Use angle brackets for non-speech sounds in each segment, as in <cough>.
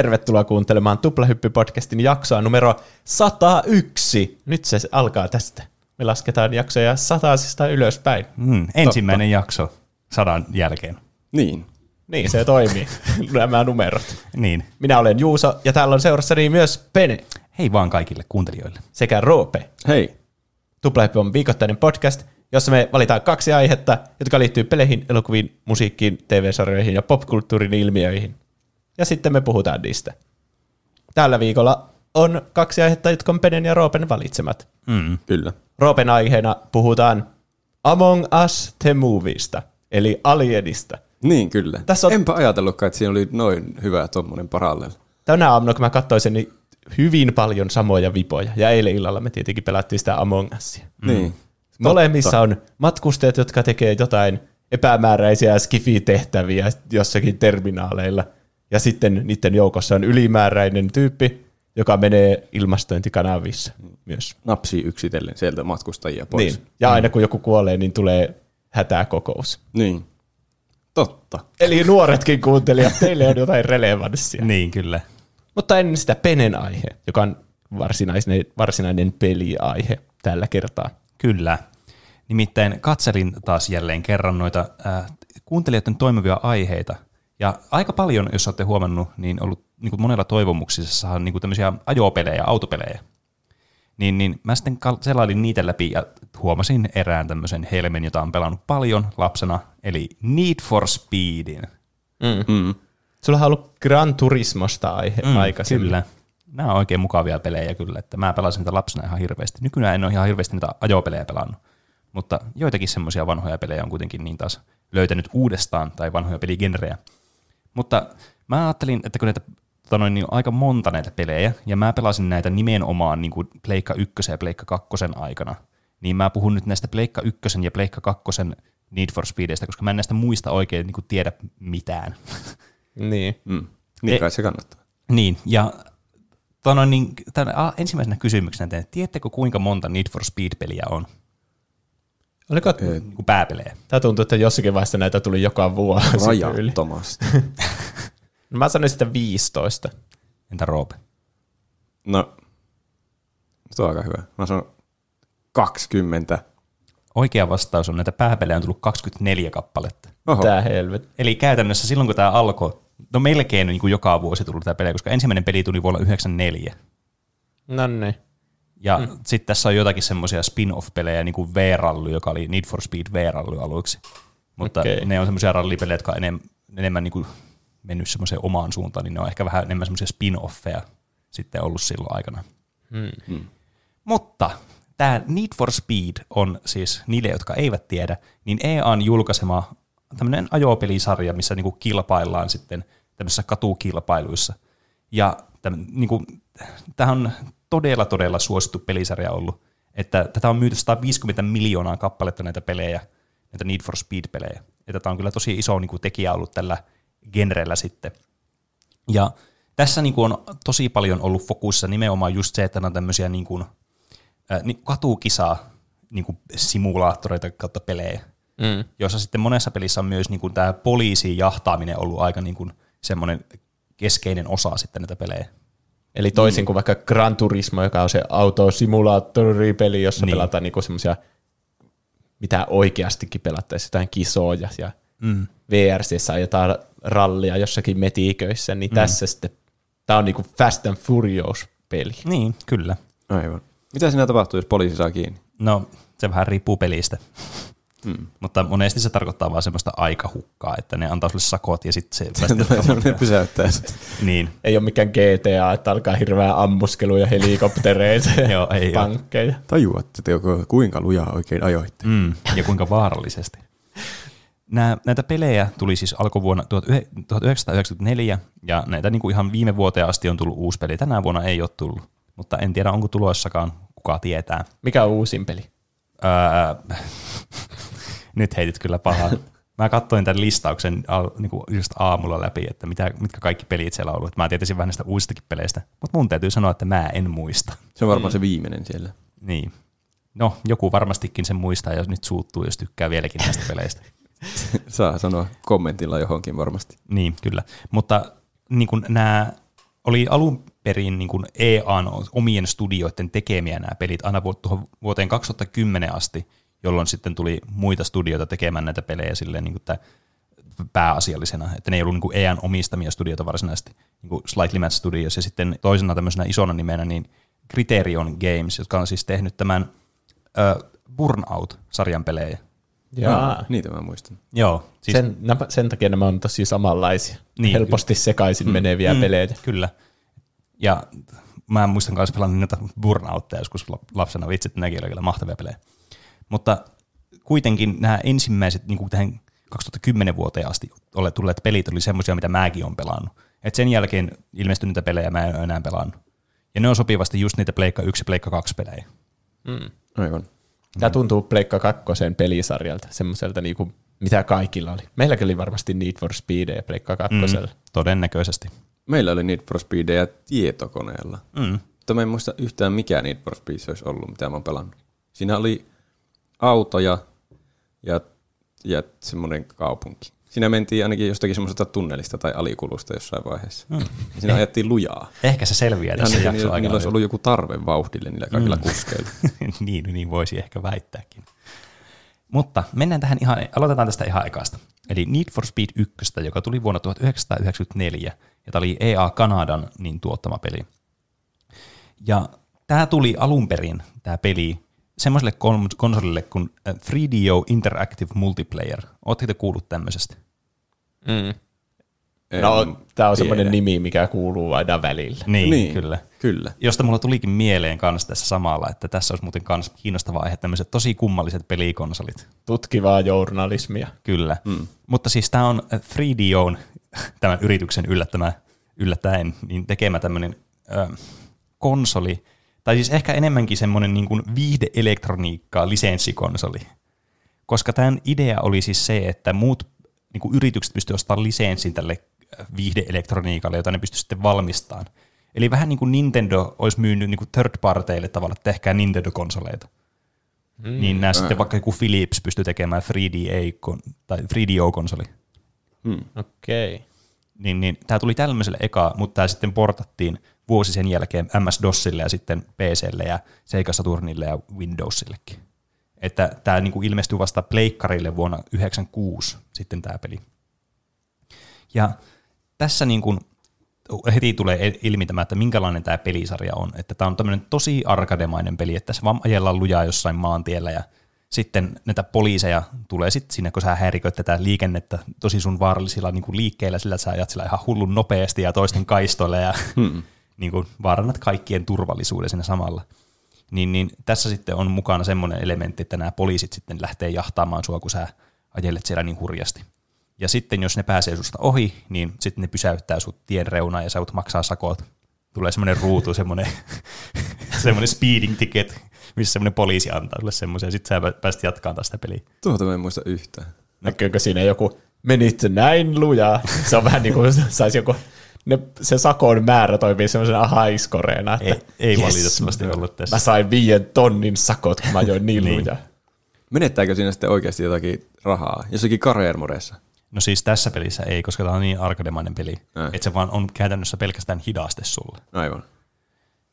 Tervetuloa kuuntelemaan Tuplahyppy-podcastin jaksoa numero 101. Nyt se alkaa tästä. Me lasketaan jaksoja sataisista ylöspäin. Mm, ensimmäinen Totta. jakso sadan jälkeen. Niin. Niin, se toimii. <laughs> Nämä numerot. Niin. Minä olen Juuso ja täällä on seurassani myös Pene. Hei vaan kaikille kuuntelijoille. Sekä Roope. Hei. Tuplahyppy on viikoittainen podcast, jossa me valitaan kaksi aihetta, jotka liittyy peleihin, elokuviin, musiikkiin, TV-sarjoihin ja popkulttuurin ilmiöihin. Ja sitten me puhutaan niistä. Tällä viikolla on kaksi aihetta, jotka on Penen ja Roopen valitsemat. Mm. Kyllä. Roopen aiheena puhutaan Among Us The Movieista, eli Alienista. Niin, kyllä. Tässä on- Enpä ajatellutkaan, että siinä oli noin hyvä tuommoinen parallel. Tänä aamuna, kun mä katsoin sen, niin hyvin paljon samoja vipoja. Ja eilen illalla me tietenkin pelattiin sitä Among Usia. Niin. Molemmissa on matkustajat, jotka tekee jotain epämääräisiä skifi-tehtäviä jossakin terminaaleilla. Ja sitten niiden joukossa on ylimääräinen tyyppi, joka menee ilmastointikanavissa myös. Napsii yksitellen sieltä matkustajia pois. Niin. Ja aina kun joku kuolee, niin tulee hätäkokous. Niin. Totta. Eli nuoretkin kuuntelijat, teille on jotain relevanssia. Niin, kyllä. Mutta ennen sitä Penen aihe, joka on varsinainen, varsinainen peliaihe tällä kertaa. Kyllä. Nimittäin katselin taas jälleen kerran noita äh, kuuntelijoiden toimivia aiheita. Ja aika paljon, jos olette huomannut, niin ollut niin kuin monella toivomuksissa niin kuin tämmöisiä ajopelejä, autopelejä. Niin, niin mä sitten selailin niitä läpi ja huomasin erään tämmöisen helmen, jota on pelannut paljon lapsena, eli Need for Speedin. Mm. Mm. Sulla on ollut Gran Turismosta aihe mm, aikaisemmin. Kyllä. Nämä on oikein mukavia pelejä kyllä, että mä pelasin niitä lapsena ihan hirveästi. Nykyään en ole ihan hirveästi niitä ajopelejä pelannut, mutta joitakin semmoisia vanhoja pelejä on kuitenkin niin taas löytänyt uudestaan, tai vanhoja peligenrejä. Mutta mä ajattelin, että kun näitä tota noin, niin on aika monta näitä pelejä, ja mä pelasin näitä nimenomaan niin kuin Pleikka 1 ja Pleikka 2 aikana, niin mä puhun nyt näistä Pleikka 1 ja Pleikka 2 Need for Speedistä, koska mä en näistä muista oikein niin kuin tiedä mitään. Niin. Mm. Niin kai se kannattaa. Niin, ja tono, niin, tämän, a, ensimmäisenä kysymyksenä tein, tiedättekö kuinka monta Need for Speed-peliä on, Oliko, niin kuin pääpelejä? Tämä tuntuu, että jossakin vaiheessa näitä tuli joka vuosi. Rajattomasti. No <laughs> Mä sanoin sitä 15. Entä Roope? No, se on aika hyvä. Mä sanon 20. Oikea vastaus on, että pääpelejä on tullut 24 kappaletta. Oho. Tää helvet. Eli käytännössä silloin, kun tämä alkoi, no melkein niin kuin joka vuosi tullut tämä peli, koska ensimmäinen peli tuli vuonna 94. No niin. Ja mm. sitten tässä on jotakin semmoisia spin-off-pelejä, niin kuin V-rally, joka oli Need for Speed V-rally aluksi. Mutta okay. ne on semmoisia rallipelejä, jotka on enem, enemmän niin kuin mennyt semmoiseen omaan suuntaan, niin ne on ehkä vähän enemmän semmoisia spin-offeja sitten ollut silloin aikana. Hmm. Mutta tämä Need for Speed on siis niille, jotka eivät tiedä, niin EAN julkaisema tämmöinen ajopelisarja, missä niinku kilpaillaan sitten tämmöisissä katukilpailuissa. Ja täm, niinku, tämä on todella, todella suosittu pelisarja ollut, että tätä on myyty 150 miljoonaa kappaletta näitä pelejä, näitä Need for Speed-pelejä. Että tämä on kyllä tosi iso niinku, tekijä ollut tällä genrellä sitten. Ja tässä niin kuin on tosi paljon ollut fokussa nimenomaan just se, että nämä on tämmöisiä niin kuin, äh, niin niin kuin simulaattoreita kautta pelejä, Mm. joissa sitten monessa pelissä on myös niin kuin tämä poliisin jahtaaminen ollut aika niin kuin semmoinen keskeinen osa sitten näitä pelejä. Eli toisin kuin vaikka Gran Turismo, joka on se autosimulaattoripeli, jossa Niin. niin. pelataan niinku semmoisia, mitä oikeastikin pelattaisiin, jotain kisoja ja Mm. VRCssä ajetaan rallia jossakin metiköissä, niin mm. tässä sitten, tämä on niinku Fast and Furious-peli. Niin, kyllä. Aivan. Mitä siinä tapahtuu, jos poliisi saa kiinni? No, se vähän riippuu pelistä. Hmm. Mutta monesti se tarkoittaa vaan semmoista aikahukkaa, että ne antaa sulle sakot ja sitten se... <laughs> Sellainen pysäyttää sit. niin, Ei ole mikään GTA, että alkaa hirveä ammuskeluja helikoptereita ja <laughs> Joo, ei oo. pankkeja. Tajuatte, että joko, kuinka lujaa oikein ajoitte. Mm, ja kuinka vaarallisesti. Nää, näitä pelejä tuli siis alkuvuonna 19- 1994, ja näitä niin kuin ihan viime vuoteen asti on tullut uusi peli. Tänä vuonna ei ole tullut, mutta en tiedä, onko tulossakaan, kuka tietää. Mikä on uusin peli? Öö, nyt heitit kyllä pahaa. Mä katsoin tämän listauksen niin kuin just aamulla läpi, että mitä, mitkä kaikki pelit siellä on ollut. Mä tietäisin vähän näistä uusistakin peleistä, mutta mun täytyy sanoa, että mä en muista. Se on varmaan se viimeinen siellä. Niin. No, joku varmastikin sen muistaa, jos nyt suuttuu, jos tykkää vieläkin näistä peleistä. <laughs> Saa sanoa kommentilla johonkin varmasti. Niin, kyllä. Mutta niin kuin nämä oli alun perin niin kuin EAN omien studioiden tekemiä nämä pelit aina tuohon vuoteen 2010 asti, jolloin sitten tuli muita studioita tekemään näitä pelejä silleen niin kuin tämä pääasiallisena, että ne ei ollut niin kuin EAN omistamia studioita varsinaisesti, niin kuin Slightly Mad Studios, ja sitten toisena tämmöisenä isona nimenä niin Criterion Games, jotka on siis tehnyt tämän ö, Burnout-sarjan pelejä. Jaa. Niitä mä muistan. Joo, siis Sen, nämä, sen takia nämä on tosi samanlaisia. Niin. Helposti sekaisin mm. meneviä mm. pelejä. Kyllä. Ja mä muistan myös pelannut niitä burnoutteja joskus lap- lapsena, vitsit, nekin oli kyllä mahtavia pelejä. Mutta kuitenkin nämä ensimmäiset niin kuin tähän 2010 vuoteen asti ole tulleet pelit oli semmoisia, mitä mäkin olen pelannut. Et sen jälkeen ilmestyi niitä pelejä mä en ole enää pelannut. Ja ne on sopivasti just niitä Pleikka 1 ja Pleikka 2 pelejä. Mm. Aivan. Tämä tuntuu Pleikka 2 pelisarjalta, semmoiselta niinku, mitä kaikilla oli. Meilläkin oli varmasti Need for Speed ja Pleikka 2. Mm. Todennäköisesti. Meillä oli Need for Speedia tietokoneella. Mm. Mutta mä en muista yhtään mikä Need for Speed se olisi ollut, mitä mä oon pelannut. Siinä oli autoja ja, ja semmoinen kaupunki. Siinä mentiin ainakin jostakin semmoisesta tunnelista tai alikulusta jossain vaiheessa. Mm. Siinä ajettiin lujaa. Ehkä se selviää tässä jakson niillä, niillä olisi ollut joku tarve vauhdille niillä kaikilla mm. kuskeilla. <laughs> niin, niin voisi ehkä väittääkin. Mutta mennään tähän ihan, aloitetaan tästä ihan ekasta. Eli Need for Speed 1, joka tuli vuonna 1994, ja tämä oli EA Kanadan niin tuottama peli. Ja tämä tuli alun perin, tämä peli, semmoiselle kon- konsolille kuin äh, 3DO Interactive Multiplayer. Oletteko te kuullut tämmöisestä? Mm. No, tämä on semmoinen nimi, mikä kuuluu aina välillä. Niin, Niin. kyllä. Kyllä. Josta mulla tulikin mieleen kanssa tässä samalla, että tässä olisi muuten kans kiinnostava aihe tämmöiset tosi kummalliset pelikonsolit. Tutkivaa journalismia. Kyllä. Mm. Mutta siis tämä on 3DOn, tämän yrityksen yllättämä, yllättäen, niin tekemä tämmöinen ö, konsoli, tai siis ehkä enemmänkin semmoinen niin kuin viihdeelektroniikkaa lisenssikonsoli. Koska tämän idea oli siis se, että muut niin kuin yritykset pystyivät ostamaan lisenssin tälle ö, viihdeelektroniikalle, jota ne pystyivät sitten valmistamaan. Eli vähän niin kuin Nintendo olisi myynyt niin kuin third parteille tavalla, että tehkää Nintendo-konsoleita. Mm. Niin nämä sitten vaikka joku Philips pystyy tekemään 3DA tai 3DO-konsoli. Hmm. Okei. Okay. Niin, niin tämä tuli tämmöiselle eka, mutta tämä sitten portattiin vuosi sen jälkeen MS-DOSille ja sitten PClle ja Sega Saturnille ja Windowsillekin. Että tämä niinku ilmestyi vasta pleikkarille vuonna 1996 sitten tämä peli. Ja tässä niinku heti tulee ilmi tämä, että minkälainen tämä pelisarja on. Että tämä on tämmöinen tosi arkademainen peli, että se vaan ajellaan lujaa jossain maantiellä ja sitten näitä poliiseja tulee sitten sinne, kun sä häiriköit tätä liikennettä tosi sun vaarallisilla niin liikkeillä, sillä sä ajat sillä ihan hullun nopeasti ja toisten kaistoille ja hmm. Niin kuin vaarannat kaikkien turvallisuuden siinä samalla. Niin, niin tässä sitten on mukana semmoinen elementti, että nämä poliisit sitten lähtee jahtaamaan sua, kun sä ajelet siellä niin hurjasti. Ja sitten jos ne pääsee susta ohi, niin sitten ne pysäyttää sut tien reunaan ja sä voit maksaa sakot. Tulee semmoinen ruutu, semmoinen, <laughs> semmoinen speeding ticket, missä semmoinen poliisi antaa sulle semmoisen, ja sitten sä pääset jatkamaan taas sitä peliä. Tuota mä en muista yhtään. Näkyykö siinä joku, menit näin lujaa? Se on vähän niin kuin <laughs> saisi joku, ne, se sakon määrä toimii semmoisena haiskoreena. Että Ei, ei yes, valitettavasti ollut tässä. Mä sain viien tonnin sakot, kun mä ajoin <laughs> niin, Niin. lujaa. Menettääkö siinä sitten oikeasti jotakin rahaa? Jossakin career-modessa? No siis tässä pelissä ei, koska tämä on niin arkademainen peli, Äh. että se vaan on käytännössä pelkästään hidaste sulle. Aivan.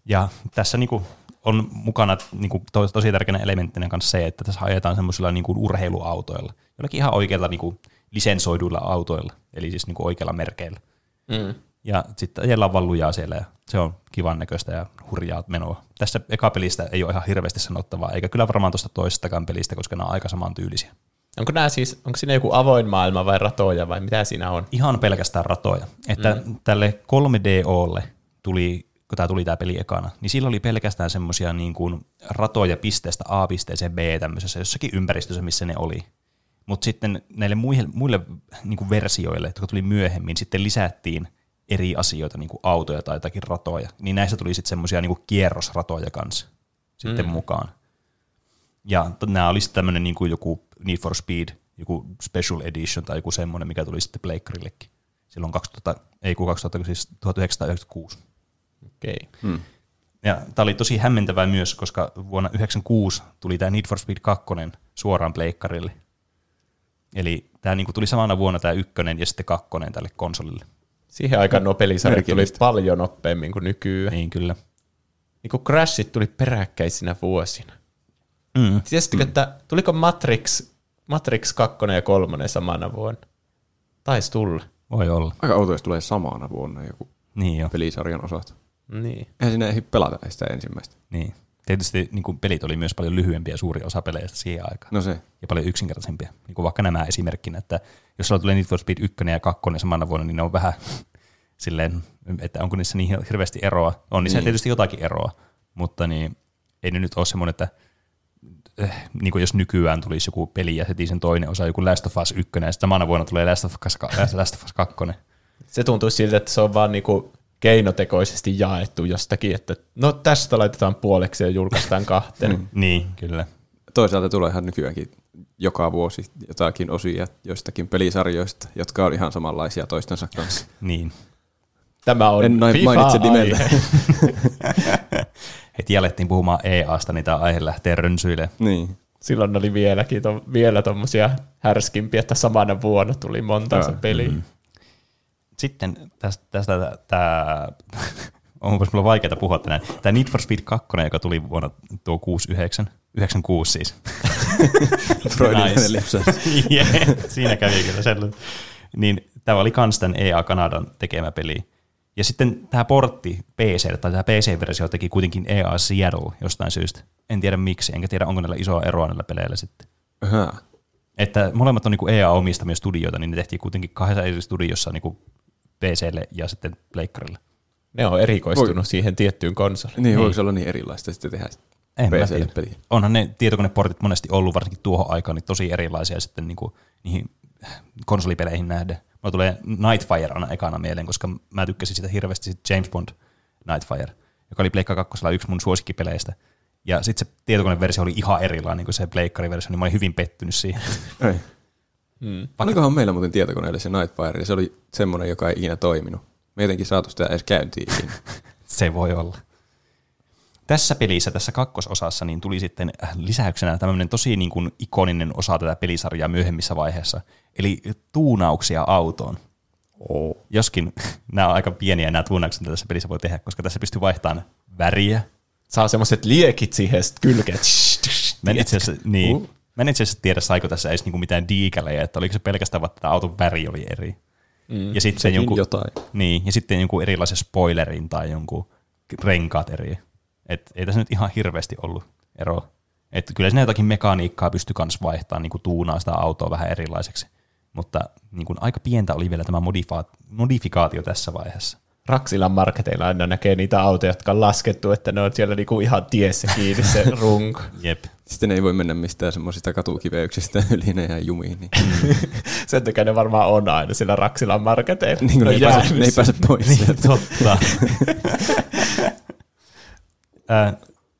Ja tässä niinku on mukana niinku to, tosi tärkeänä elementtinä kanssa se, että tässä ajetaan semmoisilla niinku urheiluautoilla, jollakin ihan oikeilla niinku lisensoiduilla autoilla, eli siis niinku oikeilla merkeillä. Mm. Ja sitten ajellaan vaan lujaa siellä ja se on kivan näköistä ja hurjaa menoa. Tässä eka pelistä ei ole ihan hirveästi sanottavaa, eikä kyllä varmaan tuosta toisestakaan pelistä, koska nämä on aika samantyylisiä. Onko, nämä siis, onko siinä joku avoin maailma vai ratoja vai mitä siinä on? Ihan pelkästään ratoja. Että mm. tälle 3DOlle tuli, kun tämä tuli tämä peli ekana, niin sillä oli pelkästään semmoisia niin kuin ratoja pisteestä A pisteeseen B tämmöisessä jossakin ympäristössä, missä ne oli. Mutta sitten näille muille, muille niin kuin versioille, jotka tuli myöhemmin, sitten lisättiin eri asioita, niin kuin autoja tai jotakin ratoja. Niin näissä tuli sitten semmoisia niin kierrosratoja kanssa sitten mm. mukaan. Ja t- nämä olisi tämmöinen niin kuin joku Need for Speed, joku Special Edition tai joku semmoinen, mikä tuli sitten Pleikkarillekin. Silloin 2000, ei kun 2000, siis 1996. Okei. Hmm. Ja tämä oli tosi hämmentävää myös, koska vuonna 1996 tuli tämä Need for Speed 2 suoraan pleikkarille. Eli tämä niinku tuli samana vuonna tämä ykkönen ja sitten kakkonen tälle konsolille. Siihen aikaan nuo pelisarjat tuli paljon nopeammin kuin nykyään. Niin kyllä. Niin kuin Crashit tuli peräkkäisinä vuosina. Mm. Tiesittekö, että tuliko Matrix, Matrix 2 ja 3 samana vuonna? Taisi tulla. Voi olla. Aika outo, jos tulee samana vuonna joku Niin jo. pelisarjan osat. Niin. Eihän sinne ehdi pelata sitä ensimmäistä. Niin. Tietysti niin kuin pelit oli myös paljon lyhyempiä suuri osa peleistä siihen aikaan. No se. Ja paljon yksinkertaisempia. Niin kuin vaikka nämä esimerkkinä, että jos sulla tulee Need for Speed 1 ja 2 samana vuonna, niin ne on vähän <laughs> silleen, että onko niissä niin hirveästi eroa. On niissä Niin. tietysti jotakin eroa, mutta niin, ei ne nyt ole semmoinen, että eh, niin kuin jos nykyään tulisi joku peli ja heti sen toinen osa, joku Last of Us 1, ja sitten samana vuonna tulee Last of Us, Last of Us 2. Se tuntuu siltä, että se on vaan niinku keinotekoisesti jaettu jostakin, että no tästä laitetaan puoleksi ja julkaistaan kahteen. Mm. Niin, kyllä. Toisaalta tulee ihan nykyäänkin joka vuosi jotakin osia joistakin pelisarjoista, jotka on ihan samanlaisia toistensa kanssa. Niin. Tämä on En noin FIFA mainitse nimellä. <laughs> aihe. Heti alettiin puhumaan EAsta, niin tämä aihe lähtee rönsyilemään. Niin. Silloin oli vieläkin to, vielä tuommoisia härskimpiä, että samana vuonna tuli monta se peli. Mm. Sitten tästä, tästä tämä, <laughs> onko mulla vaikeaa puhua tänään, tämä Need for Speed 2, joka tuli vuonna tuo 69, 96 siis. <laughs> Freudin Nice. <laughs> yeah, siinä kävi kyllä sellainen. Niin tämä oli kans tämän EA Kanadan tekemä peli. Ja sitten tämä portti PC, tai tämä PC-versio teki kuitenkin EA Seattle jostain syystä. En tiedä miksi, enkä tiedä onko näillä isoa eroa näillä peleillä sitten. Aha. Että molemmat on niinku EA omistamia studioita, niin ne tehtiin kuitenkin kahdessa eri studiossa niinku PClle ja sitten Pleikkarille. Ne on erikoistunut Voi. siihen tiettyyn konsoliin. Niin, voiko se olla niin erilaista sitten tehdä En PClle peliä? Onhan ne tietokoneportit monesti ollut, varsinkin tuohon aikaan, niin tosi erilaisia sitten niinku niihin konsolipeleihin nähden. Mulla tulee Nightfire aina ekana mieleen, koska mä tykkäsin sitä hirveästi sit James Bond Nightfire, joka oli Pleikka 2 yksi mun suosikkipeleistä. Ja sitten se tietokoneversio oli ihan erilainen kuin se Pleikkari-versio, niin mä olin hyvin pettynyt siihen. Ei. Mm. Olikohan meillä muuten tietokoneelle se Nightfire, ja se oli semmoinen, joka ei ikinä toiminut. Me jotenkin saatu sitä edes käyntiin. <laughs> Se voi olla. Tässä pelissä, tässä kakkososassa, niin tuli sitten lisäyksenä tämmöinen tosi niin kuin ikoninen osa tätä pelisarjaa myöhemmissä vaiheessa, eli tuunauksia autoon. Oh. Joskin <laughs> nämä on aika pieniä nämä tuunaukset, mitä tässä pelissä voi tehdä, koska tässä pystyy vaihtamaan väriä. Saa semmoiset liekit siihen kylkeen. Mä en itse asiassa, niin, Uh. Mä en itse asiassa tiedä, saiko tässä edes niinku mitään diikelejä, että oliko se pelkästään että tämä auton väri oli eri. Mm. Ja sitten jonkun, jotain. Niin, ja sitten jonkun erilaisen spoilerin tai jonkun renkaat eri. Et ei tässä nyt ihan hirveästi ollut eroa. Et kyllä siinä jotakin mekaniikkaa pystyi kans vaihtamaan, niin kuin tuunaa sitä autoa vähän erilaiseksi. Mutta niin kuin aika pientä oli vielä tämä modifa- modifikaatio tässä vaiheessa. Raksilan marketeilla aina näkee niitä autoja, jotka on laskettu, että ne on siellä niinku ihan tiessä kiinni se <laughs> runko. Jep. Sitten ei voi mennä mistään semmoisista katukiveyksistä <laughs> yli ne ja jumiin. Niin, <laughs> Sen takia ne varmaan on aina siellä Raksilan marketeilla. niin ne, ei pääse, ne ei pääse pois Niin, totta. <laughs> Ää,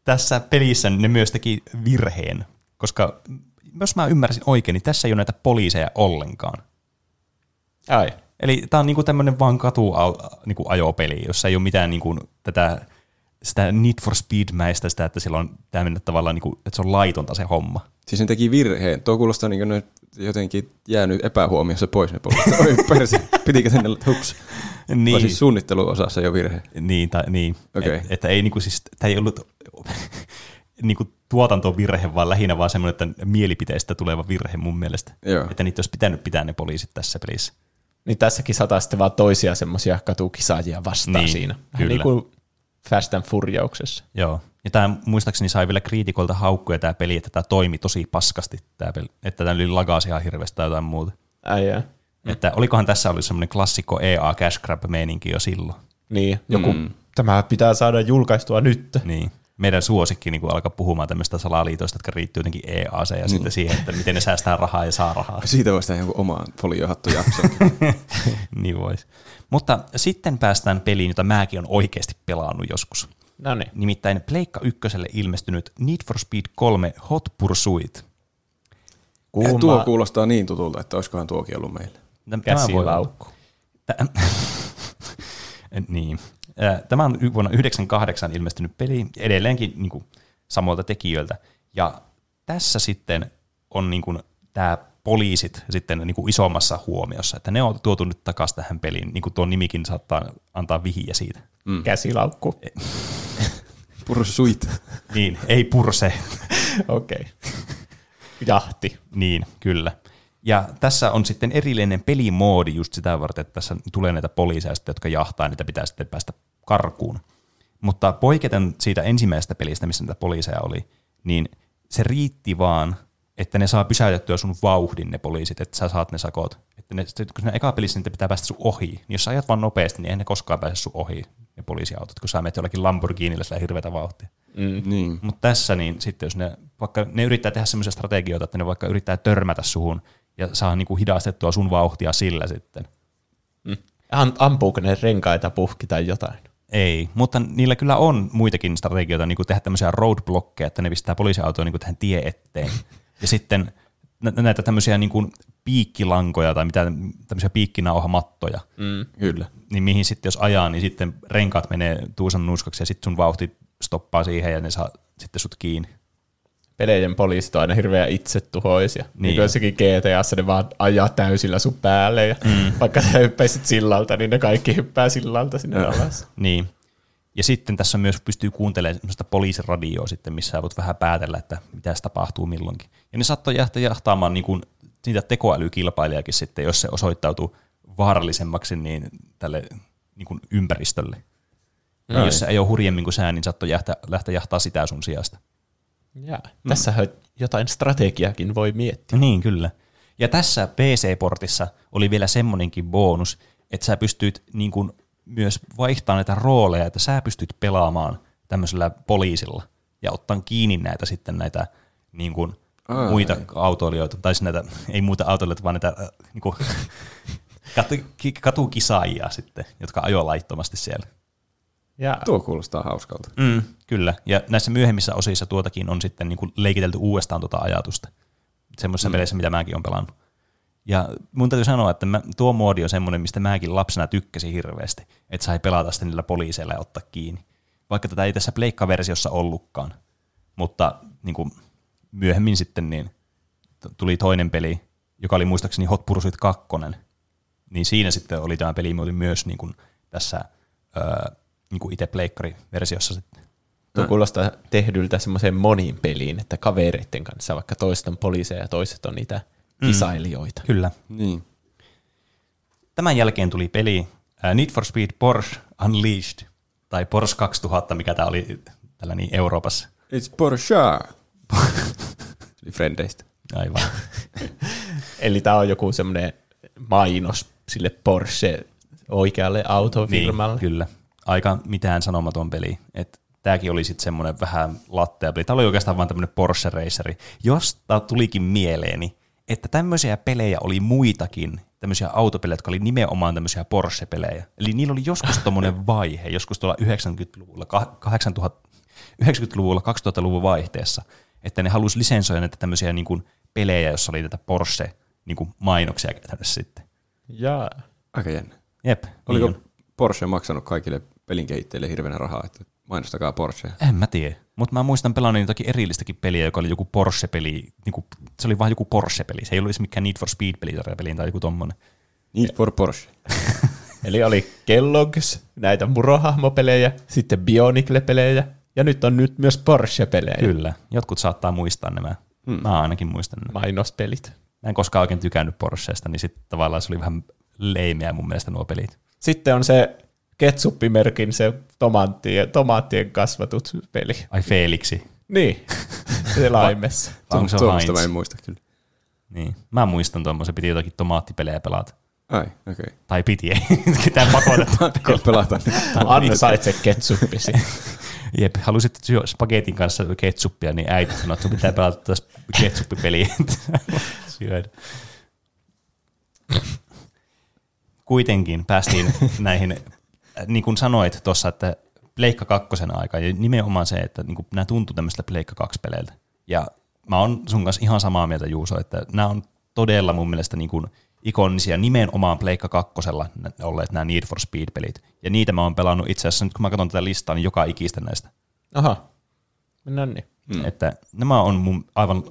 tässä pelissä ne myös teki virheen, koska jos mä ymmärsin oikein, niin tässä ei ole näitä poliiseja ollenkaan. Ai. Eli tämä on niinku tämmöinen vaan katu niinku ajopeli, jossa ei ole mitään niinku tätä sitä Need for Speed-mäistä sitä, että sillä on tämmöinen tavallaan, niinku, että se on laitonta se homma. Siis ne teki virheen. Tuo kuulostaa niin kuin ne jotenkin jäänyt epähuomiossa pois ne poliisit. Oi persi, pitikö tänne, hups. Niin. Niin, siis suunnitteluosassa jo virhe. niin, tai, niin. Okei. Et, että ei niinku siis, tämä ei ollut <laughs> niinku tuotantovirhe, vaan lähinnä vaan semmoinen, että mielipiteistä tuleva virhe mun mielestä. Joo. Että niitä olisi pitänyt pitää ne poliisit tässä pelissä. Niin tässäkin sataa sitten vaan toisia semmoisia katukisaajia vastaan Niin, siinä. Kyllä. niin kuin Fast and Furiouksessa. Joo. Ja tämä muistaakseni sai vielä kriitikolta haukkuja tämä peli, että tämä toimi tosi paskasti, tämä peli. että tämä oli lagasi ihan hirveästi tai jotain muuta. Mm. Että olikohan tässä ollut semmoinen klassikko EA Cash Grab-meininki jo silloin. Niin, joku, mm. tämä pitää saada julkaistua nyt. Niin. Meidän suosikki niin alkaa puhumaan tämmöistä salaliitoista, jotka riittyy jotenkin EAC ja niin. sitten siihen, että miten ne säästää rahaa ja saa rahaa. <laughs> Siitä voisi tehdä jonkun omaan foliohattujakson. <laughs> niin vois. Mutta sitten päästään peliin, jota mäkin on oikeasti pelannut joskus. No niin. Nimittäin Pleikka ykköselle ilmestynyt Need for Speed 3 Hot Pursuit. Kuuma Tuo kuulostaa niin tutulta, että olisikohan tuokin ollut meillä. Tämä voi olla. käsilaukku. Tä- <laughs> niin. Tämä on vuonna 1998 ilmestynyt peli, edelleenkin niin kuin, samoilta tekijöiltä. Ja tässä sitten on niin kuin, tämä poliisit sitten niin kuin isommassa huomiossa, että ne on tuotu nyt takaisin tähän peliin, niin kuin tuo nimikin saattaa antaa vihiä siitä. Mm. Käsilaukku. <laughs> Pursuit. Niin, ei purse. <laughs> Okei. Okay. Jahti. Niin, kyllä. Ja tässä on sitten erillinen pelimoodi just sitä varten, että tässä tulee näitä poliiseja, jotka jahtaa, ja niitä pitää sitten päästä karkuun. Mutta poiketen siitä ensimmäisestä pelistä, missä niitä poliiseja oli, niin se riitti vaan, että ne saa pysäytettyä sun vauhdin ne poliisit, että sä saat ne sakot. Että ne, kun ne eka pelissä niitä pitää päästä sun ohi, niin jos sä ajat vaan nopeasti, niin ei ne koskaan pääse sun ohi, ne poliisiautot, kun sä menet jollakin Lamborghinilla sillä hirveätä vauhtia. Mm. Niin. Mutta tässä, niin sitten jos ne, vaikka ne yrittää tehdä semmoisia strategioita, että ne vaikka yrittää törmätä suhun ja saa niinku hidastettua sun vauhtia sillä sitten. Mm. Ampuuko ne renkaita puhki tai jotain? Ei, mutta niillä kyllä on muitakin strategioita, niin kuin tehdä tämmöisiä roadblockeja, että ne pistää poliisiautoa niin kuin tähän tie eteen. <laughs> Ja sitten näitä tämmöisiä niin kuin piikkilankoja tai mitä, tämmöisiä piikkinauhamattoja. Mm, kyllä. Niin mihin sitten jos ajaa, niin sitten renkaat menee tuusan nuskaksi ja sitten sun vauhti stoppaa siihen ja ne saa sitten sut kiinni. Peleiden poliisit on aina hirveän itsetuhoisia. Niin. niin kuin jossakin GTAssa ne vaan ajaa täysillä sun päälle ja mm. <laughs> vaikka sä hyppäisit sillalta, niin ne kaikki hyppää sillalta sinne no. alas. <laughs> Niin. Ja sitten tässä myös pystyy kuuntelemaan semmoista poliisiradioa sitten, missä sä voit vähän päätellä, että mitä tapahtuu milloinkin. Ja ne saattoi jäätä jahtaamaan niin kuin niitä tekoälykilpailijakin sitten, jos se osoittautuu vaarallisemmaksi niin tälle niin kuin ympäristölle. Ja jos se ei ole hurjemmin kuin sää, niin saattoi jähtää, lähteä jahtaa sitä sun sijasta. Ja, mm. tässä jotain strategiakin voi miettiä. Niin, kyllä. Ja tässä PC-portissa oli vielä semmonenkin bonus, että sä pystyt niin kuin myös vaihtamaan näitä rooleja, että sä pystyt pelaamaan tämmöisellä poliisilla ja ottaa kiinni näitä sitten näitä niin kuin Ai. muita autoilijoita, tai siis näitä, ei muita autoilijoita, vaan näitä äh, niin kuin, <laughs> katukisaajia sitten, jotka ajoi laittomasti siellä. Ja. Tuo kuulostaa hauskalta. Mm, kyllä, ja näissä myöhemmissä osissa tuotakin on sitten niin kuin leikitelty uudestaan tuota ajatusta. Semmoisissa mm. peleissä, mitä mäkin olen pelannut. Ja mun täytyy sanoa, että mä, tuo muodi on semmoinen, mistä mäkin lapsena tykkäsin hirveästi, että sai pelata sitten niillä poliiseilla ja ottaa kiinni. Vaikka tätä ei tässä pleikkaversiossa ollutkaan. Mutta niin kuin, myöhemmin sitten niin tuli toinen peli, joka oli muistaakseni Hot Pursuit 2, niin siinä sitten oli tämä pelimuoti myös niin kuin tässä öö, niin kuin itse pleikkari-versiossa sitten. Tuo kuulostaa tehdyltä semmoiseen moniin peliin, että kavereiden kanssa, vaikka toiset on poliiseja ja toiset on niitä mm. kisailijoita. Mm, kyllä. Niin. Tämän jälkeen tuli peli Need for Speed Porsche Unleashed, tai Porsche 2000, mikä tämä oli tällä niin Euroopassa. It's Porsche. <laughs> Eli frendeistä. Aivan. <laughs> Eli tämä on joku semmoinen mainos sille Porsche oikealle autofirmalle. Niin, kyllä aika mitään sanomaton peli. Et tämäkin oli sitten semmoinen vähän lattea peli. Tämä oli oikeastaan vain tämmöinen Porsche Raceri, josta tulikin mieleeni, että tämmöisiä pelejä oli muitakin, tämmöisiä autopelejä, jotka oli nimenomaan tämmöisiä Porsche-pelejä. Eli niillä oli joskus tommonen <laughs> vaihe, joskus tuolla 90-luvulla, 8000, 90-luvulla, 2000-luvun vaihteessa, että ne halusi lisensoida näitä tämmöisiä niin kuin pelejä, jossa oli tätä Porsche-mainoksia niin käytännössä sitten. Jaa. Aika jännä. Jep. Oliko niin Porsche maksanut kaikille pelin kehittäjille hirveänä rahaa, että mainostakaa Porsche. En mä tiedä, mutta mä muistan pelannut jotakin erillistäkin peliä, joka oli joku Porsche-peli, niin kuin, se oli vain joku Porsche-peli, se ei ollut mikään Need for Speed-peli tai joku tommonen. Need for Porsche. <laughs> Eli oli Kellogg's, näitä murohahmopelejä, sitten Bionicle-pelejä, ja nyt on nyt myös Porsche-pelejä. Kyllä, jotkut saattaa muistaa nämä. Hmm. Mä ainakin muistan nämä. Mainospelit. Mä en koskaan oikein tykännyt Porschesta, niin sitten tavallaan se oli vähän leimeä mun mielestä nuo pelit. Sitten on se ketsuppimerkin se tomaattien, tomaattien kasvatut peli. Ai Felixi. Niin, se <laughs> laimessa. Onko se Tuommoista mä en muista kyllä. Niin. Mä muistan tuommoisen, piti jotakin tomaattipelejä pelata. Ai, okei. Okay. Tai piti, ei. <laughs> Ketään pakoteta. <laughs> pelata. Anna sait se ketsuppisi. Jep, halusit syö spagetin kanssa ketsuppia, niin äiti sanoi, että pitää pelata tästä ketsuppipeliä. Syödä kuitenkin päästiin näihin, niin kuin sanoit tuossa, että Pleikka kakkosen aika, ja nimenomaan se, että niin kuin nämä tuntuu tämmöistä Pleikka 2 peleiltä. Ja mä oon sun kanssa ihan samaa mieltä, Juuso, että nämä on todella mun mielestä niin kuin ikonisia nimenomaan Pleikka kakkosella olleet nämä Need for Speed-pelit. Ja niitä mä oon pelannut itse asiassa, nyt kun mä katson tätä listaa, niin joka ikistä näistä. Aha, mennään niin. Mm. Että nämä on mun aivan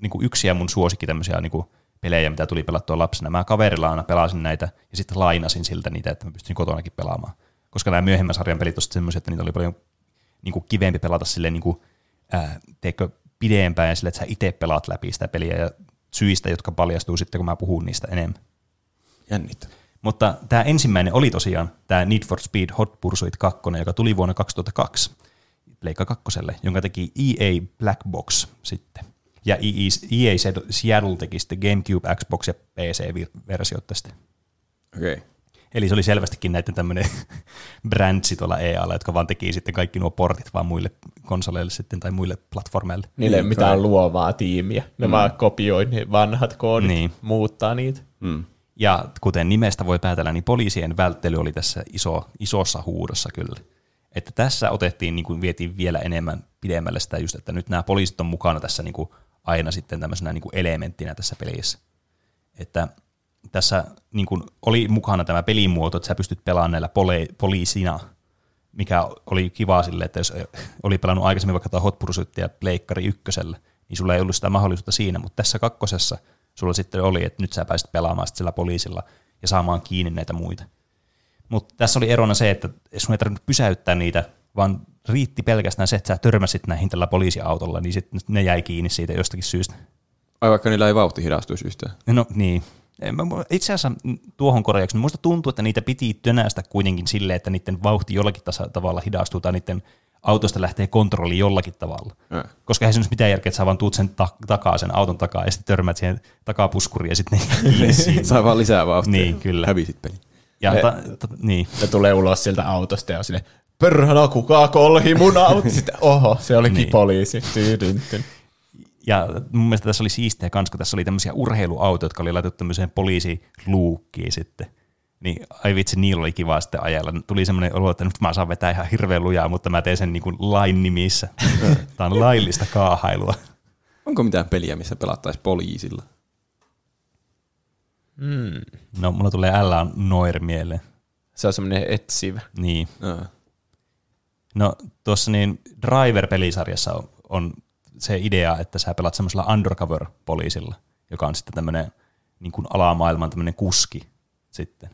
niin kuin yksiä mun suosikki tämmöisiä niin kuin pelejä, mitä tuli pelattua lapsena. Mä kaverilla aina pelasin näitä ja sitten lainasin siltä niitä, että mä pystyin kotonakin pelaamaan. Koska nämä myöhemmän sarjan pelit olivat semmoisia, että niitä oli paljon niin kuin kivempi pelata silleen niin kuin, ää, teekö, pidempään ja sille, että sä itse pelaat läpi sitä peliä ja syistä, jotka paljastuu sitten, kun mä puhun niistä enemmän. Jännittävää. Mutta tämä ensimmäinen oli tosiaan tämä Need for Speed Hot Pursuit 2, joka tuli vuonna 2002 Pleikka 2, jonka teki EA Black Box sitten. Ja EA, EA Seattle teki sitten GameCube, Xbox ja PC-versiot tästä. Okei. Okay. Eli se oli selvästikin näiden tämmöinen <laughs> brändsi tuolla EAlla, jotka vaan teki sitten kaikki nuo portit vaan muille konsoleille sitten tai muille platformeille. Niille ei Niin, mitään luovaa tiimiä. Ne mm. vaan kopioi ne vanhat koodit, niin. muuttaa niitä. Mm. Ja kuten nimestä voi päätellä, niin poliisien välttely oli tässä iso, isossa huudossa kyllä. Että tässä otettiin, niin kuin vietiin vielä enemmän pidemmälle sitä just, että nyt nämä poliisit on mukana tässä niin kuin aina sitten tämmöisenä niin kuin elementtinä tässä pelissä. Että tässä niin kuin oli mukana tämä pelimuoto, että sä pystyt pelaamaan näillä pole- poliisina, mikä oli kiva sille, että jos oli pelannut aikaisemmin vaikka Hot Pursuitia Pleikkari ykkösellä, niin sulla ei ollut sitä mahdollisuutta siinä, mutta tässä kakkosessa sulla sitten oli, että nyt sä pääsit pelaamaan sillä poliisilla ja saamaan kiinni näitä muita. Mutta tässä oli erona se, että sun ei tarvinnut pysäyttää niitä, vaan riitti pelkästään se, että sä törmäsit näihin tällä poliisiautolla, niin sitten ne jäi kiinni siitä jostakin syystä. Ai vaikka niillä ei vauhti hidastuisi yhtään. No niin. Itse asiassa mm, tuohon korjaukseen, musta tuntuu, että niitä piti tönästä kuitenkin silleen, että niiden vauhti jollakin tavalla hidastuu tai niiden autosta lähtee kontrolli jollakin tavalla. Ää. Koska eihän se nyt mitään järkeä, että sä vaan tuut sen ta- takaa, sen auton takaa ja sitten törmät siihen takapuskuriin ja sitten ne <laughs> siinä. Saa vaan lisää vauhtia. Niin, kyllä. Hävisit peli. Ja Ne- ta- ta- niin. Ne tulee ulos sieltä autosta ja on silleen, perhana, kuka kolhi mun auto? Sitten, oho, se olikin Niin. niin. poliisi. Ja mun mielestä tässä oli siistiä kans, kun tässä oli tämmöisiä urheiluautoja, jotka oli laitettu tämmöiseen poliisiluukkiin sitten. Niin ai vitsi, niillä oli kiva sitten ajella. Tuli semmoinen olo, että nyt mä saan vetää ihan hirveän lujaa, mutta mä teen sen niin kuin lain nimissä. <laughs> Tämä on laillista kaahailua. Onko mitään peliä, missä pelattaisiin poliisilla? No, mulla tulee L Noir mieleen. Se on semmoinen etsivä. Niin. Ää. No tuossa niin Driver-pelisarjassa on, on se idea, että sä pelaat semmoisella undercover-poliisilla, joka on sitten tämmöinen niin kuin alamaailman tämmöinen kuski sitten.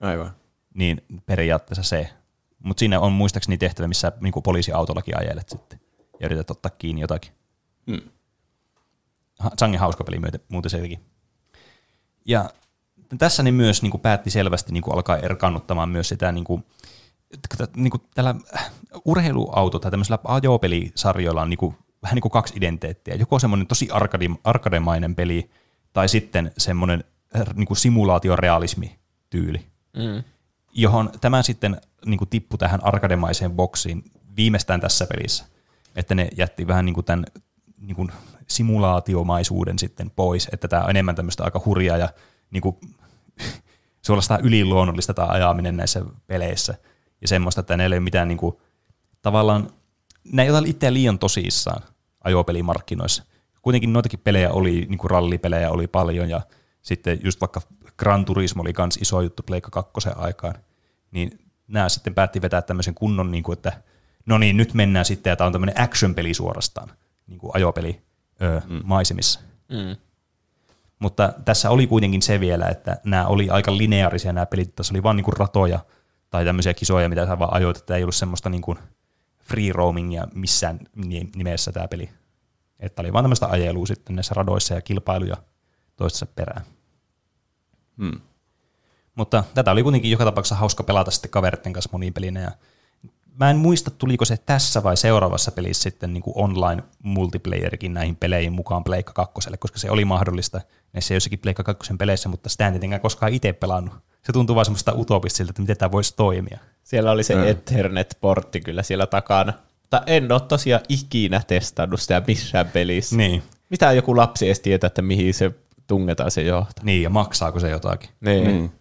Aivan. Niin periaatteessa se. Mutta siinä on muistaakseni tehtävä, missä niin kuin poliisiautollakin ajelet sitten ja yrität ottaa kiinni jotakin. Mm. Ha- Sangen hauska peli myöten, muuten sekin. Ja tässä ne myös niin kuin päätti selvästi niin kuin alkaa erkannuttamaan myös sitä niin kuin, niin kuin tällä urheiluauto tai tämmöisellä ajopelisarjoilla on niin kuin, vähän niin kuin kaksi identiteettiä. Joko semmoinen tosi arkadi, arkademainen peli tai sitten semmoinen äh, niin kuin simulaatiorealismi-tyyli, Mm. johon tämä sitten niin kuin tippui tähän arkademaiseen boksiin viimeistään tässä pelissä. Että ne jätti vähän niin kuin tämän niin kuin simulaatiomaisuuden sitten pois, että tämä on enemmän tämmöistä aika hurjaa ja niin kuin, <laughs> suorastaan yliluonnollista tämä ajaminen näissä peleissä. Ja semmoista, että näillä ei ole mitään niin kuin, tavallaan, ne ei ota itseä liian tosissaan ajopelimarkkinoissa. Kuitenkin noitakin pelejä oli, niin kuin rallipelejä oli paljon ja sitten just vaikka Gran Turismo oli myös iso juttu Pleikka 2 aikaan, niin nämä sitten päätti vetää tämmöisen kunnon, niin kuin, että no niin, nyt mennään sitten, ja tämä on tämmöinen action-peli suorastaan, niin kuin ajopeli öö, mm. maisemissa. Mm. Mutta tässä oli kuitenkin se vielä, että nämä oli aika lineaarisia nämä pelit, tässä oli vain niin kuin ratoja tai tämmöisiä kisoja, mitä sä vaan ajoit, että ei ollut semmoista niin kuin free roamingia missään ni- nimessä tämä peli. Että oli vaan tämmöistä ajelua sitten näissä radoissa ja kilpailuja toistensa perään. Mm. Mutta tätä oli kuitenkin joka tapauksessa hauska pelata sitten kaveritten kanssa moniin pelinä. Ja mä en muista, tuliko se tässä vai seuraavassa pelissä sitten niin kuin online multiplayerikin näihin peleihin mukaan Pleikka 2, koska se oli mahdollista näissä jossakin Pleikka 2 peleissä, mutta sitä en tietenkään koskaan itse pelannut. Se tuntuu vaan semmoista utopistisilta, että miten tämä voisi toimia. Siellä oli se Mm. Ethernet-portti kyllä siellä takana. Mutta en ole tosiaan ikinä testannut sitä missään pelissä. Niin. Mitä joku lapsi edes tietää, että mihin se tungetaan se johto. Niin, ja maksaako se jotakin? Niin. Niin.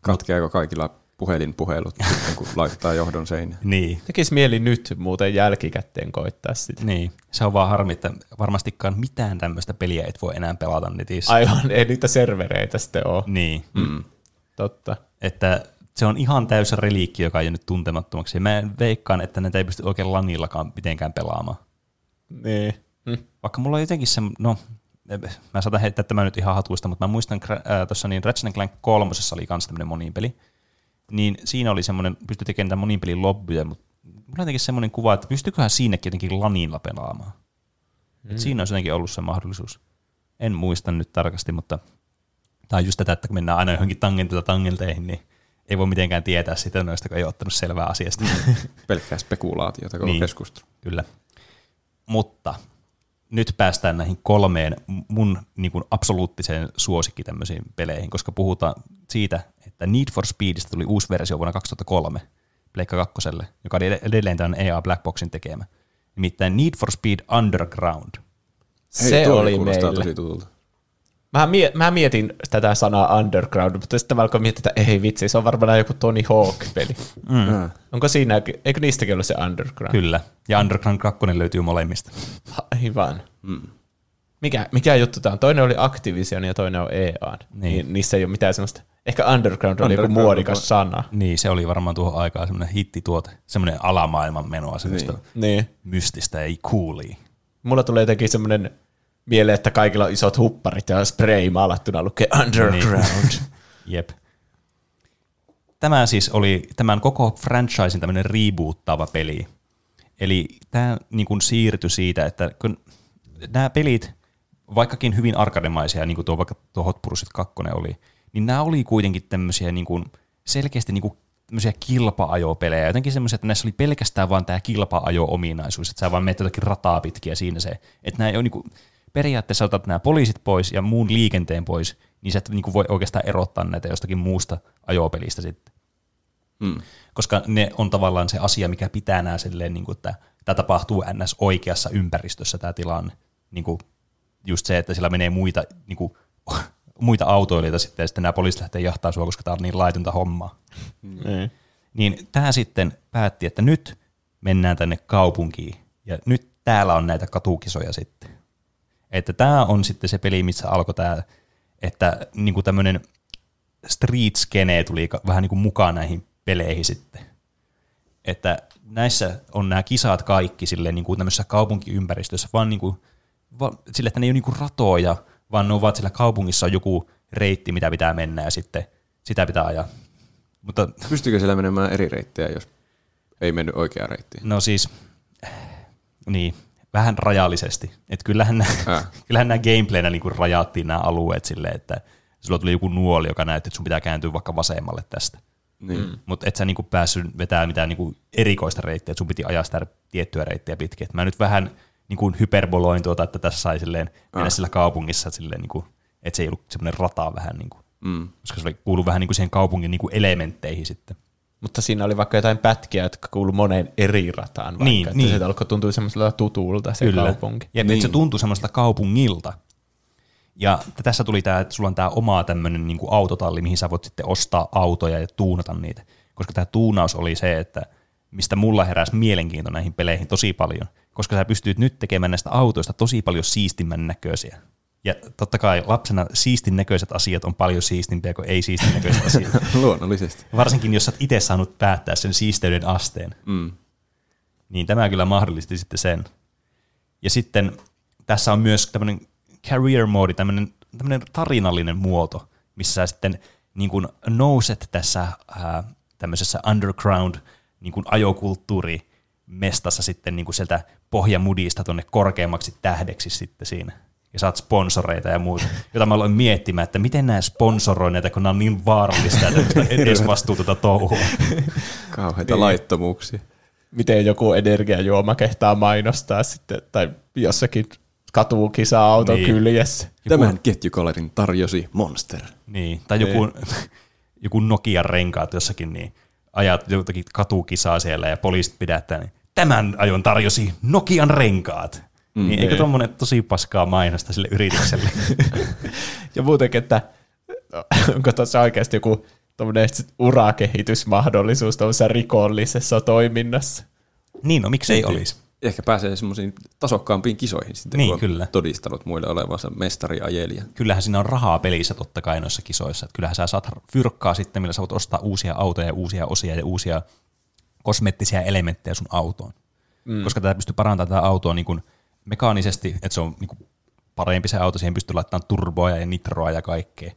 Katkeako kaikilla puhelinpuhelut, <laughs> sitten, kun laittaa johdon seinään? Niin. Tekisi mieli nyt muuten jälkikäteen koittaa sitä. Niin, se on vaan harmi, että varmastikaan mitään tämmöistä peliä et voi enää pelata netissä. Aivan, ei niitä servereitä sitten ole. Niin, Mm. Totta. että se on ihan täysä reliikki, joka ei nyt tuntemattomaksi. Mä veikkaan, että näitä ei pysty oikein lanillakaan mitenkään pelaamaan. Niin. Hm. Vaikka mulla on jotenkin se, no mä saatan heittää tämän nyt ihan hatuista, mutta mä muistan äh, tuossa niin Ratchet Clank kolmosessa oli kans tämmöinen monipeli, niin siinä oli semmoinen, pystyi tekemään tämän monin pelin lobbyja, mutta mulla on jotenkin semmoinen kuva, että pystyiköhän siinäkin jotenkin lanilla pelaamaan. Mm. Et siinä olisi jotenkin ollut se mahdollisuus. En muista nyt tarkasti, mutta tämä on just tätä, että kun mennään aina johonkin tangentilta tangenteihin, niin ei voi mitenkään tietää sitä noista, kun ei ottanut selvää asiasta. <laughs> Pelkkää spekulaatiota koko niin. keskustelu. Kyllä. Mutta nyt päästään näihin kolmeen mun niin kuin absoluuttiseen suosikki tämmöisiin peleihin, koska puhutaan siitä, että Need for Speedistä tuli uusi versio vuonna 2003 Pleikka 2, joka oli edelleen tämän EA Blackboxin tekemä. Nimittäin Need for Speed Underground. Hei, se oli meillä. tosi tutulta. Mä, mie- mä mietin tätä sanaa underground, mutta sitten mä alkoin miettiä, että ei vitsi, se on varmaan joku Tony Hawk-peli. Mm. Onko siinä, eikö niistäkin ollut se underground? Kyllä, ja Underground 2 löytyy molemmista. Aivan. Mm. Mikä, mikä juttu tämä on? Toinen oli Activision ja toinen on EA. Niin. Ni, niissä ei ole mitään sellaista. Ehkä Underground, oli joku muodikas on... sana. Niin, se oli varmaan tuohon aikaan semmoinen hittituote, semmoinen alamaailman menoa, semmoista niin. mystistä ei kuuli. Mulla tulee jotenkin semmoinen mieleen, että kaikilla on isot hupparit ja spray maalattuna lukee Underground. Niin. <laughs> Jep. Tämä siis oli tämän koko franchisein tämmöinen reboottaava peli. Eli tämä niin kuin siirtyi siitä, että kun nämä pelit, vaikkakin hyvin arkademaisia, niin kuin tuo, vaikka tuo Hot Pursuit 2 oli, niin nämä oli kuitenkin tämmöisiä niin kuin selkeästi niin kuin tämmöisiä kilpa-ajopelejä, jotenkin semmoisia, että näissä oli pelkästään vaan tämä kilpa-ajo-ominaisuus, että sä vaan menet jotakin rataa pitkiä siinä se, että nämä ei ole niin kuin, periaatteessa otat nämä poliisit pois ja muun liikenteen pois, niin sä et niin kuin voi oikeastaan erottaa näitä jostakin muusta ajopelistä sitten. Mm. Koska ne on tavallaan se asia, mikä pitää nämä silleen, niin kuin, että tämä tapahtuu ns. oikeassa ympäristössä tämä tilanne. Niin kuin just se, että sillä menee muita, niin kuin, muita autoilijoita sitten, ja sitten nämä poliisit lähtee jahtaa sua, koska tämä on niin laitonta hommaa. Mm. Niin tämä sitten päätti, että nyt mennään tänne kaupunkiin, ja nyt täällä on näitä katukisoja sitten. Että tämä on sitten se peli, missä alkoi tämä, että niinku tämmöinen street skene tuli vähän niinku mukaan näihin peleihin sitten. Että näissä on nämä kisat kaikki silleen niinku tämmöisessä kaupunkiympäristössä, vaan niinku, va, sille, että ne ei ole niinku ratoja, vaan ne ovat siellä kaupungissa on joku reitti, mitä pitää mennä ja sitten sitä pitää ajaa. Mutta, Pystyykö siellä menemään eri reittejä, jos ei mennyt oikeaan reittiin? No siis, niin, vähän rajallisesti. Et kyllähän, nämä, <laughs> kyllähän nämä gameplayna niin rajattiin nämä alueet silleen, että sulla tuli joku nuoli, joka näytti, että sun pitää kääntyä vaikka vasemmalle tästä. Niin. Mm. Mutta et sä niinku päässyt vetämään mitään niinku erikoista reittiä, että sun piti ajaa sitä tiettyä reittiä pitkin. Et mä nyt vähän niinku hyperboloin tuota, että tässä sai silleen mennä ah. sillä kaupungissa silleen, niinku, että se ei ollut semmoinen rata vähän, niinku, mm. koska se kuuluu vähän niinku siihen kaupungin niinku elementteihin sitten. Mutta siinä oli vaikka jotain pätkiä, jotka kuului moneen eri rataan. Vaikka, niin, että niin. se alkoi tuntua semmoiselta tutulta se Kyllä. kaupunki. Ja niin. se tuntui semmoista kaupungilta. Ja tässä tuli tämä, että sulla on tämä oma tämmöinen niin autotalli, mihin sä voit sitten ostaa autoja ja tuunata niitä. Koska tämä tuunaus oli se, että mistä mulla heräsi mielenkiinto näihin peleihin tosi paljon. Koska sä pystyt nyt tekemään näistä autoista tosi paljon siistimän näköisiä. Ja totta kai lapsena siistin näköiset asiat on paljon siistimpiä kuin ei siistin näköiset asiat. <laughs> Luonnollisesti. Varsinkin, jos olet itse saanut päättää sen siisteyden asteen. Mm. Niin tämä kyllä mahdollisti sitten sen. Ja sitten tässä on myös tämmöinen career mode, tämmöinen, tämmöinen tarinallinen muoto, missä sä sitten niin kuin nouset tässä ää, tämmöisessä underground niin kuin ajokulttuuri mestassa sitten niin kuin sieltä pohjamudista tuonne korkeammaksi tähdeksi sitten siinä ja saat sponsoreita ja muuta, <laughs> jota mä aloin miettimään, että miten nämä sponsoroi näitä, kun nämä on niin vaarallista, että <laughs> edes vastuuta touhua. <laughs> Kauheita niin. laittomuuksia. Miten joku energiajuoma kehtaa mainostaa sitten, tai jossakin katukisa-auton niin. kyljessä. Tämän ketjukolarin tarjosi Monster. Niin, tai joku, niin. joku Nokian renkaat jossakin, niin ajat jotakin katukisaa siellä ja poliisit pidättää, niin tämän ajon tarjosi Nokian renkaat. Mm, niin, eikö tuommoinen tosi paskaa mainosta sille yritykselle? <laughs> ja muutenkin, että onko tuossa oikeasti joku urakehitysmahdollisuus tuollaisessa rikollisessa toiminnassa? Niin, no miksei olisi? Ehkä pääsee semmoisiin tasokkaampiin kisoihin sitten, niin, kun kyllä. todistanut muille olevansa mestariajelija. Kyllähän siinä on rahaa pelissä totta kai noissa kisoissa. Että kyllähän sä saat fyrkkaa sitten, millä sä voit ostaa uusia autoja, uusia osia ja uusia kosmettisia elementtejä sun autoon. Mm. Koska tätä pystyy parantamaan tätä autoa niin kuin – mekaanisesti, että se on niin kuin parempi se auto, siihen pystyy laittamaan turboa ja nitroa ja kaikkea.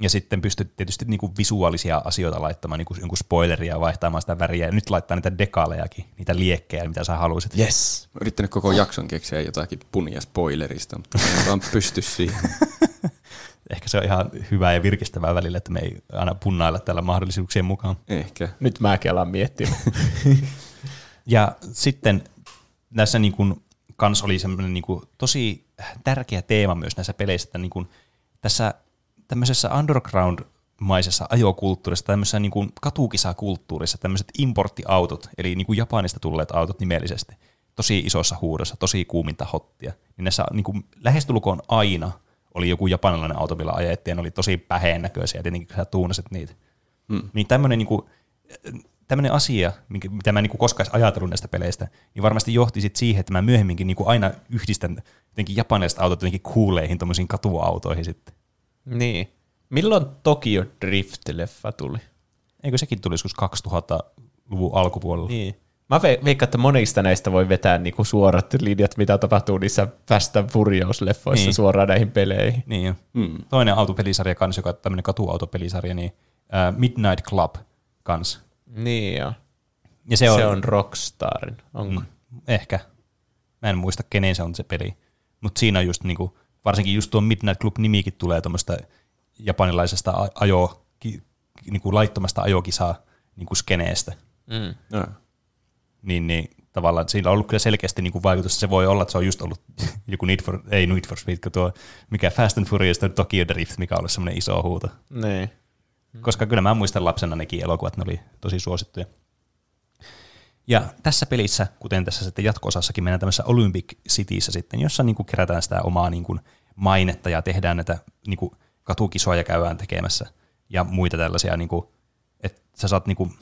Ja sitten pystyt tietysti niinku visuaalisia asioita laittamaan, niinku jonkun spoileria vaihtamaan sitä väriä, ja nyt laittaa niitä dekalejakin, niitä liekkejä, mitä sä haluaisit. Yes. Mä yrittänyt koko jakson keksiä jotakin punia spoilerista, mutta mä en vaan pysty siihen. <laughs> Ehkä se on ihan hyvää ja virkistävää välillä, että me ei aina punnailla täällä mahdollisuuksien mukaan. Ehkä. Nyt mäkin alan miettimään. <laughs> Ja sitten näissä niin kuin, kans oli semmoinen niin kuin, tosi tärkeä teema myös näissä peleissä, että niin kuin, tässä tämmöisessä underground-maisessa ajokulttuurissa, tämmöisessä niin kuin katukisakulttuurissa, tämmöiset importtiautot, eli niin kuin Japanista tulleet autot nimellisesti, tosi isossa huudossa, tosi kuuminta hottia, niin näissä niin kuin, lähestulkoon aina oli joku japanilainen auto, millä ajettiin, oli tosi päheen näköisiä, tietenkin kun sä tuunasit niitä. Mm. Niin tämmöinen niin kuin, tämmöinen asia, minkä- mitä mä en niin koskaan ajatellut näistä peleistä, niin varmasti johti sit siihen, että mä myöhemminkin niin aina yhdistän jotenkin japanilaiset autot jotenkin kuuleihin tuommoisiin katuautoihin sitten. Niin. Milloin Tokyo Drift-leffa tuli? Eikö sekin tuli joskus 2000-luvun alkupuolella? Niin. Mä ve- veikkaan, että monista näistä voi vetää niinku suorat linjat, mitä tapahtuu niissä Fast and Furious-leffoissa Niin. suoraan näihin peleihin. Niin jo. Mm. Toinen autopelisarja kans, joka on tämmöinen katuautopelisarja, niin uh, Midnight Club kans. Niin joo. Ja se Se on, on, se on Rockstarin, onko? Mm, ehkä. Mä en muista, kenen se on se peli. Mutta siinä on just niinku, varsinkin just tuo Midnight Club nimikin tulee tuommoista japanilaisesta ajo, ki, niinku laittomasta ajokisaa niinku skeneestä. Mm. No. Niin, niin tavallaan sillä on ollut kyllä selkeästi niinku vaikutus. Se voi olla, että se on just ollut <laughs> joku Need for, ei Need for Speed, tuo mikä Fast and Furious tai Tokyo Drift, mikä on ollut semmoinen iso huuto. Niin. Koska kyllä mä muistan lapsena nekin elokuvat, ne oli tosi suosittuja. Ja tässä pelissä, kuten tässä sitten jatko-osassakin, mennään tämmöisessä Olympic Cityssä sitten, jossa niin kuin kerätään sitä omaa niin kuin mainetta ja tehdään näitä niin kuin katukisoja käydään tekemässä ja muita tällaisia, niin kuin, että sä saat niin kuin,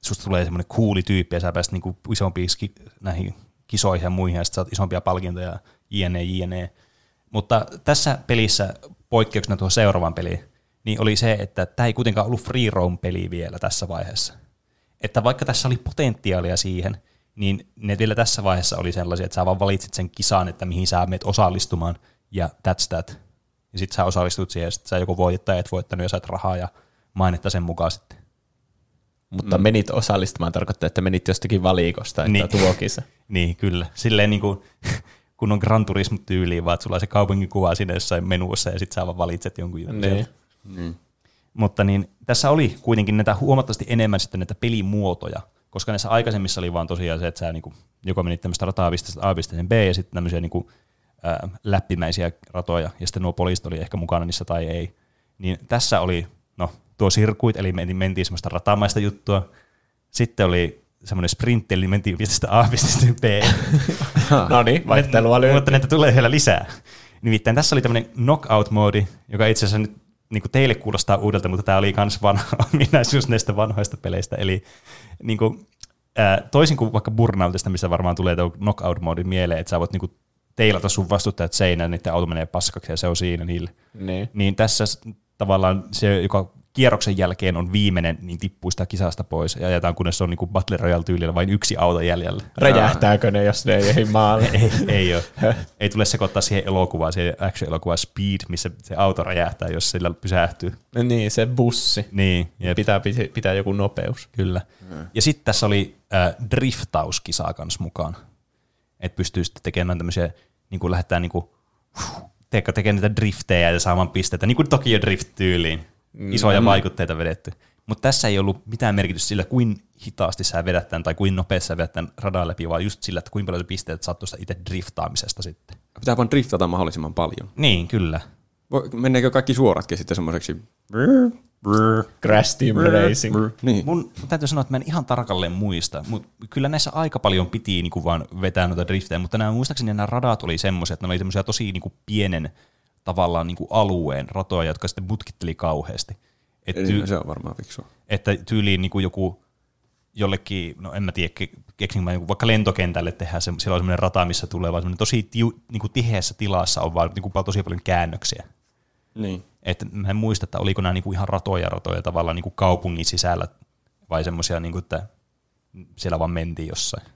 susta tulee semmoinen kuuli tyyppi ja sä pääset niin kuin isompiin ski- näihin kisoihin ja muihin ja sitten saat isompia palkintoja jne, jne. Mutta tässä pelissä poikkeuksena tuohon seuraavaan peliin, niin oli se, että tämä ei kuitenkaan ollut free roam peli vielä tässä vaiheessa. Että vaikka tässä oli potentiaalia siihen, niin ne vielä tässä vaiheessa oli sellaisia, että sä vaan valitsit sen kisan, että mihin sä menet osallistumaan, ja that's that. Ja sit sä osallistut siihen, ja sit sä joko voitit tai et voittanut, ja sait rahaa ja mainetta sen mukaan sitten. Mutta mm. menit osallistumaan tarkoittaa, että menit jostakin valikosta, että Niin. niin. tuo kisa. <laughs> Niin, kyllä. Silleen niin kuin, <laughs> kun on Gran Turismo tyyliin, vaan että sulla on se kaupungin kuva siinä jossain menussa, ja sit sä vaan valitset jonkun jutun. Niin. Niin. Mutta niin, tässä oli kuitenkin näitä huomattavasti enemmän sitten näitä pelimuotoja, koska näissä aikaisemmissa oli vaan tosiaan se, että sä niinku, joko menit tämmöistä rataa pisteestä A pisteeseen B ja sitten tämmöisiä niinku, ää, läppimäisiä ratoja, ja sitten nuo poliisit oli ehkä mukana niissä tai ei. Niin tässä oli, no tuo sirkuit, eli mentiin, mentiin semmoista ratamaista juttua, sitten oli semmoinen sprintti, eli mentiin pisteestä A pisteeseen B. <laughs> No niin, vaihtelua Mutta löytyy. näitä tulee vielä lisää. Nimittäin tässä oli tämmöinen knockout-moodi, joka itse asiassa nyt niin kuin teille kuulostaa uudelta, mutta tämä oli myös vanha <laughs> ominaisuus näistä vanhoista peleistä. Eli niin kuin, ää, toisin kuin vaikka Burnoutista, missä varmaan tulee tuo knockout-moodi mieleen, että sä voit niin kuin teilata sun vastustajat seinään, niiden auto menee paskaksi ja se on siinä niille. Niin. Niin tässä tavallaan se, joka kierroksen jälkeen on viimeinen, niin tippuu sitä kisasta pois ja ajetaan, kunnes on niin kuin Battle Royale-tyylillä vain yksi auto jäljellä. <laughs> Räjähtääkö ne, jos ne ei ehdi maalle? <laughs> Ei, ei ole. <laughs> Ei tule sekoittaa siihen elokuvaan, siihen action-elokuvaan Speed, missä se auto räjähtää, jos sillä pysähtyy. niin, se bussi. Niin, jep, Pitää, pitää joku nopeus. kyllä. Ja sitten tässä oli äh, driftauskisa kanssa mukaan. Että pystyy sitten tekemään tämmöisiä, niin kuin lähdetään niin kuin, teekö, tekemään niitä driftejä ja saamaan pisteitä, niin kuin Tokyo Drift-tyyliin. Isoja vaikutteita vedetty. Mutta tässä ei ollut mitään merkitystä sillä, kuin hitaasti sä vedät tämän, tai kuin nopeasti sä vedät tämän radan läpi, vaan just sillä, että kuinka paljon pisteet saat tuosta itse driftaamisesta sitten. Pitää vaan driftata mahdollisimman paljon. Niin, kyllä. Voi- Menneekö kaikki suoratkin sitten semmoiseksi? Crash Team Racing. Niin. Mun mun täytyy sanoa, että mä en ihan tarkalleen muista, mutta kyllä näissä aika paljon piti niinku vaan vetää noita driftejä, mutta nämä muistaakseni nämä radat oli semmoisia, että ne oli semmoisia tosi niinku pienen tavallaan niinku alueen ratoja, jotka sitten mutkitteli kauheasti. Et Eli ty- se on varmaan fiksua. että tyyliin niinku joku jollekin, no en mä tiedä, ke- keksin mä vaikka lentokentälle tehdään, se, siellä on semmoinen rata, missä tulee vaan semmoinen tosi tiu, niinku tiheässä tilassa on vaan niinku tosi paljon käännöksiä. Niin. Et mä en muista, että oliko nämä niinku ihan ratoja ratoja tavallaan niinku kaupungin sisällä vai semmoisia, niinku, että siellä vaan mentiin jossain.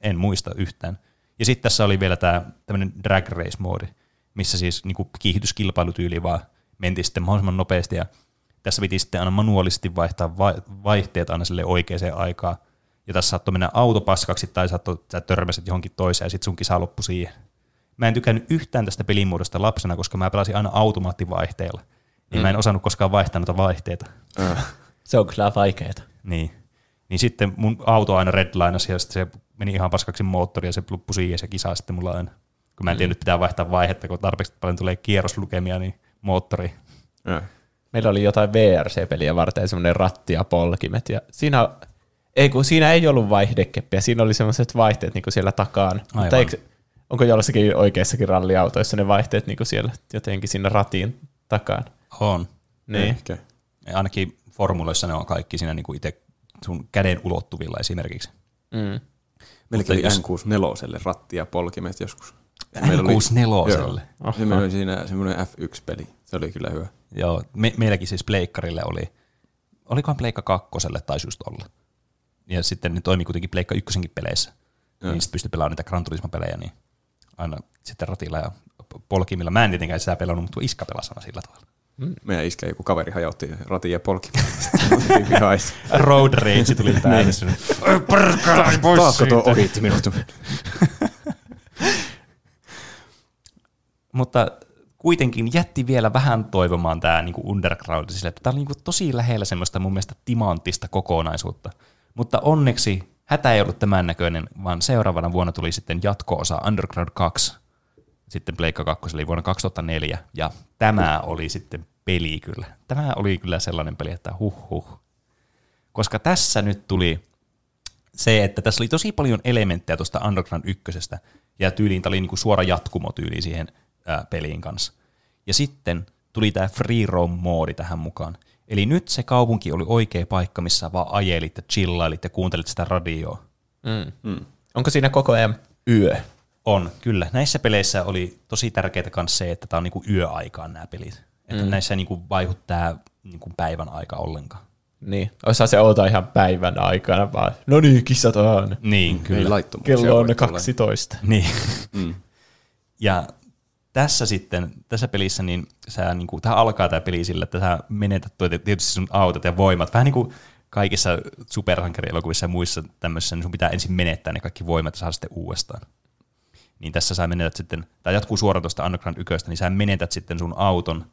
En muista yhtään. Ja sitten tässä oli vielä tämä tämmöinen drag race moodi, missä siis niin kuin kiihdytyskilpailutyyli vaan mentiin sitten mahdollisimman nopeasti ja tässä piti sitten aina manuaalisesti vaihtaa vai- vaihteet aina sille oikeaan aikaan. Ja tässä saattoi mennä auto paskaksi tai saattoi, sä törmäsit johonkin toiseen ja sitten sun kisa loppui siihen. Mä en tykännyt yhtään tästä pelimuodosta lapsena, koska mä pelasin aina automaattivaihteella. Niin mm. mä en osannut koskaan vaihtaa noita vaihteita. Äh. Se on kyllä vaikeeta. Niin. Niin sitten mun auto aina redlinasi ja sitten se meni ihan paskaksi moottori ja se loppui siihen ja se kisa sitten mulla aina. Kun mä en tiennyt, pitää vaihtaa vaihetta, kun tarpeeksi paljon tulee kierroslukemia, niin moottori. Äh. Meillä oli jotain VRC-peliä varten semmoinen ratti ja polkimet. Ja siinä, ei, kun siinä ei ollut vaihdekeppiä, siinä oli semmoiset vaihteet niin kuin siellä takaan. Mutta eikö, onko jossakin oikeissakin ralliautoissa ne vaihteet niin kuin siellä jotenkin siinä ratiin takaan? On. Niin. Ehkä. Ja ainakin formuloissa ne on kaikki siinä niin kuin itse sun käden ulottuvilla esimerkiksi. Mm. Meillä Mutta oli jos- N64 ratti ja polkimet joskus. Meillä oli- N64. Joo. Ja meillä oli siinä semmoinen F1-peli. Se oli kyllä hyvä. Joo, me, meilläkin siis pleikkarille oli, olikohan pleikka kakkoselle taisi just olla. Ja sitten ne toimi kuitenkin pleikka ykkösenkin peleissä. Joo. Niin sitten pystyi pelaamaan niitä Gran Turismo-pelejä, niin aina sitten ratilla ja polkimilla. Mä en tietenkään sitä pelannut, mutta iska pelasi aina sillä tavalla. Meidän iskä joku kaveri hajautti ratin ja vihaisi. <laughs> Road rage tuli täydessä. Taakko tuo ohitti minut. Mutta kuitenkin jätti vielä vähän toivomaan tämä niinku Underground sille, että tämä oli niinku tosi lähellä semmoista mun mielestä timanttista kokonaisuutta. Mutta onneksi hätä ei ollut tämän näköinen, vaan seuraavana vuonna tuli sitten jatko-osa Underground 2, sitten Pleikka 2 eli vuonna 2004, ja tämä oli sitten peli kyllä. Tämä oli kyllä sellainen peli, että huh huh. Koska tässä nyt tuli se, että tässä oli tosi paljon elementtejä tuosta Underground 1, ja tyyliin tämä oli niinku suora jatkumo tyyli siihen ää, peliin kanssa. Ja sitten tuli tämä free roam-moodi tähän mukaan. Eli nyt se kaupunki oli oikea paikka, missä vaan ajelit ja chillailit ja kuuntelit sitä radioa. Mm. Mm. Onko siinä koko ajan yö? On, kyllä. Näissä peleissä oli tosi tärkeää myös se, että tämä on niinku yöaikaan nämä pelit. Että mm. näissä ei niinku vaihu tämä niinku päivän aika ollenkaan. Niin. Osaa se outa ihan päivän aikana vaan. No niin, kisataan. Niin, kyllä. Kello on voi tulla. 12. Niin. Mm. Ja tässä sitten, tässä pelissä, niin sä, niin kuin, tämä alkaa tämä peli sillä, että sä menetät tietysti sun autot ja voimat. Vähän niin kuin kaikissa supersankarielokuvissa ja muissa tämmöisissä, niin sun pitää ensin menettää ne kaikki voimat ja saada sitten uudestaan. Niin tässä sä menetät sitten, tämä jatkuu suoraan tuosta Underground 1, niin sä menetät sitten sun auton,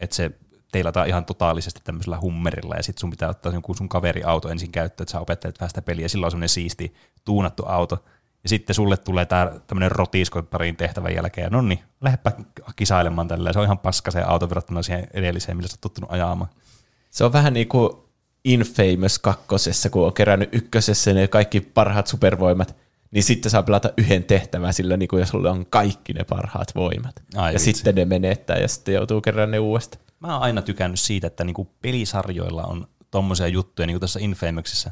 että se teilataan ihan totaalisesti tämmöisellä hummerilla, ja sitten sun pitää ottaa joku sun kaveri auto ensin käyttöön, että sä opettelet vähän sitä peliä, ja silloin on semmoinen siisti tuunattu auto, ja sitten sulle tulee tää tämmöinen rotisko parin tehtävän jälkeen, ja no niin, lähdepä kisailemaan tällä, se on ihan paska se auto verrattuna siihen edelliseen, millä sä oot tottunut ajamaan. Se on vähän niin kuin Infamous kakkosessa, kun on kerännyt ykkösessä ne kaikki parhaat supervoimat, niin sitten saa pelata yhden tehtävän sillä, niin kuin jos sulla on kaikki ne parhaat voimat. Ai ja vitsi. sitten ne menettää ja sitten joutuu kerran ne uudestaan. Mä oon aina tykännyt siitä, että niinku pelisarjoilla on tommosia juttuja, niin kuin tässä Infamouksissa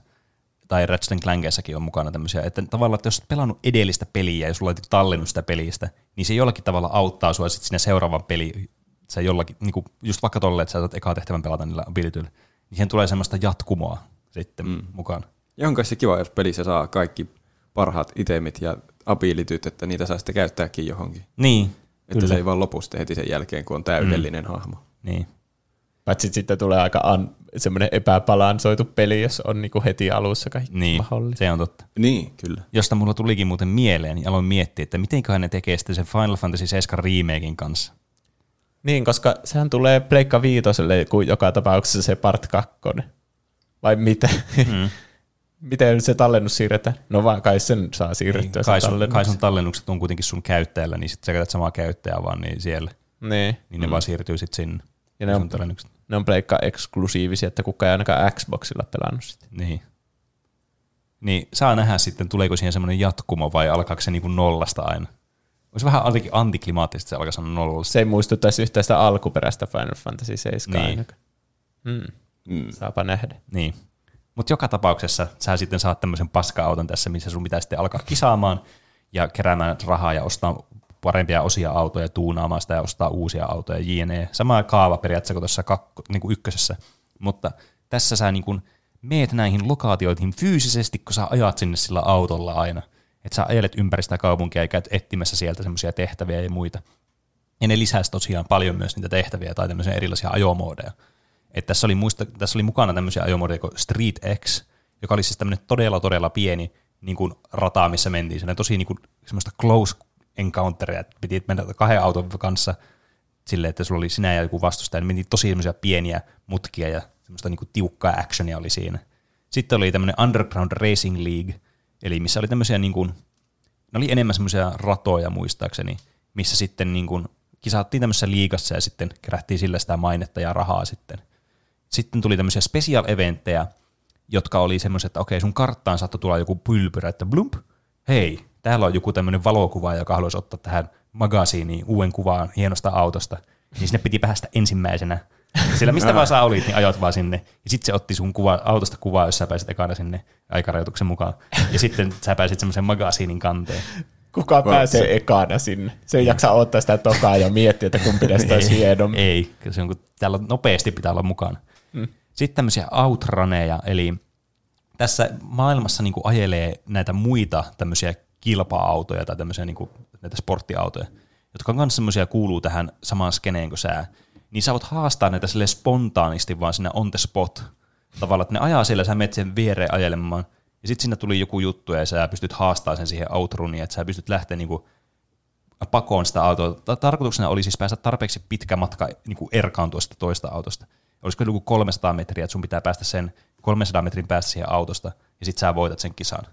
tai Ratchet Clankeissakin on mukana tämmöisiä, että tavallaan, että jos oot pelannut edellistä peliä ja sulla on tallennut sitä pelistä, niin se jollakin tavalla auttaa sua sitten siinä seuraavan peli, se jollakin, niin kuin just vaikka tolle, että sä saat ekaa tehtävän pelata niillä abilityillä, niin siihen tulee semmoista jatkumoa sitten mm. mukaan. Ja on kai se kiva, jos pelissä saa kaikki parhaat itemit ja abilityt, että niitä saa sitten käyttääkin johonkin. Niin, Että kyllä. se ei vaan lopu sitten heti sen jälkeen, kun on täydellinen mm. hahmo. Niin. Paitsi sitten tulee aika an, semmoinen epäbalansoitu peli, jos on niinku heti alussa kaikki Niin, mahdollista. se on totta. Niin, kyllä. Josta mulla tulikin muuten mieleen, niin aloin miettiä, että mitenköhän ne tekee sitten sen Final Fantasy 7 remakein kanssa. Niin, koska sehän tulee Pleikka Viitoselle kuin joka tapauksessa se part 2. Vai mitä? Mm. <laughs> Miten se tallennus siirretään? No vaan kai sen saa Niin, siirrettyä kai, se sun, tallennus. kai sun tallennukset on kuitenkin sun käyttäjällä, niin sitten sä käytät samaa käyttäjää vaan niin siellä. Niin. Niin ne vaan siirtyy sitten sinne. Ja ne on, tallennukset. Ne on Pleikka eksklusiivisia, että kukaan ei ainakaan Xboxilla pelannut sitä. Niin. Niin saa nähdä sitten, tuleeko siihen semmoinen jatkumo vai alkaako se niinku nollasta aina. Olisi vähän anti- antiklimaattista, että se alkaisi nollasta. Se ei muistuttaisi yhtään sitä alkuperäistä Final Fantasy 7 Niin. ainakaan. Mm. Mm. Saapa nähdä. Niin. Mutta joka tapauksessa sä sitten saat tämmöisen paska-auton tässä, missä sun pitää sitten alkaa kisaamaan ja keräämään rahaa ja ostaa parempia osia autoja, tuunaamaan sitä ja ostaa uusia autoja, jne. Sama kaava periaatteessa kuin tuossa kakko, niin kuin ykkösessä, mutta tässä sä niin kuin meet näihin lokaatioihin fyysisesti, kun sä ajat sinne sillä autolla aina. Että sä ajelet ympäri sitä kaupunkia ja käyt etsimässä sieltä semmoisia tehtäviä ja muita. Ja ne lisäsi tosiaan paljon myös niitä tehtäviä tai tämmöisiä erilaisia ajomoodeja. Et tässä, oli muista, tässä oli mukana tämmöisiä ajomoodeja kuin Street X, joka oli siis tämmöinen todella todella pieni niin kuin rata, missä mentiin. Se tosi niin kuin, semmoista close encounteria, että piti mennä kahden auton kanssa silleen, että sulla oli sinä ja joku vastustaja, niin meni tosi semmoisia pieniä mutkia ja semmoista niin kuin tiukkaa actionia oli siinä. Sitten oli tämmöinen Underground Racing League, eli missä oli tämmöisiä niin kuin, ne oli enemmän semmoisia ratoja muistaakseni, missä sitten niin kuin kisattiin tämmöisessä liigassa ja sitten kerättiin sillä sitä mainetta ja rahaa sitten. Sitten tuli tämmöisiä special eventtejä, jotka oli semmoiset, että okei, sun karttaan saattoi tulla joku pylpyrä, että blump, hei, täällä on joku tämmöinen valokuva, joka haluaisi ottaa tähän magasiiniin uuden kuvaan hienosta autosta. Niin sinne piti päästä ensimmäisenä. Sillä mistä vaan sä olit, niin ajot vaan sinne. Ja sitten se otti sun kuva, autosta kuvaa, jos sä pääsit ekana sinne aikarajoituksen mukaan. Ja sitten sä pääsit semmoisen magasiinin kanteen. Kuka pääsee ekana sinne? Se ei jaksa ottaa sitä tokaa ja miettiä, että kumpi näistä olisi hienompi. Ei, se on, kun täällä nopeasti pitää olla mukana. Mm. Sitten tämmöisiä outraneja, eli tässä maailmassa niin kuin ajelee näitä muita tämmöisiä kilpa-autoja tai tämmöisiä niin kuin, näitä sporttiautoja, jotka on myös semmoisia kuuluu tähän samaan skeneen kuin sää, niin sä voit haastaa näitä sille spontaanisti vaan sinne on the spot. Tavallaan, että ne ajaa siellä, sä menet sen viereen ajelemaan, ja sitten siinä tuli joku juttu, ja sä pystyt haastamaan sen siihen outruniin, että sä pystyt lähteä niinku pakoon sitä autoa. Tarkoituksena oli siis päästä tarpeeksi pitkä matka niinku erkaantua sitä toista autosta. Olisiko joku 300 metriä, että sun pitää päästä sen 300 metrin päästä siihen autosta, ja sitten sä voitat sen kisan.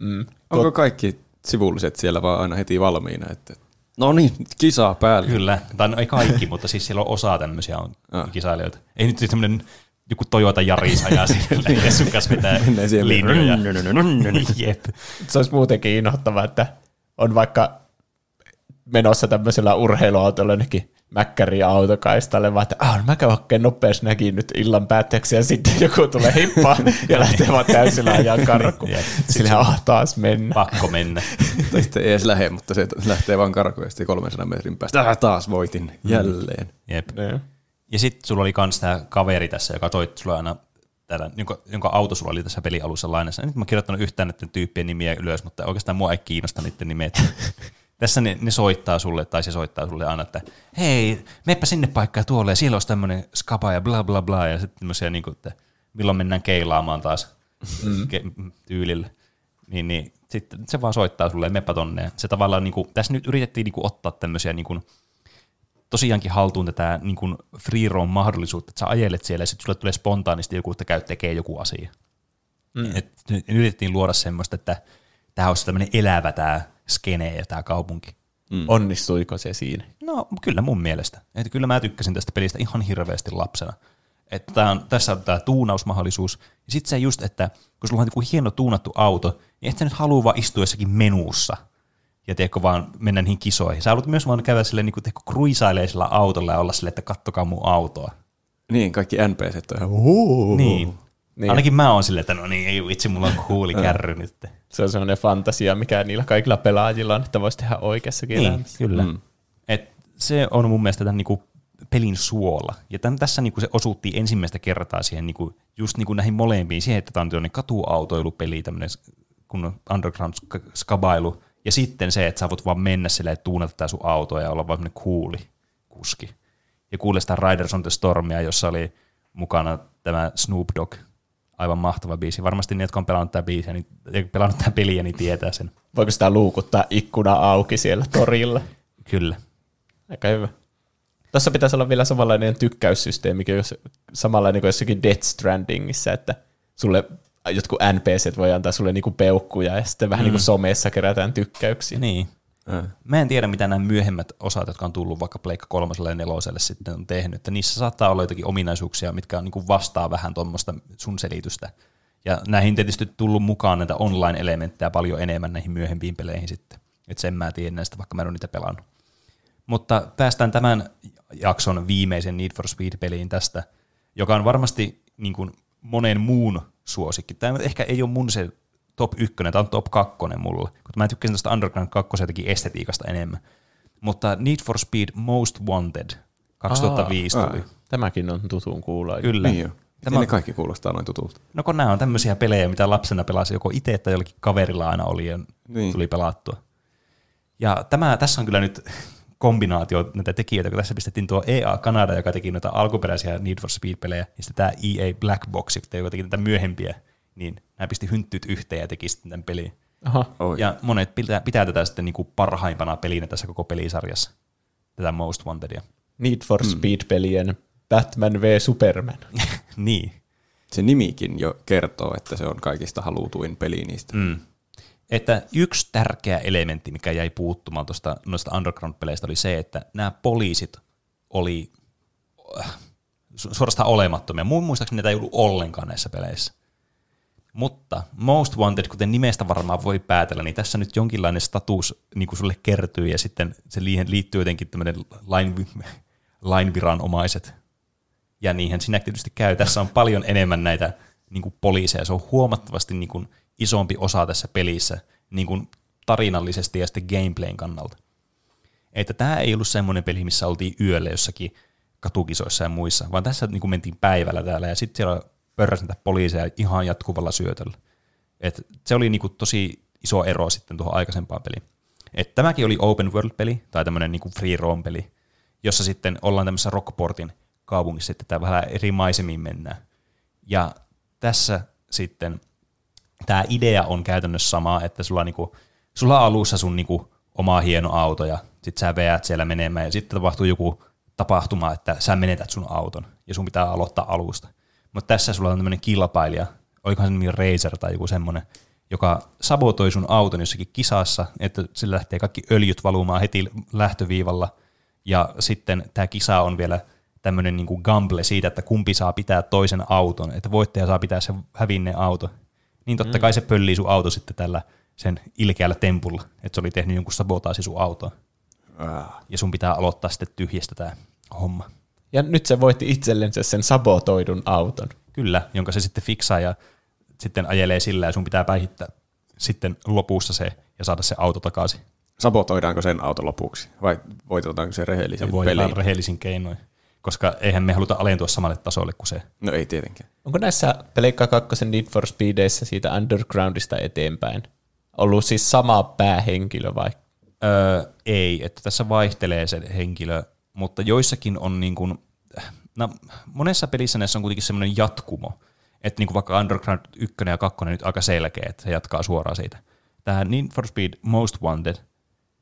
Mm. Onko kaikki sivulliset siellä vaan aina heti valmiina, että no niin, kisaa päälle. Kyllä, tai no ei kaikki, <laughs> mutta siis siellä on osa tämmöisiä on ah. kisailijoita. Ei nyt siis semmoinen joku Toyota Yaris ajaa siellä ja sun kanssa vetää linjoja. <laughs> Jep. Se olisi muutenkin inhottavaa, että on vaikka menossa tämmöisellä urheiluautolla jonnekin mäkkäri autokaistalle, vaan että ah, mä käyn hakkeen nopeasti näkin nyt illan päätteeksi, ja sitten joku tulee hippaan <laughs> ja lähtee vaan täysillä ajaa karkuun. Sillä ah, taas mennä. Pakko mennä. <laughs> tai sitten ei edes lähde, mutta se lähtee vaan karkuun ja sitten 300 metrin päästä, ah, taas voitin mm. jälleen. Jep. Ja, ja sitten sulla oli kans tämä kaveri tässä, joka toi sulle aina täällä, jonka, jonka auto sulla oli tässä pelialussa lainassa. Nyt mä oon kirjoittanut yhtään näiden tyyppien nimiä ylös, mutta oikeastaan mua ei kiinnosta niiden nimet. <laughs> tässä ne, ne, soittaa sulle, tai se soittaa sulle aina, että hei, meppä sinne paikkaan tuolle, ja siellä olisi tämmöinen skaba ja bla bla bla, ja sitten tämmöisiä, niin kuin, että milloin mennään keilaamaan taas mm. ke- tyylillä. Niin, niin sitten se vaan soittaa sulle, meppä tonne. Ja se tavallaan, niin kuin, tässä nyt yritettiin niin kuin, ottaa tämmöisiä niin kuin, tosiaankin haltuun tätä niin kuin free roam mahdollisuutta, että sä ajelet siellä ja sitten sulle tulee spontaanisti joku, että käy tekee joku asia. Mm. Et, yritettiin luoda semmoista, että tämä olisi tämmöinen elävä tämä skene ja tämä kaupunki. Mm. Onnistuiko se siinä? No kyllä mun mielestä. Että kyllä mä tykkäsin tästä pelistä ihan hirveästi lapsena. Että tää on, tässä on tämä tuunausmahdollisuus. Ja sitten se just, että kun sulla on joku hieno tuunattu auto, niin et sä nyt halua vaan istua jossakin menuussa ja teekö vaan mennä niihin kisoihin. Sä haluat myös vaan käydä sille, niin sillä autolla ja olla sille, että kattokaa mun autoa. Niin, kaikki NPCt on ihan Huu. Niin. Niin. Ainakin mä oon silleen, että no niin, ei vitsi, mulla on kuuli <laughs> kärry nyt. Se on semmoinen fantasia, mikä niillä kaikilla pelaajilla on, että voisi tehdä oikeassakin niin, elämässä. kyllä. Mm. Et se on mun mielestä tämän niinku pelin suola. Ja tämän, tässä niinku se osuutti ensimmäistä kertaa siihen niinku, just niinku näihin molempiin, siihen, että tämä on katuautoilupeli, tämmöinen kun underground skabailu, ja sitten se, että sä voit vaan mennä silleen, että tuunata tää sun autoa ja olla vaan semmoinen kuuli kuski. Ja kuulee sitä Riders on the Stormia, jossa oli mukana tämä Snoop Dogg, aivan mahtava biisi. Varmasti ne, jotka on pelannut tätä biisiä, niin, pelannut tätä peliä, niin tietää sen. Voiko sitä luukuttaa ikkuna auki siellä torilla? <laughs> Kyllä. Aika hyvä. Tässä pitäisi olla vielä samanlainen tykkäyssysteemi, jos samanlainen kuin jossakin Death Strandingissa, että sulle jotkut NPCt voi antaa sulle niinku peukkuja ja sitten vähän niinku mm. niin kuin somessa kerätään tykkäyksiä. Niin. Mm. Mä en tiedä, mitä nämä myöhemmät osat, jotka on tullut vaikka Pleikka kolmoselle ja neloselle sitten on tehnyt, että niissä saattaa olla jotakin ominaisuuksia, mitkä on niin kuin vastaa vähän tuommoista sun selitystä. Ja näihin tietysti tullut mukaan näitä online-elementtejä paljon enemmän näihin myöhempiin peleihin sitten. Että sen mä tiedän näistä, vaikka mä en ole niitä pelannut. Mutta päästään tämän jakson viimeisen Need for Speed-peliin tästä, joka on varmasti niin kuin monen muun suosikki. Tämä ehkä ei ole mun se top ykkönen, tämä on top kakkonen mulle, kun mä tykkäsin tästä Underground 2 jotenkin estetiikasta enemmän. Mutta Need for Speed Most Wanted 2005 Aa, tuli. Aa, tämäkin on tutun kuulla. Kyllä. Niin jo. Tämä ne kaikki kuulostaa noin tutulta? No kun nämä on tämmöisiä pelejä, mitä lapsena pelasi joko itse tai jollakin kaverilla aina oli ja niin. tuli pelattua. Ja tämä, tässä on kyllä nyt kombinaatio näitä tekijöitä, kun tässä pistettiin tuo EA Kanada, joka teki noita alkuperäisiä Need for Speed-pelejä, ja sitten tämä EA Black Box, joka teki näitä myöhempiä, niin nämä pisti hynttyt yhteen ja teki sitten tämän pelin. Aha. Oi. Ja monet pitää, pitää tätä sitten niin kuin parhaimpana pelinä tässä koko pelisarjassa, tätä Most Wantedia. Need for Speed-pelien Batman v Superman. <laughs> niin. Se nimikin jo kertoo, että se on kaikista halutuin peli niistä. Mm. Että yksi tärkeä elementti, mikä jäi puuttumaan tuosta, noista Underground-peleistä, oli se, että nämä poliisit oli äh, su- suorastaan olemattomia. Mun muistaakseni niitä ei ollut ollenkaan näissä peleissä. Mutta Most Wanted, kuten nimestä varmaan voi päätellä, niin tässä nyt jonkinlainen status niin kuin sulle kertyy, ja sitten se liittyy jotenkin tämmöinen lain, lainviranomaiset. Ja niinhän siinä tietysti käy. Tässä on paljon enemmän näitä niin kuin poliiseja. Se on huomattavasti niin kuin isompi osa tässä pelissä niin kuin tarinallisesti ja sitten gameplayn kannalta. Että tämä ei ollut semmoinen peli, missä oltiin yöllä jossakin katukisoissa ja muissa, vaan tässä niin kuin mentiin päivällä täällä ja sitten siellä pörräsi näitä poliiseja ihan jatkuvalla syötöllä. Et se oli niin kuin tosi iso ero sitten tuohon aikaisempaan peliin. Et tämäkin oli open world-peli tai tämmöinen niin kuin free roam-peli, jossa sitten ollaan tämmöisessä Rockportin kaupungissa, että tämä vähän eri maisemiin mennään. Ja tässä sitten tämä idea on käytännössä sama, että sulla, niinku, sulla alussa sun niinku oma hieno auto ja sit sä veät siellä menemään ja sitten tapahtuu joku tapahtuma, että sä menetät sun auton ja sun pitää aloittaa alusta. Mutta tässä sulla on tämmöinen kilpailija, olikohan se nimi Razer tai joku semmoinen, joka sabotoi sun auton jossakin kisassa, että sillä lähtee kaikki öljyt valumaan heti lähtöviivalla ja sitten tämä kisa on vielä tämmöinen niinku gamble siitä, että kumpi saa pitää toisen auton, että voittaja saa pitää sen hävinneen auto. Niin totta kai se pöllii sun auto sitten tällä sen ilkeällä tempulla, että se oli tehnyt jonkun sabotaasi sun autoon. Ah. Ja sun pitää aloittaa sitten tyhjästä tämä homma. Ja nyt se voitti itsellensä sen sabotoidun auton. Kyllä, jonka se sitten fiksaa ja sitten ajelee sillä ja sun pitää päihittää sitten lopussa se ja saada se auto takaisin. Sabotoidaanko sen auto lopuksi vai voitetaanko se voidaan pelin? rehellisin keinoin. Koska eihän me haluta alentua samalle tasolle kuin se. No ei tietenkään. Onko näissä Pleikka 2 Need for Speedeissä siitä Undergroundista eteenpäin ollut siis sama päähenkilö vai? Öö, ei, että tässä vaihtelee se henkilö, mutta joissakin on niin kuin, no, monessa pelissä näissä on kuitenkin semmoinen jatkumo, että niin kuin vaikka Underground 1 ja 2 nyt aika selkeä, että se jatkaa suoraan siitä. Tämä Need for Speed Most Wanted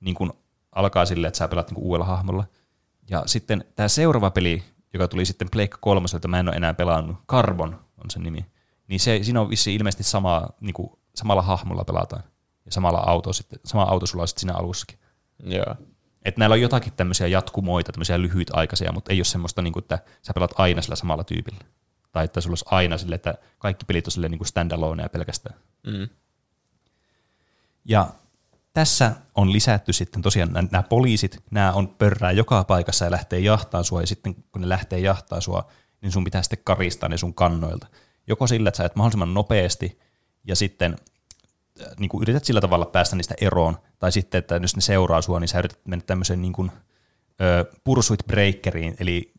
niin kuin alkaa silleen, että sä pelaat niin kuin uudella hahmolla. Ja sitten tämä seuraava peli, joka tuli sitten Pleikka 3, jota mä en ole enää pelannut, Carbon on sen nimi, niin se, siinä on vissiin ilmeisesti sama, niin kuin, samalla hahmolla pelataan. Ja samalla auto sitten, sama auto sulla on sitten siinä alussakin. Joo. Että näillä on jotakin tämmöisiä jatkumoita, tämmöisiä lyhytaikaisia, mutta ei ole semmoista, niin kuin, että sä pelaat aina sillä samalla tyypillä. Tai että sulla olisi aina sille, että kaikki pelit on silleen niin kuin standalone ja pelkästään. Mm. Ja tässä on lisätty sitten tosiaan nämä, nämä poliisit, nämä on pörrää joka paikassa ja lähtee jahtaan sua, ja sitten kun ne lähtee jahtaan sua, niin sun pitää sitten karistaa ne sun kannoilta. Joko sillä, että sä et mahdollisimman nopeasti, ja sitten niin kuin yrität sillä tavalla päästä niistä eroon, tai sitten, että jos ne seuraa sua, niin sä yrität mennä tämmöiseen niin kuin, ö, pursuit breakeriin, eli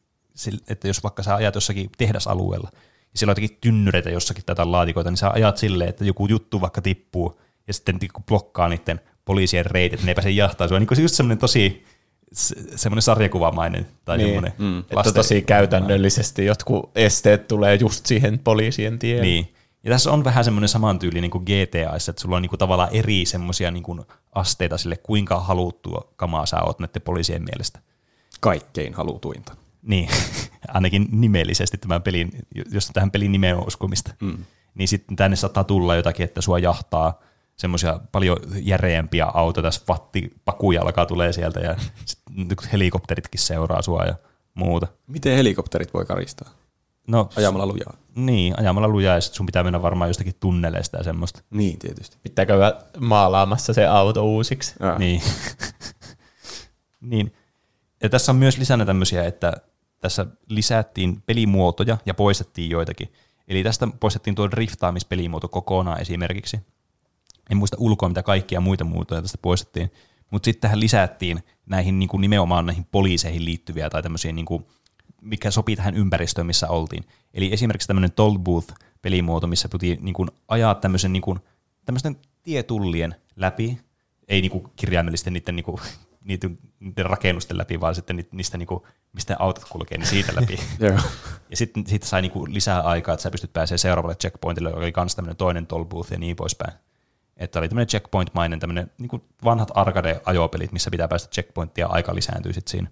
että jos vaikka sä ajat jossakin tehdasalueella, ja siellä on jotakin tynnyreitä jossakin tätä laatikoita, niin sä ajat silleen, että joku juttu vaikka tippuu, ja sitten niinku blokkaa niiden poliisien reitit, että ne ei pääse jahtaa sua. Niin kuin just semmoinen tosi se- semmoinen sarjakuvamainen tai Niin. semmoinen Mm. Että tosi käytännöllisesti jotkut esteet tulee just siihen poliisien tielle. Niin. Ja tässä on vähän semmoinen samantyylinen kuin GTAissa, että sulla on niinku tavallaan eri semmoisia niinku asteita sille, kuinka haluttua kamaa sä oot näiden poliisien mielestä. Kaikkein halutuinta. Niin, <laughs> ainakin nimellisesti tämän pelin, jos tähän pelin nimeen on uskomista. Mm. Niin sitten tänne saattaa tulla jotakin, että sua jahtaa semmoisia paljon järeämpiä autoja, tässä vattipakujalka tulee sieltä ja helikopteritkin seuraa sua ja muuta. Miten helikopterit voi karistaa? No, Ajamalla lujaa. niin, ajamalla lujaa ja sit sun pitää mennä varmaan jostakin tunneleista ja semmoista. Niin, tietysti. Pitää käydä maalaamassa se auto uusiksi. Ah. Niin. <laughs> niin. Ja tässä on myös lisänä tämmöisiä, että tässä lisättiin pelimuotoja ja poistettiin joitakin. Eli tästä poistettiin tuo driftaamispelimuoto kokonaan esimerkiksi. En muista ulkoa, mitä kaikkia muita muotoja tästä poistettiin. Mutta sitten tähän lisättiin näihin niin kuin nimenomaan näihin poliiseihin liittyviä tai tämmöisiä, niin kuin, mikä sopii tähän ympäristöön, missä oltiin. Eli esimerkiksi tämmöinen Toll Booth-pelimuoto, missä piti niin kuin, ajaa tämmöisen niin kuin, tämmöisten tietullien läpi, ei niin kuin kirjaimellisesti niiden niin kuin, <laughs> niiden, niiden rakennusten läpi, vaan sitten ni- niistä, niinku, mistä autot kulkee, niin siitä läpi. <laughs> Joo. ja sitten siitä sai niinku lisää aikaa, että sä pystyt pääsemään seuraavalle checkpointille, joka oli myös tämmöinen toinen toll booth ja niin poispäin. Että oli tämmöinen checkpoint-mainen, tämmöinen niinku vanhat arcade-ajopelit, missä pitää päästä checkpointtia ja aika lisääntyy sitten siinä.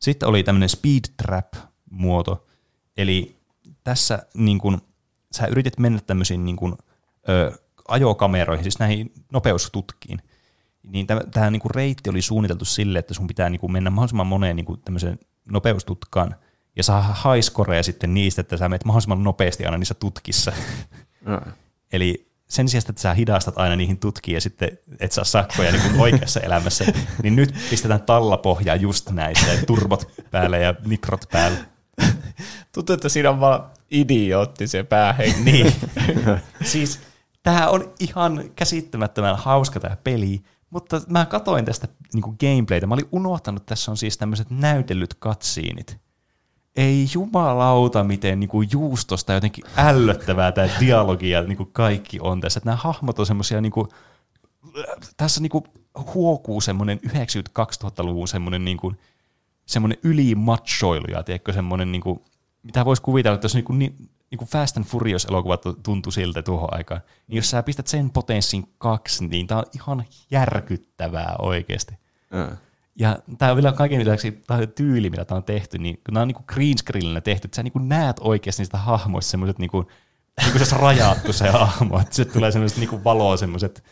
Sitten oli tämmöinen speed trap-muoto, eli tässä niin kun, sä yritit mennä tämmöisiin niin kun, ö, ajokameroihin, siis näihin nopeustutkiin, niin tämä niin reitti oli suunniteltu sille, että sun pitää niin kuin mennä mahdollisimman moneen niin tämmöiseen nopeustutkaan ja saa haiskoreja sitten niistä, että sä menet mahdollisimman nopeasti aina niissä tutkissa. Joo. Eli sen sijaan, että sä hidastat aina niihin tutkiin ja sitten et saa sakkoja niin kuin oikeassa elämässä, niin nyt pistetään tallapohjaa just näissä, turbot päälle ja nitrot päälle. Tuntuu, että siinä on vaan idiootti se päähenki. <laughs> Niin. siis tämä on ihan käsittämättömän hauska tämä peli, mutta mä katoin tästä niinku gameplaytä. Mä olin unohtanut, että tässä on siis tämmöiset näytellyt katsiinit. Ei jumalauta, miten niinku juustosta jotenkin ällöttävää tämä dialogi ja niinku kaikki on tässä. Nämä hahmot on semmoisia, niinku, tässä niinku huokuu semmoinen 90-2000-luvun semmoinen niinku, semmoinen ylimachoilu ja tiedätkö, semmoinen, niinku, mitä voisi kuvitella, että jos niinku, ni, niinku Fast and Furious-elokuvat tuntui siltä tuohon aikaan, niin jos sä pistät sen potenssin kaksi, niin tää on ihan järkyttävää oikeasti. Joo. Ja tämä on vielä kaiken lisäksi tää tyyli, millä tämä on tehty, niin kun nämä on niinku green screenillä tehty, että sä niinku näet oikeasti niistä hahmoista semmoiset, niinku, niinku se olisi rajattu se hahmo, että se tulee semmoiset niinku valoa semmoiset.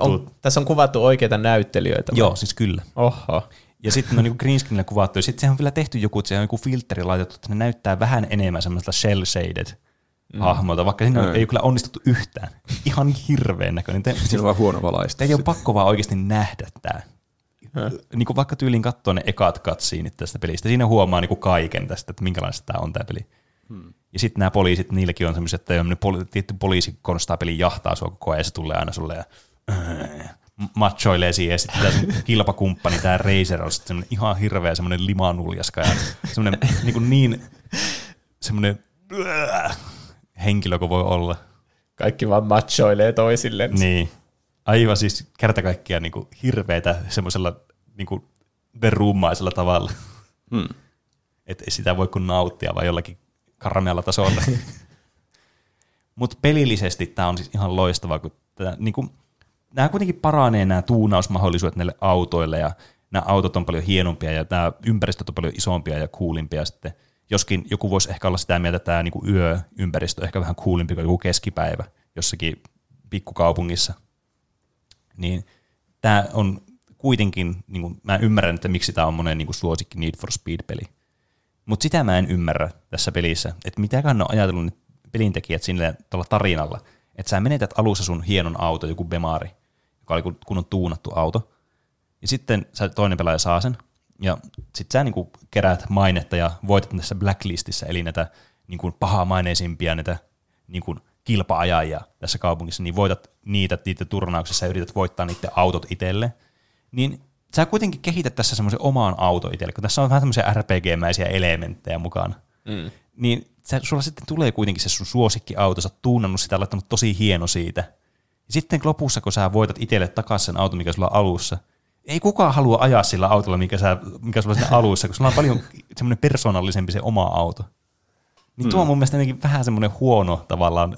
On, tässä on kuvattu oikeita näyttelijöitä. vai? Joo, siis kyllä. Oho. Ja sitten on niinku green screenillä kuvattu, ja sitten se on vielä tehty joku, että se on joku filteri laitettu, että ne näyttää vähän enemmän semmoista shell shaded mm. hahmolta, vaikka siinä Mm. ei kyllä onnistuttu yhtään. Ihan hirveän näköinen. Te, Siinä on vaan huono valaistus. Teidän on pakko vaan oikeasti nähdä tämä. Niin kuin vaikka tyyliin katsoo ne ekat katsiinit tästä pelistä, siinä huomaa niin kuin kaiken tästä, että minkälaista tämä on tämä peli. Hmm. Ja sitten nämä poliisit, niilläkin on semmoiset, että poli, tietty poliisikonstaapeli jahtaa sua koko ajan, ja se tulee aina sulle ja äh, machoilee siihen, ja sitten tämä kilpakumppani, tämä Razer, on sitten semmoinen ihan hirveä semmoinen limanuljaska, ja semmoinen <laughs> niin, kuin niin semmoinen äh, henkilö kuin voi olla. Kaikki vaan machoilee toisilleen. Niin. Aivan siis kerta kaikkiaan niin hirveätä semmoisella niin verummaisella tavalla. Hmm. Että sitä voi kuin nauttia vaan jollakin karmealla tasolla. <laughs> Mutta pelillisesti tämä on siis ihan loistavaa, kun tää, niin kuin, nämä kuitenkin paranee nämä tuunausmahdollisuudet näille autoille ja nämä autot on paljon hienompia ja nämä ympäristöt on paljon isompia ja coolimpia sitten. Joskin joku voisi ehkä olla sitä mieltä, että tämä niin yöympäristö on ehkä vähän coolimpi kuin joku keskipäivä jossakin pikkukaupungissa. Niin tämä on kuitenkin, niin kuin, mä ymmärrän, että miksi tämä on monen niin kuin suosikki Need for Speed-peli. Mutta sitä mä en ymmärrä tässä pelissä, että ne on ajatellut ne pelintekijät sinne tuolla tarinalla, että sä menetät alussa sun hienon auto, joku Bemari, joka oli kun- kunnon tuunattu auto, ja sitten sä toinen pelaaja saa sen, ja sitten sä niinku keräät mainetta ja voitat tässä blacklistissä, eli näitä niinku pahamaineisimpia näitä niinku kilpa-ajajia tässä kaupungissa, niin voitat niitä niiden turnauksessa ja yrität voittaa niiden autot itselle, niin sä kuitenkin kehität tässä semmoisen oman auto itselle, kun tässä on vähän tämmöisiä RPG-mäisiä elementtejä mukana. Mm. Niin sä, sulla sitten tulee kuitenkin se sun suosikkiauto, sä oot tuunannut sitä, laittanut tosi hieno siitä. Ja sitten lopussa, kun sä voitat itselle takaisin sen auton, mikä sulla on alussa, ei kukaan halua ajaa sillä autolla, mikä, sä, mikä sulla on siinä alussa, kun sulla on paljon <laughs> semmoinen persoonallisempi se oma auto. Niin tuo on mun mielestä vähän semmoinen huono tavallaan,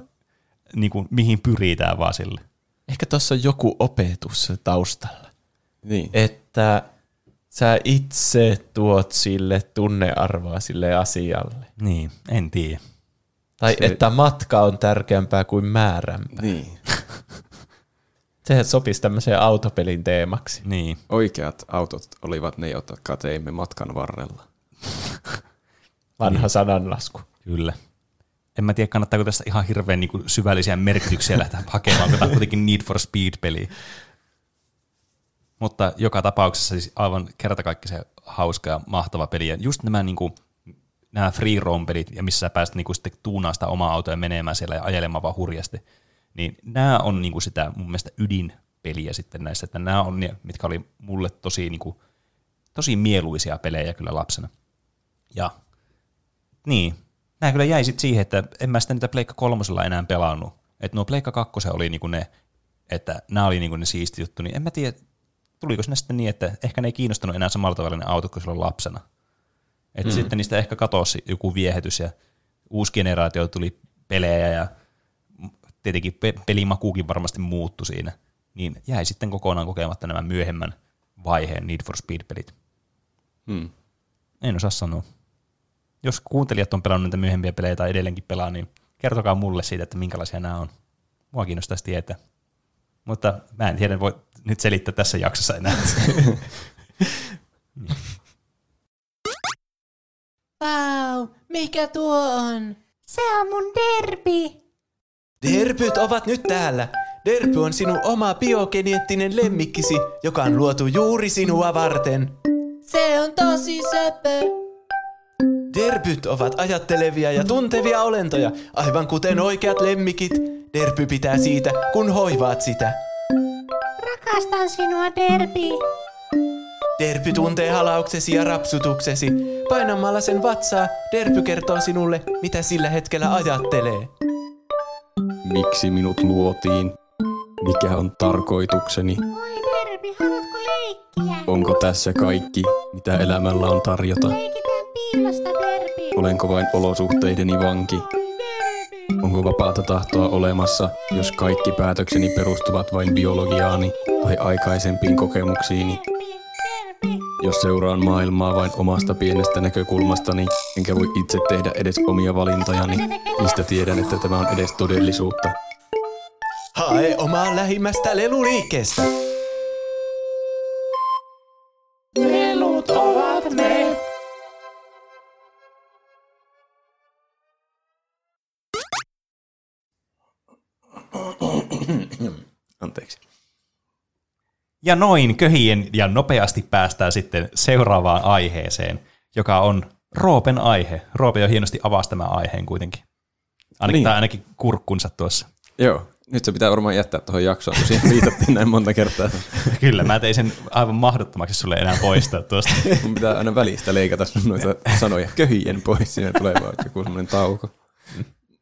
niin kuin, mihin pyritään vaan sille. Ehkä tuossa on joku opetus taustalla. Niin. Että sä itse tuot sille tunnearvoa sille asialle. Niin, en tiedä. Tai se... että matka on tärkeämpää kuin määränpää. niin. <laughs> Se sopisi tämmöiseen autopelin teemaksi. Niin. Oikeat autot olivat ne, jotka teimme matkan varrella. Vanha niin. sananlasku. Kyllä. En mä tiedä, kannattaako tästä ihan hirveän niin kuin syvällisiä merkityksiä lähteä hakemaan, kun tämä on kuitenkin Need for Speed-peli. Mutta joka tapauksessa siis aivan kertakaikkisen hauska ja mahtava peli. Ja just nämä, niin kuin, nämä free roam pelit, ja missä sä pääset niin kuin sitten tuunaa sitä omaa autoa ja menemään siellä ja ajelemaan vaan hurjasti, niin nämä on niin kuin sitä mun mielestä ydinpeliä sitten näissä, että nämä on ne, mitkä oli mulle tosi, niin kuin, tosi mieluisia pelejä kyllä lapsena. Ja niin, nämä kyllä jäi sitten siihen, että en mä sitä niitä Pleikka kolmosella enää pelannut. Että nuo Pleikka kakkosen oli niinku ne, että nämä oli niinku ne siisti juttu, niin en mä tiedä, tuliko sinne sitten niin, että ehkä ne ei kiinnostunut enää samalla tavalla ne autot kuin silloin lapsena. Että mm. sitten niistä ehkä katosi joku viehätys ja uusi generaatio tuli pelejä ja tietenkin pe- pelimakuukin varmasti muuttui siinä. Niin jäi sitten kokonaan kokematta nämä myöhemmän vaiheen Need for Speed-pelit. Hmm. En osaa sanoa. Jos kuuntelijat on pelannut näitä myöhempiä pelejä tai edelleenkin pelaa, niin kertokaa mulle siitä, että minkälaisia nämä on. Mua kiinnostaisi tietää. Mutta mä en tiedä, voi nyt selittää tässä jaksossa enää. <laughs> Vau, mikä tuo on? Se on mun derbi. Derpyt ovat nyt täällä. Derpy on sinun oma biogeneettinen lemmikkisi, joka on luotu juuri sinua varten. Se on tosi söpö. Derpyt ovat ajattelevia ja tuntevia olentoja, aivan kuten oikeat lemmikit. Derpy pitää siitä, kun hoivaat sitä. Rakastan sinua, derbi. Derpy tuntee halauksesi ja rapsutuksesi. Painamalla sen vatsaa, Derpy kertoo sinulle, mitä sillä hetkellä ajattelee. Miksi minut luotiin? Mikä on tarkoitukseni? Oi, derbi, haluatko leikkiä? Onko tässä kaikki, mitä elämällä on tarjota? Derbi. Olenko vain olosuhteideni vanki? Onko vapaata tahtoa olemassa, jos kaikki päätökseni perustuvat vain biologiaani tai aikaisempiin kokemuksiini? Jos seuraan maailmaa vain omasta pienestä näkökulmastani, enkä voi itse tehdä edes omia valintojani, mistä tiedän, että tämä on edes todellisuutta? Hae omaa lähimmästä leluliikkeestä. Anteeksi. Ja noin köhien ja nopeasti päästään sitten seuraavaan aiheeseen, joka on Roopen aihe. Roope jo hienosti avasi tämän aiheen kuitenkin. Ainakin, Niin. tai ainakin kurkkunsa tuossa. Joo, nyt se pitää varmaan jättää tuohon jaksoon, kun siihen viitattiin näin monta kertaa. <laughs> Kyllä, mä tein sen aivan mahdottomaksi sulle enää poistaa tuosta. <laughs> Mun pitää aina välistä leikata sun noita sanoja köhien pois, siinä tulee vaan joku semmoinen tauko.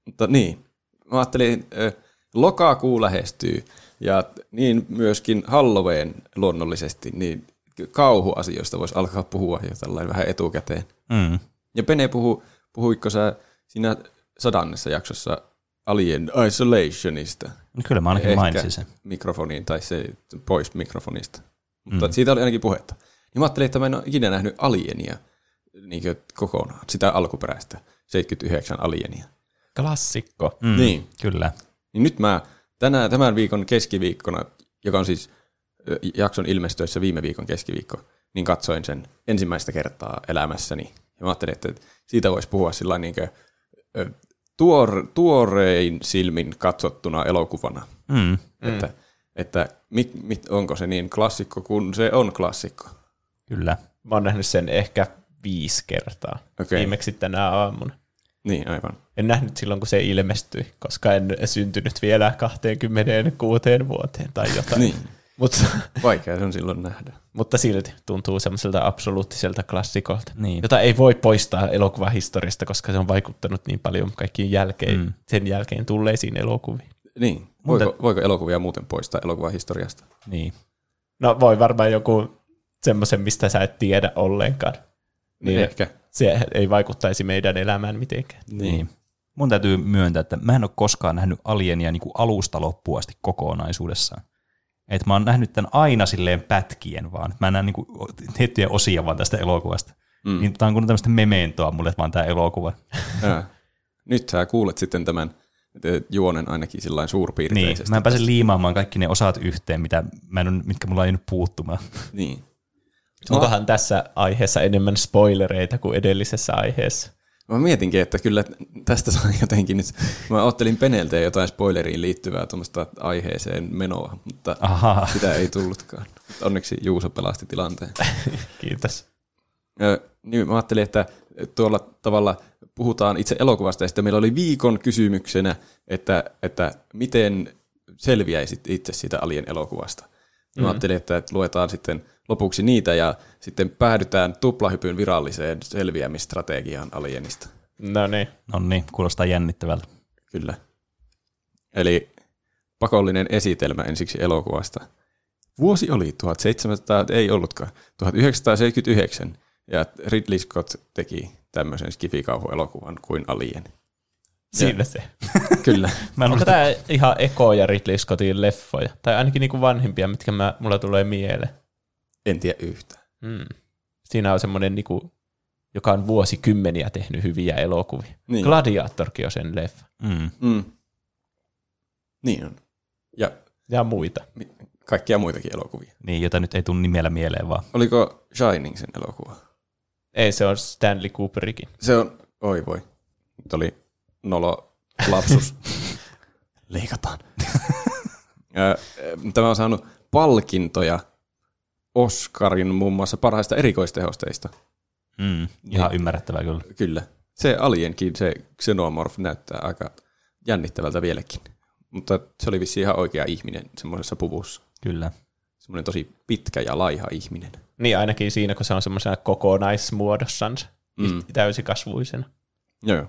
Mutta niin, mä ajattelin, ö, lokakuu lähestyy ja niin myöskin Halloween luonnollisesti, niin kauhuasioista voisi alkaa puhua jo tällainen vähän etukäteen. Mm. Ja Pene puhu, puhuitko sä siinä sadannessa jaksossa Alien Isolationista? No Kyllä mä ainakin mainitsin sen. mikrofoniin tai se pois mikrofonista. Mutta mm. siitä oli ainakin puhetta. Niin mä ajattelin, että mä en ole ikinä nähnyt Alienia niin kokonaan, sitä alkuperäistä, 79 Alienia. Klassikko. Mm. Niin. Kyllä. Niin nyt mä tänään, tämän viikon keskiviikkona, joka on siis jakson ilmestyessä viime viikon keskiviikko, niin katsoin sen ensimmäistä kertaa elämässäni. Ja mä ajattelin, että siitä voisi puhua sillä niin tuor, tuorein silmin katsottuna elokuvana. Mm. Että, että mit, mit, onko se niin klassikko, kun se on klassikko. Kyllä. Mä oon nähnyt sen ehkä viisi kertaa. Okei. Viimeksi tänä aamuna. Niin, aivan. En nähnyt silloin, kun se ilmestyi, koska en syntynyt vielä 26 vuoteen tai jotain. Niin. Mutta, Vaikea se on silloin nähdä. mutta silti tuntuu semmoiselta absoluuttiselta klassikolta, Niin. jota ei voi poistaa elokuvahistoriasta, koska se on vaikuttanut niin paljon kaikkiin jälkeen, Mm. sen jälkeen tulleisiin elokuviin. Niin. Voiko, voiko elokuvia muuten poistaa elokuvahistoriasta? Niin. No voi varmaan joku semmoisen, mistä sä et tiedä ollenkaan. Niin Niin ehkä. Se ei vaikuttaisi meidän elämään mitenkään. Niin. Mun täytyy myöntää, että mä en ole koskaan nähnyt Alienia niin kuin alusta loppuun asti kokonaisuudessaan. Et mä oon nähnyt tämän aina silleen pätkien vaan. Mä näen niin kuin tiettyjä osia vaan tästä elokuvasta. Mm. Niin tää on kuin tämmöistä mementoa mulle vaan tämä elokuva. <laughs> Nyt sä kuulet sitten tämän juonen ainakin sillä Niin, suurpiirteisesti. mä en pääse liimaamaan kaikki ne osat yhteen, mitä mä en mitkä mulla on jäänyt puuttumaan. Niin. Onkohan tässä aiheessa enemmän spoilereita kuin edellisessä aiheessa? Mä mietinkin, että kyllä tästä saa jotenkin nyt, mä ottelin Peneltä jotain spoileriin liittyvää tuommoista aiheeseen menoa, mutta Ahaa. sitä ei tullutkaan. Onneksi Juuso pelasti tilanteen. <laughs> Kiitos. Ö, niin mä ajattelin, että tuolla tavalla puhutaan itse elokuvasta, ja sitten meillä oli viikon kysymyksenä, että, että miten selviäisit itse siitä Alien elokuvasta. Mä ajattelin, että luetaan sitten lopuksi niitä, ja sitten päädytään tuplahypyn viralliseen selviämistrategiaan Alienista. No niin. No niin, kuulostaa jännittävältä. Kyllä. Eli pakollinen esitelmä ensiksi elokuvasta. Vuosi oli 1700, ei ollutkaan, 1979, ja Ridley Scott teki tämmöisen skifikauhuelokuvan kuin Alien. Siinä se. <laughs> Kyllä. Mä Onko tämä ihan ekoja Ridley Scottin leffoja? Tai ainakin niinku vanhimpia, mitkä mä, mulla tulee mieleen. En tiedä yhtään. Mm. Siinä on semmoinen, niinku, joka on vuosikymmeniä tehnyt hyviä elokuvia. Niin. Gladiatorkin on sen leffa. mm, Mm. Niin on. Ja Ja muita. mi- kaikkia muitakin elokuvia. niin, jota nyt ei tule nimellä mieleen vaan. Oliko Shining sen elokuva? Ei, se on Stanley Kubrikin. Se on, oi voi, nyt oli nolo lapsus. <laughs> Leikataan. <laughs> Tämä on saanut palkintoja Oscarin muun muassa parhaista erikoistehosteista. Mm, ihan ymmärrettävää kyllä. Kyllä. Se alienkin, se xenomorph näyttää aika jännittävältä vieläkin. Mutta se oli vissiin ihan oikea ihminen semmoisessa puvussa. Kyllä. Semmoinen tosi pitkä ja laiha ihminen. Niin ainakin siinä, kun se on semmoisena kokonaismuodossansa. Mm. Mm. Täysikasvuisena. Joo, joo.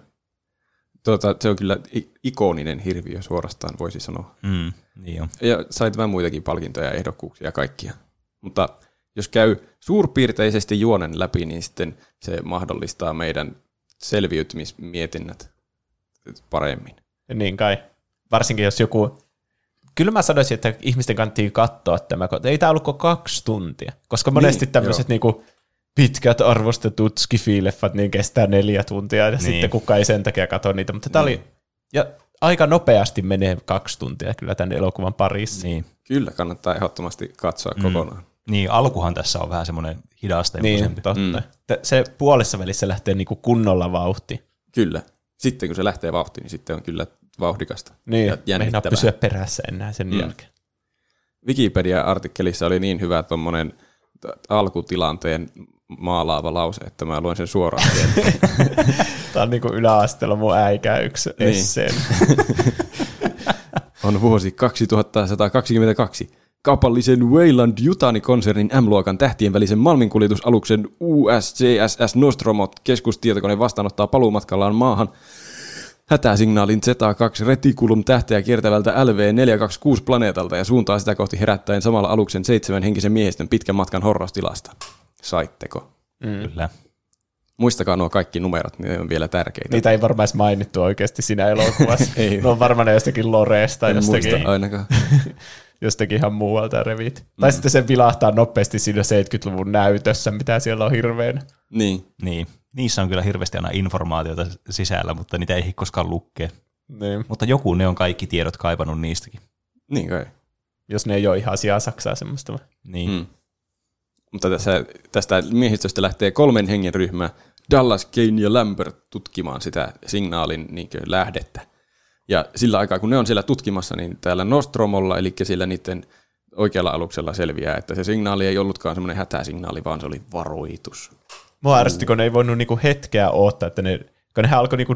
Tuota, se on kyllä ikoninen hirviö suorastaan, voisi sanoa. Mm, niin on. Ja sai tämän muitakin palkintoja ja ehdokkuuksia ja kaikkia. Mutta jos käy suurpiirteisesti juonen läpi, niin sitten se mahdollistaa meidän selviytymismietinnät paremmin. Ja niin kai. Varsinkin jos joku... Kyllä mä sanoisin, että ihmisten kannattaa katsoa tämä, ei tämä ollut kuin kaksi tuntia. Koska monesti Niin, tämmöiset niinku pitkät arvostetut skifileffat niin kestää neljä tuntia, ja Niin. sitten kukaan ei sen takia katso niitä. Mutta tämä oli... Ja aika nopeasti menee kaksi tuntia kyllä tämän elokuvan parissa. Niin. Kyllä, kannattaa ehdottomasti katsoa mm. kokonaan. Niin, alkuhan tässä on vähän semmoinen hidastempoisempi. Niin, totta. Mm. Se puolessa välissä lähtee niinku kunnolla vauhti. Kyllä. Sitten kun se lähtee vauhtiin, niin sitten on kyllä vauhdikasta. Niin, ja meinaa pysyä perässä enää sen Mm. jälkeen. Wikipedia-artikkelissa oli niin hyvä tuommoinen alkutilanteen maalaava lause, että mä luen sen suoraan. Tämä <laughs> on niinku yläasteella mun äikä yksi Niin. niin. esseen. <laughs> on vuosi 2122. Kaupallisen Wayland Yutani-konsernin M-luokan tähtien välisen malminkuljetusaluksen USCSS Nostromot keskustietokone vastaanottaa paluumatkallaan maahan hätäsignaalin Z2 Reticulum tähteä kiertävältä LV426 planeetalta ja suuntaa sitä kohti herättäen samalla aluksen seitsemän henkisen miehistön pitkän matkan horrostilasta. Saitteko? Mm. Kyllä. Muistakaa nuo kaikki numerot, ne on vielä tärkeitä. Niitä ei varmaan edes mainittu oikeasti siinä elokuvassa. <laughs> Ei. Ne on varmaan jostakin Loreesta, en jostakin, muista ainakaan. <laughs> jostakin ihan muualta revit. Mm. Tai sitten se vilahtaa nopeasti siinä 70-luvun näytössä, mitä siellä on hirveän. Niin, Niin. Niissä on kyllä hirveästi aina informaatiota sisällä, mutta niitä ei koskaan lukea. Niin. Mutta joku ne on kaikki tiedot kaivannut niistäkin. niin kai. Jos ne ei ole ihan sijaa Saksaa semmoista. Niin. Mm. Mutta tässä, tästä miehistöstä lähtee kolmen hengen ryhmä, Dallas, Kane ja Lambert, tutkimaan sitä signaalin niin lähdettä. Ja sillä aikaa, kun ne on siellä tutkimassa, niin täällä Nostromolla, eli siellä niiden oikealla aluksella selviää, että se signaali ei ollutkaan semmoinen hätäsignaali, vaan se oli varoitus. Mua ärsytti, kun ne ei voinut niinku hetkeä odottaa, että ne, kun nehän alkoi niinku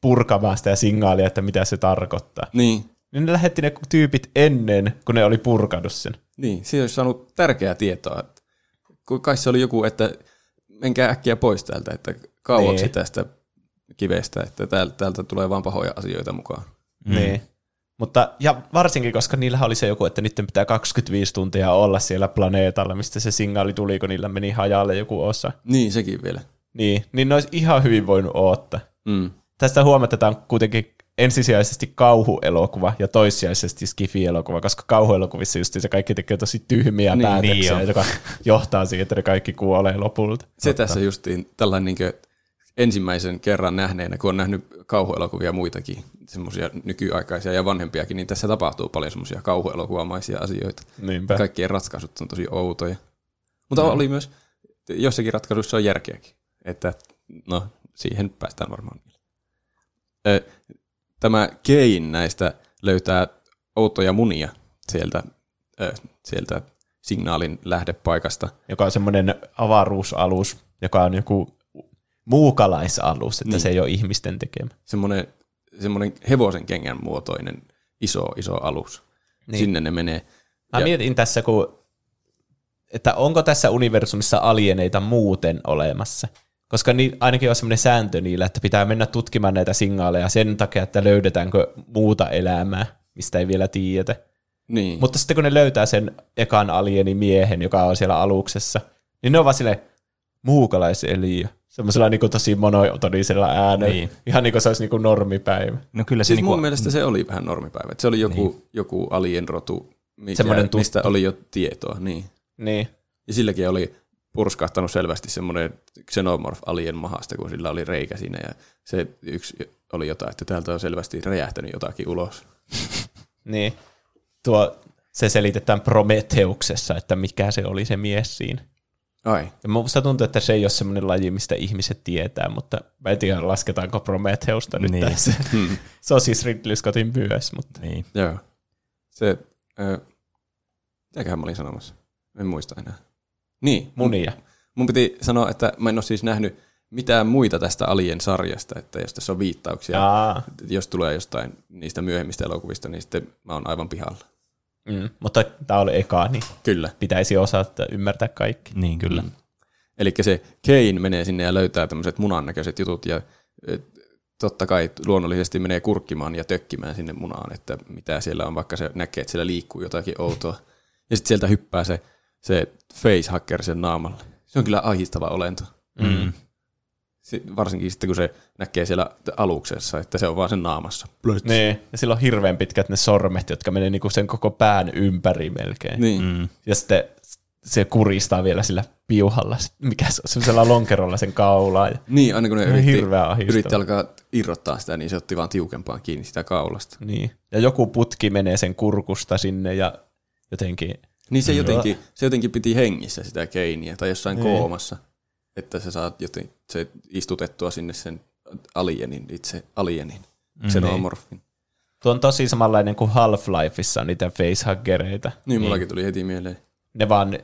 purkamaan sitä signaalia, että mitä se tarkoittaa. Niin, Niin ne lähetti ne tyypit ennen, kun ne oli purkanut sen. niin siinä olisi saanut tärkeää tietoa. kai se oli joku, että menkää äkkiä pois täältä, että kauaksi Niin. tästä kivestä, että täältä, täältä tulee vaan pahoja asioita mukaan. Mm. Niin. Mutta, ja varsinkin, koska niillä oli se joku, että nyt pitää 25 tuntia olla siellä planeetalla, mistä se signaali tuli, kun niillä meni hajalle joku osa. Niin, sekin vielä. Niin, niin ne olisi ihan hyvin voinut odottaa. Mm. Tästä huomatetaan kuitenkin ensisijaisesti kauhuelokuva ja toissijaisesti skifi-elokuva, koska kauhuelokuvissa just se kaikki tekee tosi tyhmiä Niin, niin, päätöksiä, niin niin joka <laughs> johtaa siihen, että ne kaikki kuolee lopulta. Se tässä justiin tällainen niin ensimmäisen kerran nähneenä, kun on nähnyt kauhuelokuvia muitakin, semmoisia nykyaikaisia ja vanhempiakin, niin tässä tapahtuu paljon semmoisia kauhuelokuvamaisia asioita. Niinpä. Kaikkien ratkaisut on tosi outoja. Mutta oli myös, jossakin ratkaisussa on järkeäkin, että no siihen päästään varmaan. Tämä Kein näistä löytää outoja munia sieltä, sieltä signaalin lähdepaikasta. joka on semmoinen avaruusalus, joka on joku muukalaisalus, että Niin. se ei ole ihmisten tekemä. semmoinen, semmoinen hevosen kengän muotoinen iso, iso alus. Niin. Sinne ne menee. Mä Ja- mietin tässä, kun, että onko tässä universumissa alieneita muuten olemassa. Koska niin, ainakin on semmoinen sääntö niillä, että pitää mennä tutkimaan näitä signaaleja sen takia, että löydetäänkö muuta elämää, mistä ei vielä tiedetä. Niin. Mutta sitten kun ne löytää sen ekan alienin miehen, joka on siellä aluksessa, niin ne on vaan silleen, muukalaiseliö. Semmoisella niin kuin tosi monotonisella äänellä. Niin. Ihan niin kuin se olisi niin kuin normipäivä. No kyllä se Siis niinku, mun mielestä se oli vähän normipäivä. Se oli joku, niin. joku alienrotu, mikä, mistä oli jo tietoa. Niin. Niin. Ja silläkin oli purskahtanut selvästi semmoinen xenomorph alien mahasta, kun sillä oli reikä siinä. Ja se yksi oli jotain, että täältä on selvästi räjähtänyt jotakin ulos. <laughs> Niin. Tuo, se selitetään Prometheuksessa, että mikä se oli se mies siinä. Ai. Ja musta tuntuu, että se ei ole semmoinen laji, mistä ihmiset tietää, mutta mä en tiedä, lasketaanko Prometheusta nyt Niin. tässä. <laughs> Hmm. Se on siis Ridley Scottin myös, mutta niin. Joo. Se, ö, mitäköhän mä olin sanomassa? En muista enää. Niin, munia. Mun piti sanoa, että mä en ole siis nähnyt mitään muita tästä Alien-sarjasta, että jos tässä on viittauksia, Aa, jos tulee jostain niistä myöhemmistä elokuvista, niin sitten mä oon aivan pihalla. Mm. Mutta tämä oli eka, niin Kyllä. pitäisi osata ymmärtää kaikki. Niin kyllä. Mm. Eli se Kane menee sinne ja löytää tämmöiset munan näköiset jutut ja totta kai luonnollisesti menee kurkkimaan ja tökkimään sinne munaan, että mitä siellä on, vaikka se näkee, että siellä liikkuu jotakin outoa. Ja sitten sieltä hyppää se, se facehacker sen naamalle. Se on kyllä ahistava olento. Mm. Si- varsinkin sitten, kun se näkee siellä aluksessa, että se on vaan sen naamassa. Niin, ja sillä on hirveän pitkät ne sormet, jotka menee niinku sen koko pään ympäri melkein. Niin. Mm. Ja sitten se kuristaa vielä sillä piuhalla, mikä se on, semmoisella lonkerolla sen kaulaa. Ja, Niin, aina kun ne yritti, yritti alkaa irrottaa sitä, niin se otti vaan tiukempaan kiinni sitä kaulasta. niin. ja joku putki menee sen kurkusta sinne ja jotenkin, Niin se Joo. jotenkin, se jotenkin piti hengissä sitä keiniä tai jossain Niin. koomassa, että sä saat joten, se istutettua sinne sen alienin, itse alienin, xenomorfin. tuo on tosi samanlainen kuin Half-Lifeissa on niitä facehuggereita. Niin, mullakin tuli heti mieleen. Ne vaan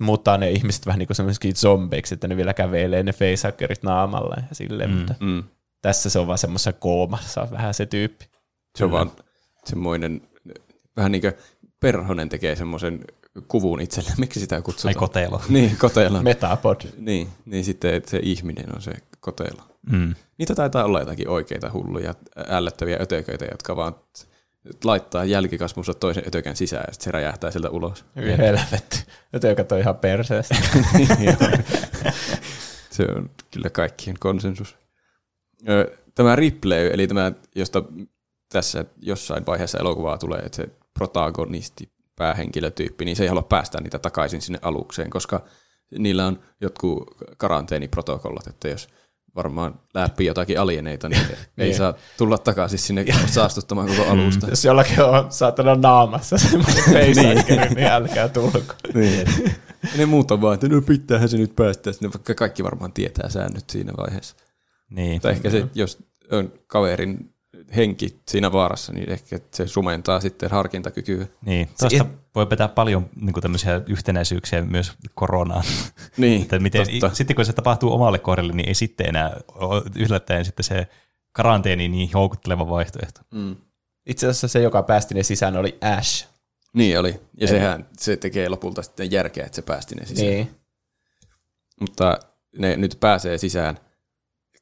muuttaa ne ihmiset vähän niin kuin semmoisiksi zombeiksi, että ne vielä kävelee ne facehuggerit naamalla ja silleen, mm. mutta Mm. tässä se on vaan semmoisessa koomassa vähän se tyyppi. Se on vaan semmoinen, vähän niin kuin Perhonen tekee semmoisen kuvun itselle. <laughs> Miksi sitä Ai kutsutaan? kotelo. <laughs> Niin, kotelo. Metapod. Niin, niin sitten että se ihminen on se kotelo. Mm. Niitä taitaa olla jotakin oikeita hulluja, ällöttäviä ötököitä, jotka vaan laittaa jälkikasvunsa toisen ötökän sisään ja sitten se räjähtää sieltä ulos. Hyi helvetti. Joten katsoo ihan perseestä. <laughs> Se on kyllä kaikkien konsensus. Ö, Tämä Ripley, eli tämä, josta tässä jossain vaiheessa elokuvaa tulee, että se protagonisti, päähenkilötyyppi, niin se ei halua päästä niitä takaisin sinne alukseen, koska niillä on jotkut karanteeniprotokollat, että jos varmaan läpi jotakin alieneita, niin <laughs> ei Niin. saa tulla takaisin sinne saastuttamaan koko alusta. Jos jollakin on saatana naamassa semmoinen <laughs> facehugger, niin älkää tulko. Niin. Ja ne muut on vaan, että no pitäähän se nyt päästä sinne, vaikka kaikki varmaan tietää säännöt siinä vaiheessa. Niin. Tai ehkä se, jos on kaverin henki siinä vaarassa, niin ehkä se sumentaa sitten harkintakykyä. Niin, tuosta voi pitää paljon niin tämmöisiä yhtenäisyyksiä myös koronaan. <laughs> Niin, että miten, totta. sitten kun se tapahtuu omalle kohdalle, niin ei sitten enää yllättäen sitten se karanteeni niin houkutteleva vaihtoehto. Mm. Itse asiassa se, joka päästi ne sisään, oli Ash. Niin oli. Ja sehän se tekee lopulta sitten järkeä, että se päästi ne sisään. Niin. Mutta ne nyt pääsee sisään,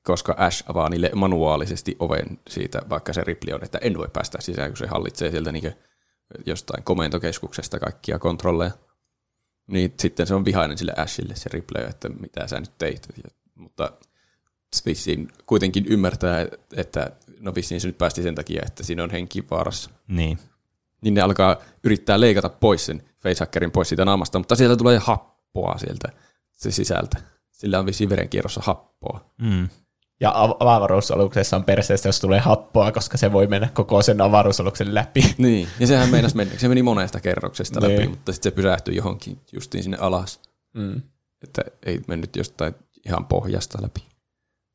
koska Ash avaa niille manuaalisesti oven siitä, vaikka se Ripley on, että en voi päästä sisään, kun se hallitsee sieltä niin jostain komentokeskuksesta kaikkia kontrolleja. Niin sitten se on vihainen sille Ashille se Ripley, että mitä sä nyt teit. Mutta vissiin kuitenkin ymmärtää, että no vissiin se nyt päästi sen takia, että siinä on henki vaarassa. Niin. Niin ne alkaa yrittää leikata pois sen facehackerin pois siitä naamasta, mutta sieltä tulee happoa sieltä se sisältä. Sillä on vissiin verenkierrossa happoa. Mm. Ja av- avaruusaluksessa on perseestä, jos tulee happoa, koska se voi mennä koko sen avaruusaluksen läpi. Niin, ja sehän meinas mennä. Se meni monesta kerroksesta Niin. läpi, mutta sitten se pysähtyi johonkin justiin sinne alas. Mm. Että ei mennyt jostain ihan pohjasta läpi.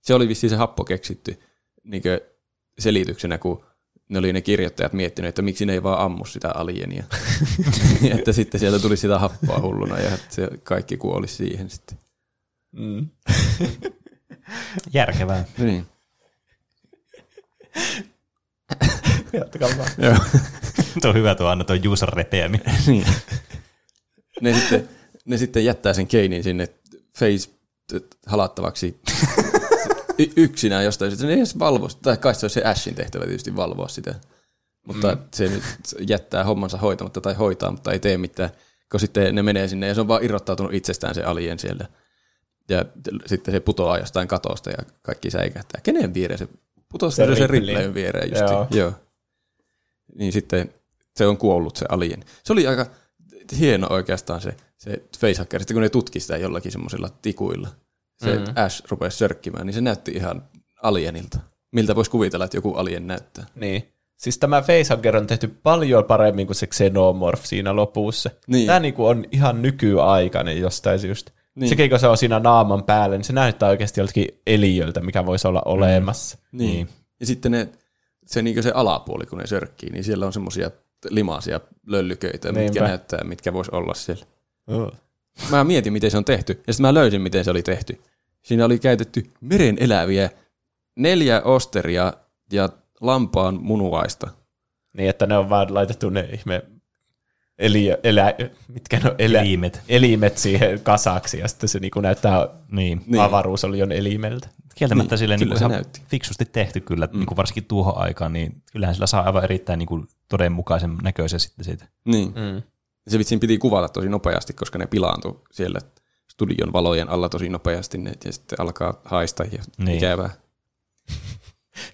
Se oli vissiin se happo keksitty niin selityksenä, kun ne oli ne kirjoittajat miettinyt, että miksi ne ei vaan ammu sitä alienia. <laughs> että sitten sieltä tuli sitä happoa hulluna ja että se kaikki kuoli siihen sitten. Mm. <laughs> Järkevää. Niin. Jatkakaa vaan. Joo. tuo on hyvä tuo aina tuo user repeäminen. niin. ne, sitten, ne sitten jättää sen keinin sinne face halattavaksi y- yksinään jostain. Sitten ne ei edes valvo. Tai kai se olisi se Ashin tehtävä tietysti valvoa sitä. mutta mm. se nyt jättää hommansa hoitamatta tai hoitaa, mutta ei tee mitään, kun sitten ne menee sinne ja se on vaan irrottautunut itsestään se alien siellä. Ja sitten se putoaa jostain katosta ja kaikki säikähtää. Kenen viereen se putoaa? Se, se Riplayn viereen just. Joo. Joo. Niin sitten se on kuollut se alien. Se oli aika hieno oikeastaan se, se facehacker, sitten kun ne tutki sitä jollakin semmoisilla tikuilla. Se mm-hmm. Ash rupesi sörkkimään, niin se näytti ihan alienilta. Miltä voisi kuvitella, että joku alien näyttää. Niin. Siis tämä facehugger on tehty paljon paremmin kuin se xenomorph siinä lopussa. Niin. Tämä niinku on ihan nykyaikainen jostain syystä. Niin. Sekin kun se on siinä naaman päällä, niin se näyttää oikeasti joltakin eliöltä, mikä voisi olla olemassa. Mm. Niin. niin. Ja sitten ne, se, niin se alapuoli, kun ne sörkkii, niin siellä on semmoisia limaisia löllyköitä, Niinpä. mitkä näyttää, mitkä voisi olla siellä. Oh. Mä mietin, miten se on tehty, ja sitten mä löysin, miten se oli tehty. Siinä oli käytetty meren eläviä neljä osteria ja lampaan munuaista. Niin, että ne on vaan laitettu ne ihme eli, elä, mitkä ne on, elä, elimet. elimet siihen kasaksi, ja sitten se niin näyttää niin. avaruus oli jo elimeltä. Kieltämättä niin, silleen niin ihan fiksusti tehty kyllä, mm. niin kuin varsinkin tuohon aikaan, niin kyllähän sillä saa aivan erittäin niin kuin todenmukaisen näköisen sitten siitä. Niin. Mm. Se vitsin piti kuvata tosi nopeasti, koska ne pilaantui siellä studion valojen alla tosi nopeasti, ne, ja sitten alkaa haista ja niin. ikävää.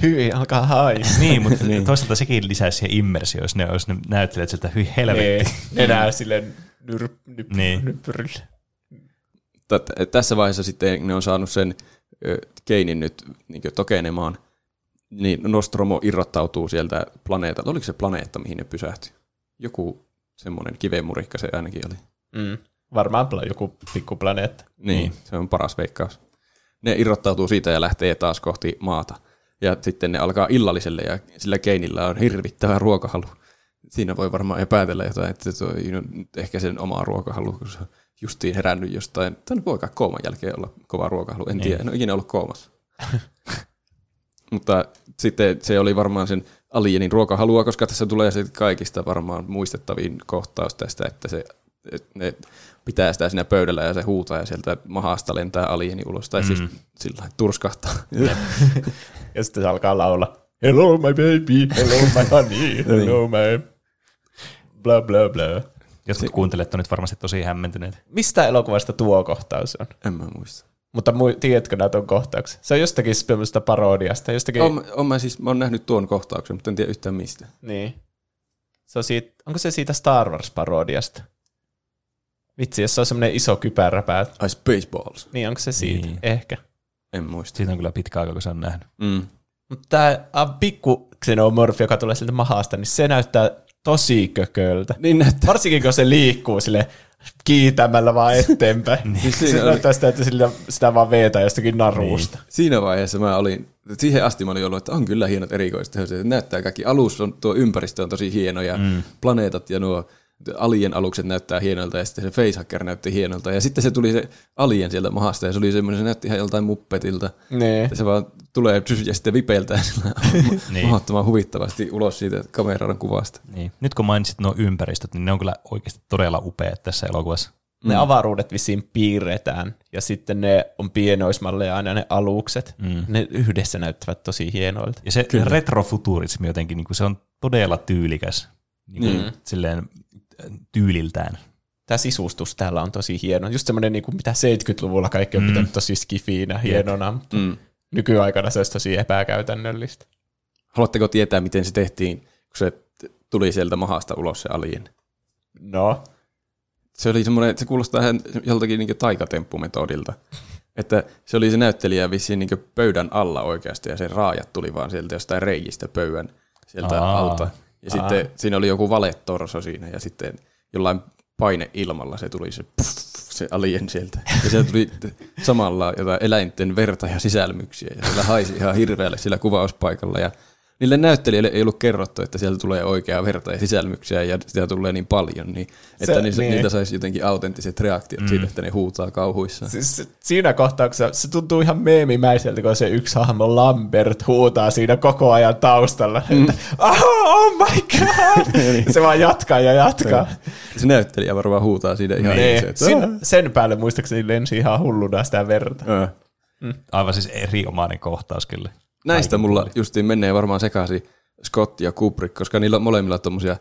Hyi, alkaa haista. niin, mutta <laughs> niin. toisaalta sekin lisäisi siihen immersio, jos ne, jos ne näyttelet sieltä hyi helvetti. Niin, ne näe silleen nyr, nyp, niin. nypyrille. Tässä vaiheessa sitten ne on saanut sen Keinin nyt niin tokenemaan, niin Nostromo irrottautuu sieltä planeetalta. Oliko se planeetta, mihin ne pysähtyi? Joku semmoinen kivemurikka se ainakin oli. Mm, varmaan joku pikkuplaneetta. Niin, niin, se on paras veikkaus. Ne irrottautuu siitä ja lähtee taas kohti maata. Ja sitten ne alkaa illalliselle ja sillä Keinillä on hirvittävä ruokahalu. Siinä voi varmaan epätellä jotain, että tuo on ehkä sen oma ruokahalu, kun se on justiin herännyt jostain. Tämä voi kai kooman jälkeen olla kova ruokahalu, en niin. tiedä, en ole ikinä ollut koomassa. <laughs> Mutta sitten se oli varmaan sen alienin ruokahalua, koska tässä tulee sitten kaikista varmaan muistettavin kohtaus tästä, että se että ne pitää sitä siinä pöydällä ja se huutaa ja sieltä mahasta lentää alieni ulos, tai siis mm. siis sillä turskahtaa. <laughs> ja sitten se alkaa laulaa, hello my baby, hello my honey, <laughs> hello my bla bla bla. Jotkut kuuntelet on nyt varmasti tosi hämmentyneet. Mistä elokuvasta tuo kohtaus on? En mä muista. Mutta mu- tiedätkö näitä on kohtauksia? Se on jostakin semmoista parodiasta. Jostakin... On, on mä, siis, mä oon nähnyt tuon kohtauksen, mutta en tiedä yhtään mistä. Niin. Se on siitä, onko se siitä Star Wars-parodiasta? Vitsi, jos se on semmoinen iso kypäräpää. Ai Spaceballs. Niin, onko se siitä? Niin. Ehkä. En muista. Siitä on kyllä pitkä aika, kun se on nähnyt. Mm. Mutta tämä pikku xenomorfi, joka tulee sieltä mahasta, niin se näyttää tosi kököltä. Niin näyttää. Varsinkin, kun se liikkuu sille kiitämällä vaan <laughs> eteenpäin. niin. Siis se oli... näyttää sitä, että sillä, sitä vaan veetää jostakin narusta. Niin. Siinä vaiheessa mä olin, siihen asti mä olin ollut, että on kyllä hienot erikoiset. Se näyttää kaikki. Alus on, tuo ympäristö on tosi hieno ja mm. planeetat ja nuo Alien alukset näyttää hienolta ja sitten se facehacker näytti hienolta. Ja sitten se tuli se Alien sieltä mahasta ja se oli semmoinen, se näytti ihan joltain muppetilta. Nee. Ja se vaan tulee ja sitten vipeiltää <laughs> niin. mahdottoman huvittavasti ulos siitä kameran kuvasta. Niin. Nyt kun mainitsit nuo ympäristöt, niin ne on kyllä oikeasti todella upeat tässä elokuvassa. Ne mm. avaruudet vissiin piirretään ja sitten ne on pienoismalle aina ne alukset. Mm. Ne yhdessä näyttävät tosi hienoilta. Ja se Kyllä. retrofuturismi jotenkin, niin kuin se on todella tyylikäs. Niin kuin, mm. silleen tyyliltään. Tämä sisustus täällä on tosi hieno. Just semmoinen, niin kuin mitä 70-luvulla kaikki on mm. pitänyt tosi skifiinä, hienona, mutta mm. nykyaikana se olisi tosi epäkäytännöllistä. Haluatteko tietää, miten se tehtiin, kun se tuli sieltä mahasta ulos se alien? No? Se oli semmoinen, se kuulostaa ihan joltakin niin taikatemppumetodilta. Että se oli se näyttelijä vissiin niin pöydän alla oikeasti ja se raajat tuli vaan sieltä jostain reijistä pöydän sieltä Aa. alta. Ja Aa. sitten siinä oli joku valetorso siinä ja sitten jollain paine ilmalla se tuli se, puff, se alien sieltä. Ja se tuli samalla jotain eläinten verta ja sisälmyksiä ja siellä haisi ihan hirveälle sillä kuvauspaikalla. Ja niille näyttelijöille ei ollut kerrottu, että sieltä tulee oikeaa verta ja sisälmyksiä ja sitä tulee niin paljon, niin että se, niitä, niin. niitä saisi jotenkin autenttiset reaktiot mm. siitä, että ne huutaa kauhuissa. Siis siinä kohtauksessa se tuntuu ihan meemimäiseltä, kun se yksi hahmo Lambert huutaa siinä koko ajan taustalla, mm. että oh, oh my god! <laughs> Niin. se vaan jatkaa ja jatkaa. se näyttelijä varmaan huutaa siinä ihan niin. itse. Että, sen, sen päälle muistaakseni lensi ihan hulluna sitä verta. Mm. Aivan siis erinomainen kohtaus kyllä. Näistä mulla justiin menee varmaan sekaisin Scott ja Kubrick, koska niillä on molemmilla tommosia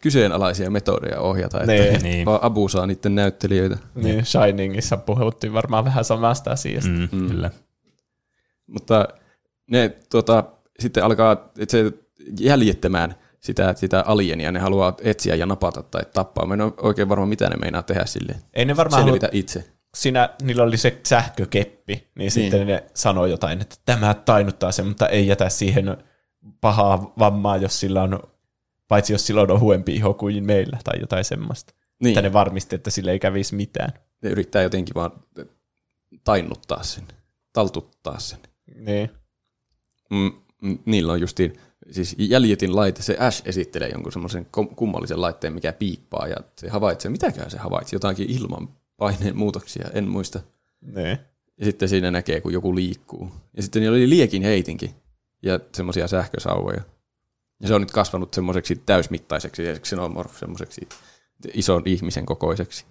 kyseenalaisia metodeja ohjata, että Niin. Niin. vaan abusaa niiden näyttelijöitä. Niin, Shiningissa puhuttiin varmaan vähän samasta asiasta. Mm, mm. Kyllä. Mutta ne tuota, sitten alkaa että se jäljittämään sitä, sitä alienia, ne haluaa etsiä ja napata tai tappaa. Mä en ole oikein varma, mitä ne meinaa tehdä sille. Ei ne varmaan Selvitä halua, itse. Siinä niillä oli se sähkökeppi, niin, sitten ne sanoi jotain, että tämä tainuttaa sen, mutta ei jätä siihen pahaa vammaa, jos sillä on, paitsi jos sillä on ohuempi iho kuin meillä tai jotain semmoista. Niin. Että ne varmisti, että sille ei kävisi mitään. Ne yrittää jotenkin vaan tainnuttaa sen, taltuttaa sen. Niin. Mm, mm, niillä on justiin, siis jäljitin laite, se Ash esittelee jonkun semmoisen kummallisen laitteen, mikä piippaa, ja se havaitsee, mitäkään se havaitsi, jotakin ilman paineen muutoksia, en muista. Niin. Ja sitten siinä näkee, kun joku liikkuu. Ja sitten niillä oli liekin heitinkin ja semmoisia sähkösauvoja. Ja se on nyt kasvanut semmoiseksi täysmittaiseksi ja xenomorph semmoiseksi ison ihmisen kokoiseksi.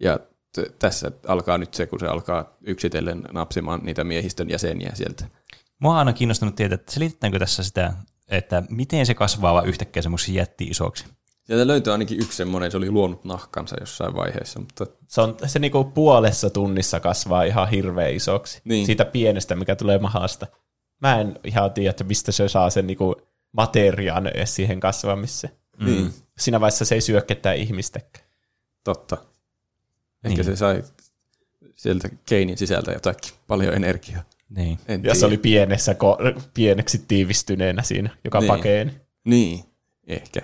Ja t- tässä alkaa nyt se, kun se alkaa yksitellen napsimaan niitä miehistön jäseniä sieltä. Mua on aina kiinnostunut tietää, että selitetäänkö tässä sitä, että miten se kasvaa vaan yhtäkkiä semmoiksi jätti isoksi. Sieltä löytyy ainakin yksi semmoinen, se oli luonut nahkansa jossain vaiheessa, mutta Se, on, se niinku puolessa tunnissa kasvaa ihan hirveän isoksi. Niin. Siitä pienestä, mikä tulee mahasta. Mä en ihan tiedä, että mistä se saa sen niinku materiaan edes siihen kasvamiseen. mm. niin, Siinä vaiheessa se ei syö ketään ihmistäkään. totta. Ehkä Niin. se sai sieltä keinin sisältä jotakin paljon energiaa. Niin. En Ja se oli pienessä, ko- pieneksi tiivistyneenä siinä, joka Niin. niin. pakeeni. Niin, ehkä.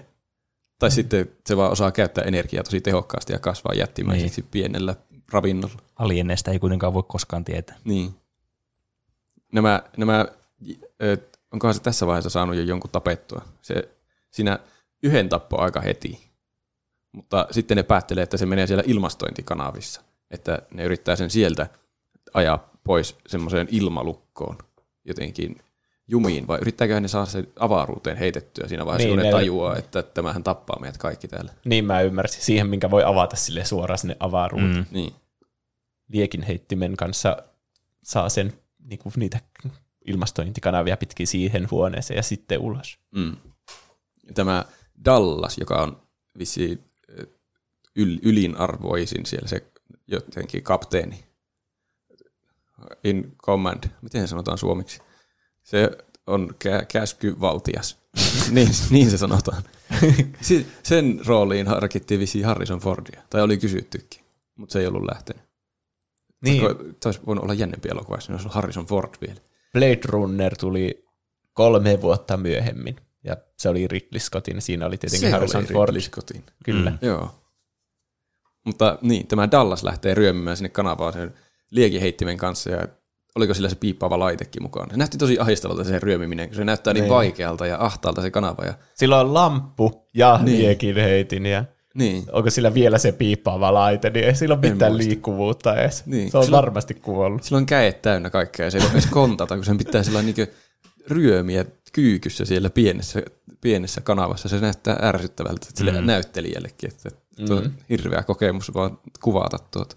Tai sitten se vaan osaa käyttää energiaa tosi tehokkaasti ja kasvaa jättimäiseksi niin. pienellä ravinnolla. Alienneista ei kuitenkaan voi koskaan tietää. Niin. Nämä, nämä onkohan se tässä vaiheessa saanut jo jonkun tapettua? Se, siinä yhden tappo aika heti, mutta sitten ne päättelee, että se menee siellä ilmastointikanavissa, että ne yrittää sen sieltä ajaa pois semmoiseen ilmalukkoon jotenkin jumiin, vai yrittääkö ne saada sen avaruuteen heitettyä siinä vaiheessa, Niin, kun ne ne- tajuaa, että tämähän tappaa meidät kaikki täällä. Niin mä ymmärsin. Siihen, minkä voi avata sille suoraan sinne avaruuteen. Mm. Niin. Liekin heittimen kanssa saa sen niinku, niitä ilmastointikanavia pitkin siihen huoneeseen ja sitten ulos. Mm. Tämä Dallas, joka on vissiin ö, yl, ylinarvoisin siellä se jotenkin kapteeni. In command. Miten se sanotaan suomeksi? Se on kä- käskyvaltias. <laughs> niin, niin se sanotaan. <laughs> Sen rooliin harkittiin vissiin Harrison Fordia. Tai oli kysyttykin, mutta se ei ollut lähtenyt. Niin, Tämä olisi voinut olla jännempi elokuva, jos olisi Harrison Ford vielä. Blade Runner tuli kolme vuotta myöhemmin. Ja se oli Ridley Scottin, siinä oli tietenkin Se Harrison oli Ford. Ridley Scottin. Kyllä. Mm. Joo. Mutta niin, tämä Dallas lähtee ryömimään sinne kanavaan sen liekiheittimen kanssa ja oliko sillä se piippaava laitekin mukaan. Se näytti tosi ahdistavalta se ryömiminen, kun se näyttää niin, Niin. vaikealta ja ahtaalta se kanava. Ja, Sillä on lamppu ja Niin. heitin ja niin, onko sillä vielä se piippaava laite, niin ei sillä ole mitään liikkuvuutta edes. Niin. Se on Sillä- varmasti kuollut. sillä on käet täynnä kaikkea ja se ei voi edes kontata, kun sen pitää sillä niin ryömiä kyykyssä siellä pienessä, pienessä kanavassa. Se näyttää ärsyttävältä sille Mm. näyttelijällekin, että tuo Mm. hirveä kokemus vaan kuvata tuota.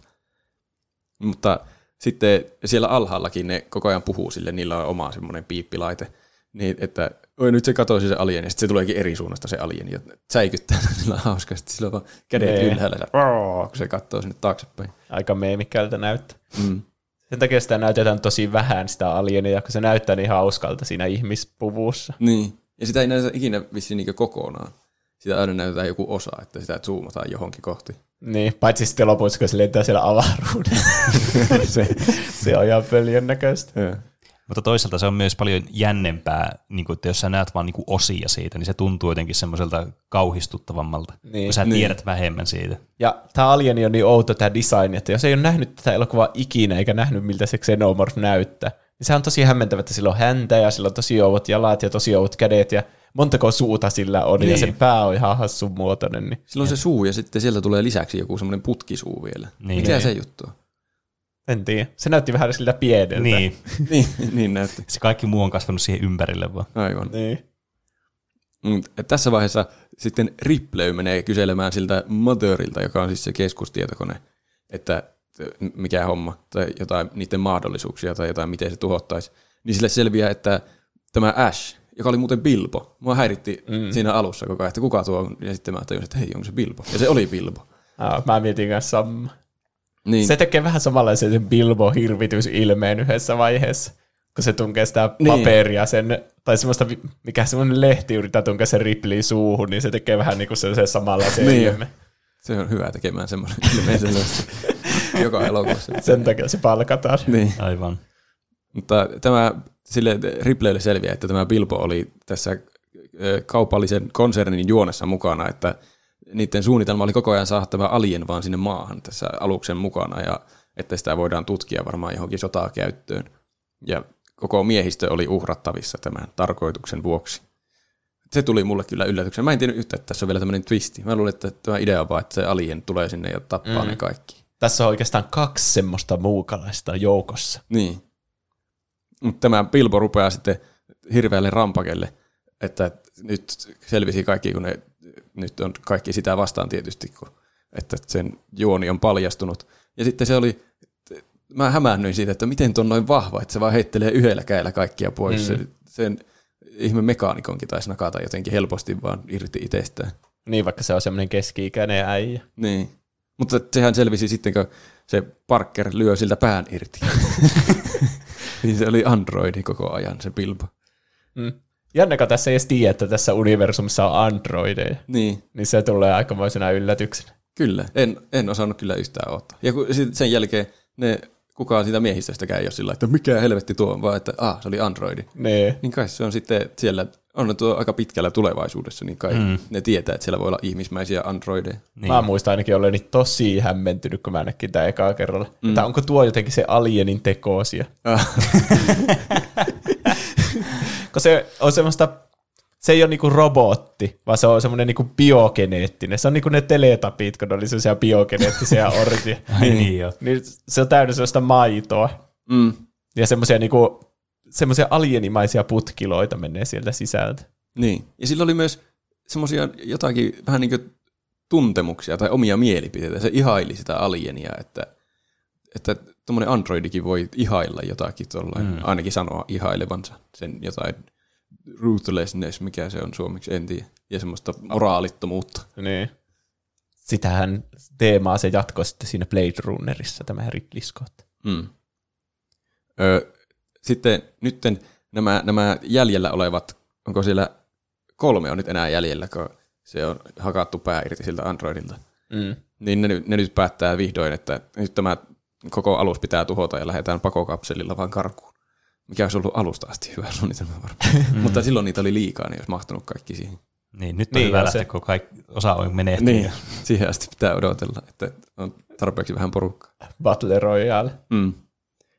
Mutta sitten siellä alhaallakin ne koko ajan puhuu sille, niillä on oma semmoinen piippilaite, niin että oi nyt se katosi se alieni, ja sitten se tuleekin eri suunnasta se alieni, ja säikyttää <laughs> sillä hauskasti, sillä on kädet Nee. ylhäällä, ja kun se katsoo sinne taaksepäin. Aika meemikkältä näyttää. Mm. Sen takia sitä näytetään tosi vähän sitä alienia, kun se näyttää niin hauskalta siinä ihmispuvussa. Niin, ja sitä ei näytetä ikinä vissiin niin kokonaan. Sitä aina näytetään joku osa, että sitä zoomataan johonkin kohti. Niin, paitsi sitten lopussa, kun se lentää siellä avaruudessa. <laughs> se, se on ihan pöljön näköistä. Yeah. Mutta toisaalta se on myös paljon jännempää, niin kuin, että jos sä näet vaan niin kuin osia siitä, niin se tuntuu jotenkin semmoiselta kauhistuttavammalta, Niin. kun sä Niin. tiedät vähemmän siitä. Ja tämä alieni on niin outo tämä design, että jos ei ole nähnyt tätä elokuvaa ikinä eikä nähnyt miltä se Xenomorph näyttää, niin se on tosi hämmentävä, että sillä on häntä ja sillä on tosi ouvut jalat ja tosi ouvut kädet ja montako suuta sillä on niin. ja Niin. sen pää on ihan hassun muotoinen. Niin. Silloin se suu, ja sitten sieltä tulee lisäksi joku semmoinen putkisuu vielä. Niin. Mikä Niin. se juttu on? En tiedä. Se näytti vähän siltä pieneltä. Niin, <laughs> niin, niin näytti. se kaikki muu on kasvanut siihen ympärille vaan. Aivan. niin. Et tässä vaiheessa sitten Ripley menee kyselemään siltä Motherilta, joka on siis se keskustietokone, että mikä homma, tai jotain niiden mahdollisuuksia tai jotain, miten se tuhottaisi. Niin sille selviää, että tämä Ash, joka oli muuten Bilbo. Mua häiritti mm. siinä alussa koko ajan, että kuka tuo on. Ja sitten mä tajusin, että hei, onko se Bilbo? Ja se oli Bilbo. Ah, mä mietin kanssa. Niin, Se tekee vähän samanlaisen sen Bilbo-hirvitysilmeen yhdessä vaiheessa, kun se tunkee sitä Niin. paperia sen, tai semmoista, mikä semmoinen lehti yrittää tunkea sen Ripley suuhun, niin se tekee vähän niin kuin se, se samanlaisen Niin. ilme. se on hyvä tekemään semmoinen <laughs> ilmeisesti joka elokuvassa. Sen takia se palkataan. Niin. Aivan. Mutta tämä sille Ripleylle selviää, että tämä Bilbo oli tässä kaupallisen konsernin juonessa mukana, että niiden suunnitelma oli koko ajan saada tämä alien vaan sinne maahan tässä aluksen mukana ja että sitä voidaan tutkia varmaan johonkin sotaa käyttöön. Ja koko miehistö oli uhrattavissa tämän tarkoituksen vuoksi. Se tuli mulle kyllä yllätyksenä. Mä en tiennyt yhtä, että tässä on vielä tämmöinen twisti. Mä luulin, että tämä idea on vaan, että se alien tulee sinne ja tappaa mm. ne kaikki. Tässä on oikeastaan kaksi semmoista muukalaista joukossa. Niin. Mutta tämä Bilbo rupeaa sitten hirveälle rampakelle, että nyt selvisi kaikki, kun ne, nyt on kaikki sitä vastaan tietysti, kun, että sen juoni on paljastunut. Ja sitten se oli, mä hämäännyin siitä, että miten tuon noin vahva, että se vaan heittelee yhdellä kädellä kaikkia pois. Mm. Se, sen ihme mekaanikonkin taisi nakata jotenkin helposti vaan irti itsestään. Niin, vaikka se on semmoinen keski-ikäinen äijä. Niin. Mutta sehän selvisi sitten, kun se Parker lyö siltä pään irti. <laughs> niin se oli androidi koko ajan, se Bilbo. Mm. Jännäkö tässä ei edes tiedä, että tässä universumissa on androideja. Niin, Niin se tulee aikamoisena yllätyksenä. kyllä. En, en osannut kyllä yhtään ottaa. Ja kun sen jälkeen ne, kukaan siitä miehistöstäkään ei ole sillä, että mikä helvetti tuo on, vaan että ah, se oli androidi. Niin. Niin kai se on sitten siellä, on tuo aika pitkällä tulevaisuudessa, niin kai mm. ne tietää, että siellä voi olla ihmismäisiä androideja. Niin. Mä muistan ainakin olleeni tosi hämmentynyt, kun mä näkin tämä ekaa kerralla. Mm. Että onko tuo jotenkin se alienin tekoosia? <laughs> Ah, <laughs> Kun se on semmoista, se ei ole niinku robotti, vaan se on semmoinen niinku biogeneettinen. Se on niinku ne teletapit, kun ne oli semmoisia biogeneettisiä <laughs> orjia. Ai niin joo. niin se on täynnä sellaista maitoa. mm, Ja semmoisia niinku, semmoisia alienimaisia putkiloita menee sieltä sisältä. niin. Ja sillä oli myös semmoisia jotakin vähän niin kuin tuntemuksia tai omia mielipiteitä. Se ihaili sitä alienia, että, että tuommoinen androidikin voi ihailla jotakin tuollain, mm. ainakin sanoa ihailevansa sen jotain ruthlessness, mikä se on suomeksi, en tiedä, ja semmoista moraalittomuutta. Niin. Sitähän teemaa se jatkoi sitten siinä Blade Runnerissa, tämä Ridley Scott. Mm. Ö, sitten nytten nämä, nämä jäljellä olevat, onko siellä kolme on nyt enää jäljellä, kun se on hakattu pää irti siltä Androidilta. Mm. Niin ne, nyt- ne nyt päättää vihdoin, että nyt tämä koko alus pitää tuhota ja lähdetään pakokapselilla vaan karkuun. Mikä olisi ollut alusta asti hyvä suunnitelma varmaan. <laughs> Mm. Mutta silloin niitä oli liikaa, niin olisi mahtunut kaikki siihen. Niin, nyt on Niin, hyvä on lähteä, se. kun kaikki osa on menehtynyt. Niin, siihen asti pitää odotella, että on tarpeeksi vähän porukkaa. Battle Royale. Mm.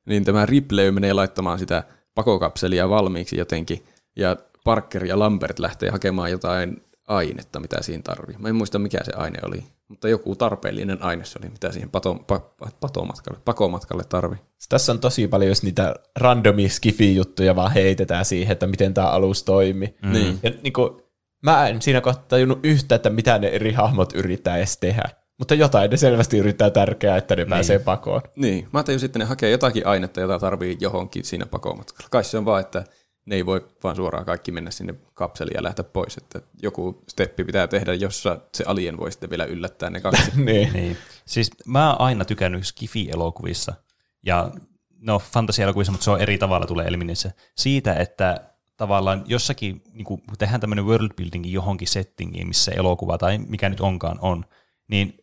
Niin tämä Ripley menee laittamaan sitä pakokapselia valmiiksi jotenkin, ja Parker ja Lambert lähtee hakemaan jotain ainetta, mitä siinä tarvii. Mä en muista, mikä se aine oli, mutta joku tarpeellinen aine se oli, mitä siihen pato, pa, pa, patomatkalle, pakomatkalle tarvii. Tässä on tosi paljon just niitä randomia skifi-juttuja vaan heitetään siihen, että miten tämä alus toimii. Mm. Niin. Ja niin kuin, mä en siinä kohtaa tajunnut yhtä, että mitä ne eri hahmot yrittää edes tehdä. Mutta jotain ne selvästi yrittää tärkeää, että ne niin. pääsee pakoon. Niin, mä ajattelin sitten, ne hakee jotakin ainetta, jota tarvii johonkin siinä pakomatkalla. Kai se on vaan, että ne ei voi vaan suoraan kaikki mennä sinne kapseliin ja lähteä pois. Että joku steppi pitää tehdä, jossa se alien voi sitten vielä yllättää ne kaksi. <laughs> niin. Niin. Siis mä oon aina tykännyt Skifi-elokuvissa ja no fantasia-elokuvissa, mutta se on eri tavalla tulee ilmi siitä, että tavallaan jossakin niin kun tehdään tämmöinen worldbuildingi johonkin settingiin, missä elokuva tai mikä nyt onkaan on, niin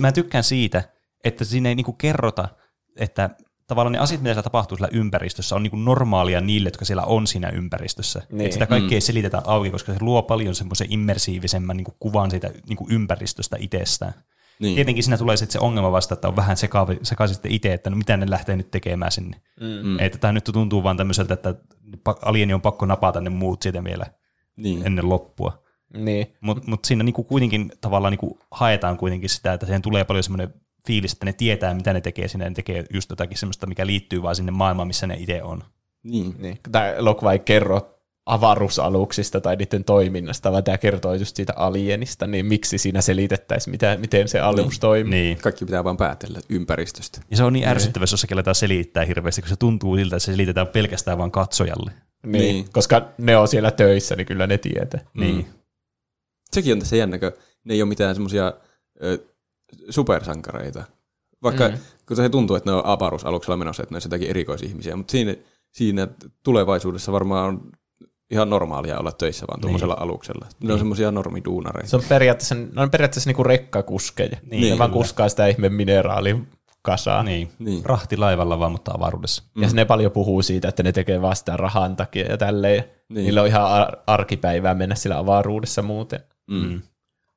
mä tykkään siitä, että siinä ei niin kuin kerrota, että tavallaan ne asiat, mitä siellä tapahtuu siellä ympäristössä, on niin kuin normaalia niille, jotka siellä on siinä ympäristössä. Niin. Että sitä kaikkea ei selitetä auki, koska se luo paljon semmoisen immersiivisemmän niin kuin kuvan siitä niin kuin ympäristöstä itsestään. Niin. Tietenkin siinä tulee sitten se ongelma vasta, että on vähän sekaisin sitten itse, että no mitä ne lähtee nyt tekemään sinne. Mm. Että tämä nyt tuntuu vaan tämmöiseltä, että alieni on pakko napata ne muut siitä vielä Niin. ennen loppua. Niin. Mutta mut siinä niinku kuitenkin tavallaan niinku haetaan kuitenkin sitä, että siihen tulee paljon semmoinen fiilis, että ne tietää, mitä ne tekee sinne, ne tekee just jotakin semmoista, mikä liittyy vaan sinne maailmaan, missä ne itse on. Niin. niin. Tämä elokuva ei kerro avaruusaluksista tai niiden toiminnasta, vaan tämä kertoo just siitä alienista, niin miksi siinä selitettäisiin, mitä, miten se alus toimii. Niin. Kaikki pitää vaan päätellä ympäristöstä. Ja se on niin ärsyttävä, jos jossakin aletaan selittää hirveästi, kun se tuntuu siltä, että se selitetään pelkästään vain katsojalle. Niin, Niin. niin. Koska ne on siellä töissä, niin kyllä ne tietää. Niin. Sekin on tässä jännä, kun ne ei ole mitään semmoisia supersankareita. Vaikka mm. kun se tuntuu, että ne on avaruusaluksella menossa, että ne on jotakin erikoisihmisiä, mutta siinä, siinä tulevaisuudessa varmaan on ihan normaalia olla töissä vaan tuommoisella niin. aluksella. Ne on semmoisia normiduunareita. Se on periaatteessa, ne on periaatteessa niinku rekkakuskeja. Niin, ne vaan kyllä. kuskaa sitä ihme mineraalikasaa. Niin. Niin. Rahti laivalla vaan, mutta avaruudessa. Ja mm. ne paljon puhuu siitä, että ne tekee vasta rahan takia ja tälleen. Niin. Niin. Niillä on ihan ar- arkipäivää mennä sillä avaruudessa muuten. Mm.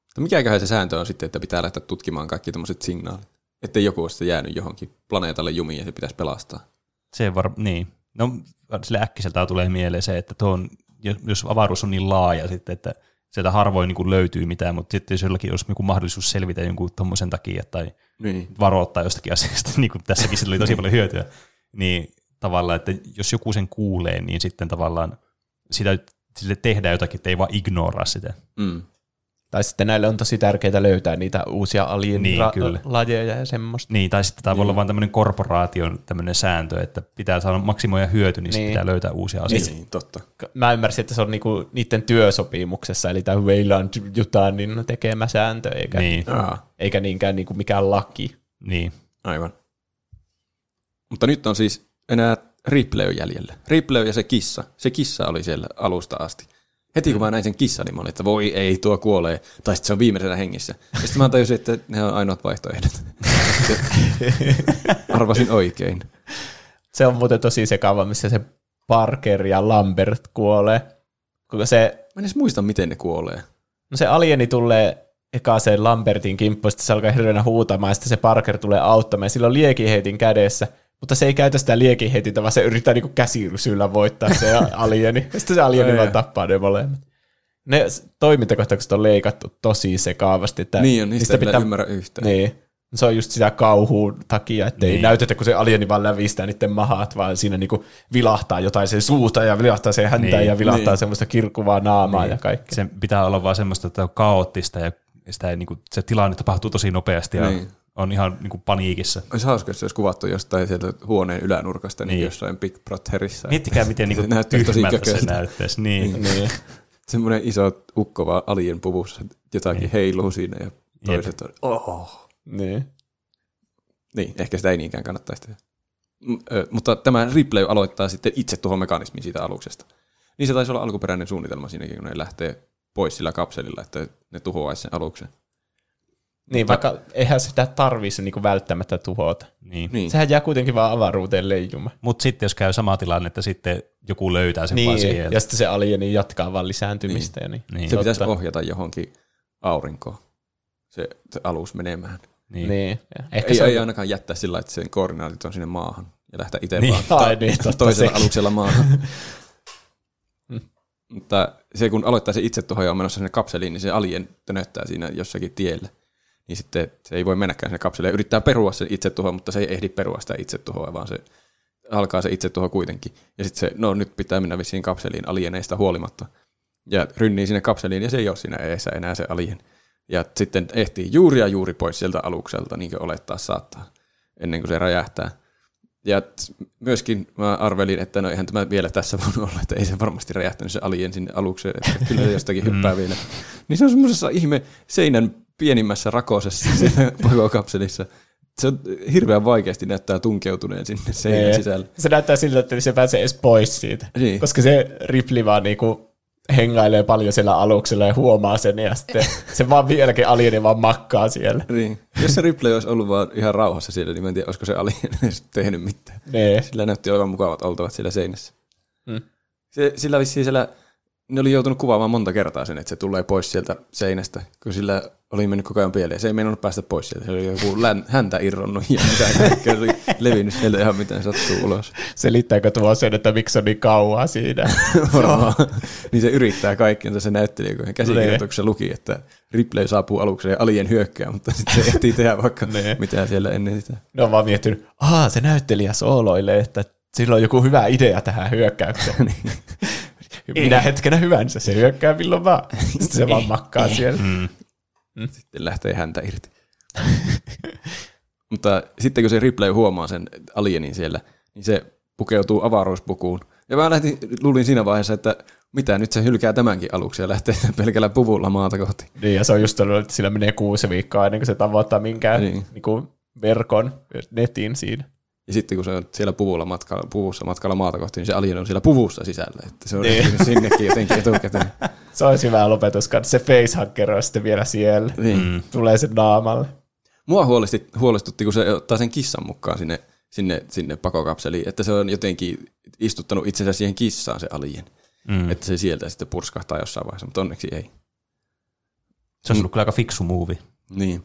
Mutta mikäköhän se sääntö on sitten, että pitää lähteä tutkimaan kaikki tämmöiset signaalit? Että joku olisi sitten jäänyt johonkin planeetalle jumiin ja se pitäisi pelastaa. Se var, niin. No, sille äkkiseltään tulee mieleen se, että tuon, jos avaruus on niin laaja sitten, että sieltä harvoin niin kuin löytyy mitään, mutta sitten jos jollakin olisi joku mahdollisuus selvitä jonkun tuommoisen takia tai Niin. varoittaa jostakin asiasta, <laughs> niin kuin tässäkin sillä oli tosi paljon hyötyä, niin tavallaan, että jos joku sen kuulee, niin sitten tavallaan sitä, sille tehdään jotakin, että ei vaan ignoraa sitä. Mm. Tai sitten näille on tosi tärkeää löytää niitä uusia Niin, kyllä. alien-lajeja ja semmoista. Niin, tai sitten tämä voi olla vain tämmöinen korporaation tämmöinen sääntö, että pitää saada maksimoida hyöty, niin, niin. Niin. pitää löytää uusia asioita. Niin, totta. Mä ymmärsin, että se on niinku niiden työsopimuksessa, eli tämä Weyland Jutanin tekemä sääntö, eikä, Niin, eikä niinkään niinku mikään laki. niin. aivan. Mutta nyt on siis enää Ripley jäljellä. Ripley ja se kissa. Se kissa oli siellä alusta asti. Heti kun mä näin sen kissan, niin mä olin, että voi ei, tuo kuolee. Tai sitten se on viimeisenä hengissä. Ja sitten mä tajusin, että ne on ainoat vaihtoehdot. <laughs> Arvasin oikein. Se on muuten tosi sekava, missä se Parker ja Lambert kuolee. Kun se, Mä en edes muista, miten ne kuolee. no se alieni tulee eka sen Lambertin kimppuun, sitten se alkaa hirveänä huutamaan, ja sitten se Parker tulee auttamaan, ja sillä on liekiheitin kädessä, mutta se ei käytä sitä liekiheitintä, vaan se yrittää niinku käsirysyllä voittaa se <laughs> alieni. Ja sitten se alieni vaan tappaa ne molemmat. Ne toimintakohtaukset on leikattu tosi sekaavasti. Että Niin on, niistä ei pitää... ymmärrä yhtään. Niin. Se on just sitä kauhuun takia, että ei Niin. näytetä, kun se alieni vaan lävistää niiden mahat, vaan siinä niinku vilahtaa jotain sen suuta ja vilahtaa sen häntä Niin. ja vilahtaa Niin. semmoista kirkuvaa naamaa niin. ja kaikkea. Se pitää olla vaan semmoista, että on kaoottista ja sitä ei, niin kuin, se tilanne tapahtuu tosi nopeasti ja Niin. On ihan niin kuin paniikissa. Olisi hauska, jos se olisi kuvattu jostain sieltä huoneen ylänurkasta, niin, Niin. niin jossain Big Brotherissa. Miettikää, miten niin Se kuin tyhmältä se näyttäisi. Niin. Niin. Semmoinen iso ukko vaan alien puvussa, jotakin niin. heiluu siinä ja toiset on, oh. niin. Niin, ehkä sitä ei niinkään kannattaisi tehdä. M- ö, mutta tämä Ripley aloittaa sitten itse tuohon mekanismin siitä aluksesta. Niin se taisi olla alkuperäinen suunnitelma siinäkin, kun ne lähtee pois sillä kapselilla, että ne tuhoaisi sen aluksen. Niin, vaikka eihän sitä tarvitse niinku välttämättä tuhota. Niin. Niin. Sehän jää kuitenkin vaan avaruuteen leijumaan. Mutta sitten jos käy sama tilanne, että sitten joku löytää sen vaan Niin, sieltä. ja sitten se alieni jatkaa vaan lisääntymistä. Niin. Ja niin. Niin. Se pitäisi ohjata johonkin aurinkoon, se, se alus menemään. Niin. niin. Ja Ehkä Ei, se on, ei ainakaan jättää sillä, että sen koordinaatit on sinne maahan ja lähteä itse Niin. niin. vaan <laughs> Ai niin, totta toisella sekin. aluksella maahan. <laughs> Mutta se kun aloittaa se itse tuhoja on menossa sinne kapseliin, niin se alien tönöttää siinä jossakin tiellä. Niin sitten se ei voi mennäkään sinne kapseliin. Yrittää perua se itse tuho, mutta se ei ehdi perua sitä itse tuhoa, vaan se alkaa se itse tuho kuitenkin. Ja sitten se, no nyt pitää mennä vissiin kapseliin alieneista huolimatta. Ja rynnii sinne kapseliin ja se ei ole siinä eessä enää se alien. Ja sitten ehtii juuri ja juuri pois sieltä alukselta, niin kuin olettaa saattaa, ennen kuin se räjähtää. Ja myöskin mä arvelin, että no eihän tämä vielä tässä voinut olla, että ei se varmasti räjähtänyt se alien sinne alukseen, että kyllä jostakin hyppää vielä. Niin se on semmoisessa ihme seinän pienimmässä rakosessa <laughs> siinä kapselissa. Se on hirveän vaikeasti näyttää tunkeutuneen sinne seinän Niin. sisälle. Se näyttää siltä, että se pääsee edes pois siitä. Niin. Koska se Ripley vaan niinku hengailee paljon siellä aluksella ja huomaa sen, ja sitten se vaan vieläkin alieni vaan makkaa siellä. Niin. Jos se Ripley olisi ollut vaan ihan rauhassa siellä, niin mä en tiedä, olisiko se alien <laughs> edes tehnyt mitään. Nee. Sillä näytti olevan mukavat oltavat siellä seinässä. Mm. Se, sillä vissiin siellä, ne oli joutunut kuvaamaan monta kertaa sen, että se tulee pois sieltä seinästä, kun sillä oli mennyt koko ajan pieleen. Se ei meinannut päästä pois sieltä. Se oli joku län, häntä irronnut ja mitä. Se oli levinnyt sieltä ihan miten sattuu ulos. Selittääkö tuo sen, että miksi on niin kauaa siinä? <laughs> Varmaan. niin se yrittää kaikkensa se näyttelijä, kun käsikirjoituksessa luki, että Ripley saapuu alukseen ja alien hyökkää, mutta sitten se ehtii tehdä vaikka Niin. mitään siellä ennen sitä. Ne on vaan miettinyt, aah, se näyttelijä sooloilee, että sillä on joku hyvä idea tähän hyökkäykseen. <laughs> <laughs> Minä hetkenä hyvänsä, se hyökkää milloin vaan. Sitten <laughs> se vaan makkaa siellä. Mm. Sitten lähtee häntä irti. Mutta sitten kun se Ripley huomaa sen alienin siellä, niin se pukeutuu avaruuspukuun. Ja mä lähtin, luulin siinä vaiheessa, että mitä, nyt se hylkää tämänkin aluksi ja lähtee <laughs> pelkällä puvulla maata kohti. Niin, ja se on just ollut, että sillä menee kuusi viikkoa ennen kuin se tavoittaa minkään Niin. niin. Niin verkon, netin siinä. Ja sitten kun se on siellä puvulla matkalla, puvussa matkalla maata kohti, niin se alien on siellä puvussa sisällä. Että se on Niin. sinnekin jotenkin etukäteen. Se olisi hyvä lopetus, kun se facehacker on sitten vielä siellä. Niin. Mm. Tulee sen naamalle. Mua huolestutti, huolestutti, kun se ottaa sen kissan mukaan sinne, sinne, sinne pakokapseliin, että se on jotenkin istuttanut itsensä siihen kissaan se alien. Mm. Mm. Että se sieltä sitten purskahtaa jossain vaiheessa, mutta onneksi ei. Se on ollut kyllä aika fiksu muuvi. Niin.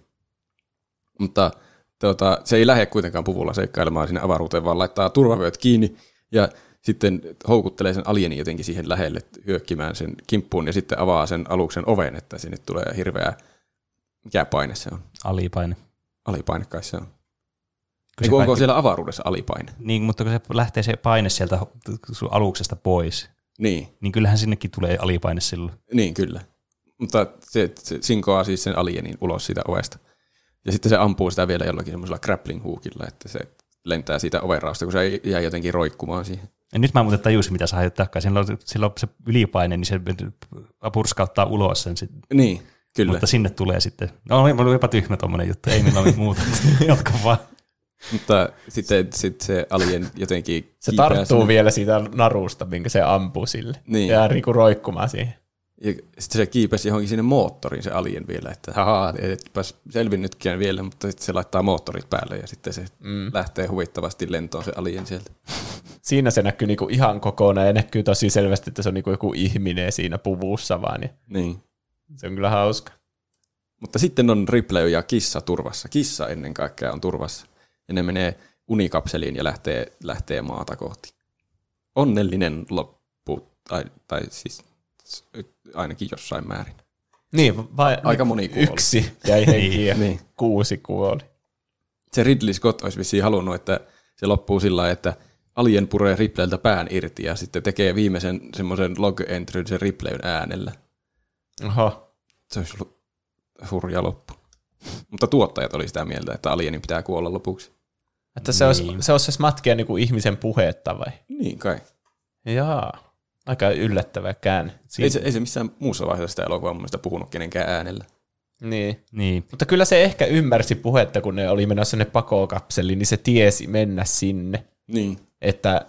Mutta tuota, se ei lähde kuitenkaan puvulla seikkailemaan sinne avaruuteen, vaan laittaa turvavyöt kiinni ja sitten houkuttelee sen alienin jotenkin siihen lähelle hyökkimään sen kimppuun ja sitten avaa sen aluksen oven, että sinne tulee hirveä, mikä paine se on? Alipaine. Alipaine kai se on. Kun Eiku, se onko siellä avaruudessa alipaine? Niin, mutta kun se lähtee se paine sieltä sun aluksesta pois, Niin, niin kyllähän sinnekin tulee alipaine silloin. niin kyllä. Mutta se, se sinkoaa siis sen alienin ulos siitä ovesta. Ja sitten se ampuu sitä vielä jollakin semmoisella grappling hookilla, että se lentää siitä overrausta, kun se ei- jää jotenkin roikkumaan siihen. Ja nyt mä muuten tajusin, mitä sä hait takaisin. Silloin, silloin se ylipaine, niin se purskauttaa ulos sen. Sit. Niin, kyllä. Mutta sinne tulee sitten. No, mä olin jopa tyhmä tommonen juttu. Ei meillä ole muuta. <laughs> Jatka vaan. Mutta sitten sit se alien jotenkin Se tarttuu sinne. vielä siitä narusta, minkä se ampuu sille. Niin. Ja riku roikkumaan siihen. Ja sitten se kiipesi johonkin sinne moottoriin se alien vielä, että haha, etpäs selvinnytkään vielä, mutta sitten se laittaa moottorit päälle ja sitten se mm. lähtee huvittavasti lentoon se alien sieltä. <laughs> Siinä se näkyy niinku ihan kokonaan ja näkyy tosi selvästi, että se on niinku joku ihminen siinä puvussa vaan. Niin Niin. se on kyllä hauska. Mutta sitten on Ripley ja kissa turvassa. Kissa ennen kaikkea on turvassa. Ja ne menee unikapseliin ja lähtee, lähtee maata kohti. Onnellinen loppu, tai, tai siis ainakin jossain määrin. Niin, vai, Aika moni kuoli. Yksi <laughs> jäi henkiin ja Niin. kuusi kuoli. Se Ridley Scott olisi vissiin halunnut, että se loppuu sillä lailla, että alien puree Ripleyltä pään irti ja sitten tekee viimeisen semmoisen log entry sen Ripleyn äänellä. Oho. Se olisi ollut hurja loppu. Mutta tuottajat oli sitä mieltä, että alienin pitää kuolla lopuksi. Että se, olisi, Niin. se olisi matkia niinku ihmisen puhetta vai? Niin kai. Jaa. Aika yllättävä käänne. Siin- Ei se, ei se missään muussa vaiheessa sitä elokuvaa mun mielestä puhunut kenenkään äänellä. Niin. Niin. Mutta kyllä se ehkä ymmärsi puhetta, kun ne oli menossa sinne pakokapseliin, niin se tiesi mennä sinne. Niin. Että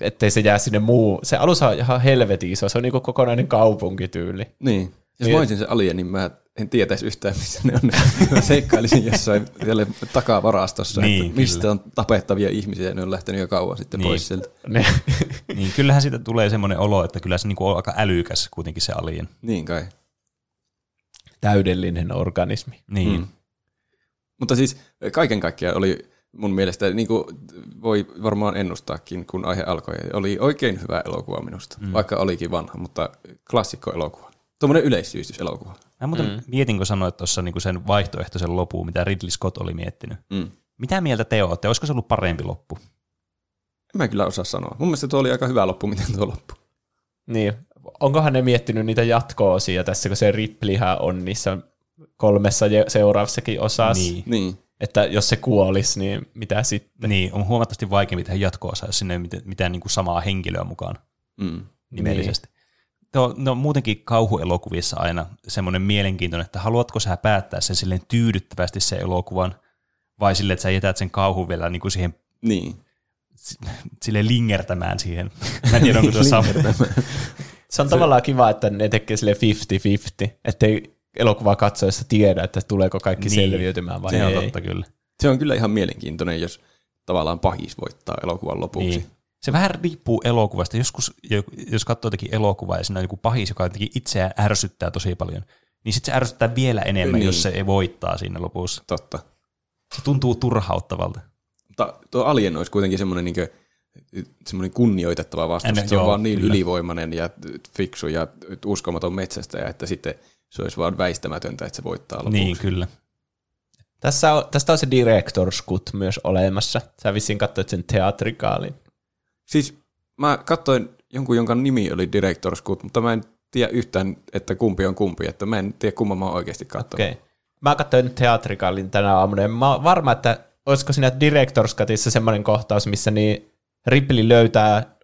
ettei se jää sinne muu. Se alus on ihan helvetin iso, se on niinku kokonainen kaupunkityyli. Niin. Jos Niin. mä olisin se alien, niin mä en tietäisi yhtään, missä ne on. Mä seikkailisin jossain vielä takavarastossa, Niin, että mistä kyllä. on tapettavia ihmisiä, ja ne on lähtenyt jo kauan sitten Niin. pois sieltä. Ne, niin kyllähän siitä tulee semmoinen olo, että kyllä se niinku on aika älykäs kuitenkin se alien. Niin kai. täydellinen organismi. Niin. Mm. Mutta siis kaiken kaikkiaan oli mun mielestä, niin kuin voi varmaan ennustaakin, kun aihe alkoi, oli oikein hyvä elokuva minusta, mm. vaikka olikin vanha, mutta klassikko elokuva. Tuommoinen yleissivistyselokuva. Mä muuten mm. mietin, kun sanoit tuossa niinku sen vaihtoehtoisen lopun, mitä Ridley Scott oli miettinyt. Mm. Mitä mieltä te olette? Olisiko se ollut parempi loppu? En mä kyllä osaa sanoa. Mun mielestä tuo oli aika hyvä loppu, miten tuo loppu. Niin, onkohan ne miettinyt niitä jatko-osia tässä, kun se Ripleyhän on niissä kolmessa seuraavassakin osassa. Niin. Niin. Että jos se kuolisi, niin mitä sitten? Niin, on huomattavasti vaikeampi tehdä jatko-osa, jos sinne ei mitään, mitään niin kuin samaa henkilöä mukaan Mm. nimellisesti. Niin. No, no muutenkin kauhuelokuvissa aina semmoinen mielenkiintoinen, että haluatko sä päättää sen silleen tyydyttävästi sen elokuvan, vai silleen, että sä jätät sen kauhun vielä niin kuin siihen Niin. sille lingertämään siihen. Mä en tiedä, onko tuo sama. Se on tavallaan kiva, että ne tekee sille 50-50, ettei elokuvaa katsoessa tiedä, että tuleeko kaikki Niin. selviytymään vai Se on ei. totta kyllä. Se on kyllä ihan mielenkiintoinen, jos tavallaan pahis voittaa elokuvan lopuksi. Niin. Se vähän riippuu elokuvasta. Joskus, jo- jos katsoo jotakin elokuvaa ja siinä on joku pahis, joka jotenkin itseään ärsyttää tosi paljon, niin sitten se ärsyttää vielä enemmän, Niin. jos se ei voittaa siinä lopussa. Totta. Se tuntuu turhauttavalta. Mutta tuo Alien olisi kuitenkin semmoinen niin semmoinen kunnioitettava vastaus. Ennen- se on joo, vaan niin kyllä. ylivoimainen ja fiksu ja uskomaton metsästäjä, että sitten se olisi vaan väistämätöntä, että se voittaa lopuksi. Niin, kyllä. Tässä on, tästä on se Director's Cut myös olemassa. Sä vissiin katsoit sen teatrikaalin. Siis mä katsoin jonkun, jonka nimi oli Director's Cut, mutta mä en tiedä yhtään, että kumpi on kumpi, että mä en tiedä kumman mä oon oikeasti katsonut. Okay. Mä katsoin teatrikaalin tänä aamuna, ja mä oon varma, että olisiko siinä Director's Cutissa semmoinen kohtaus, missä niin Ripley löytää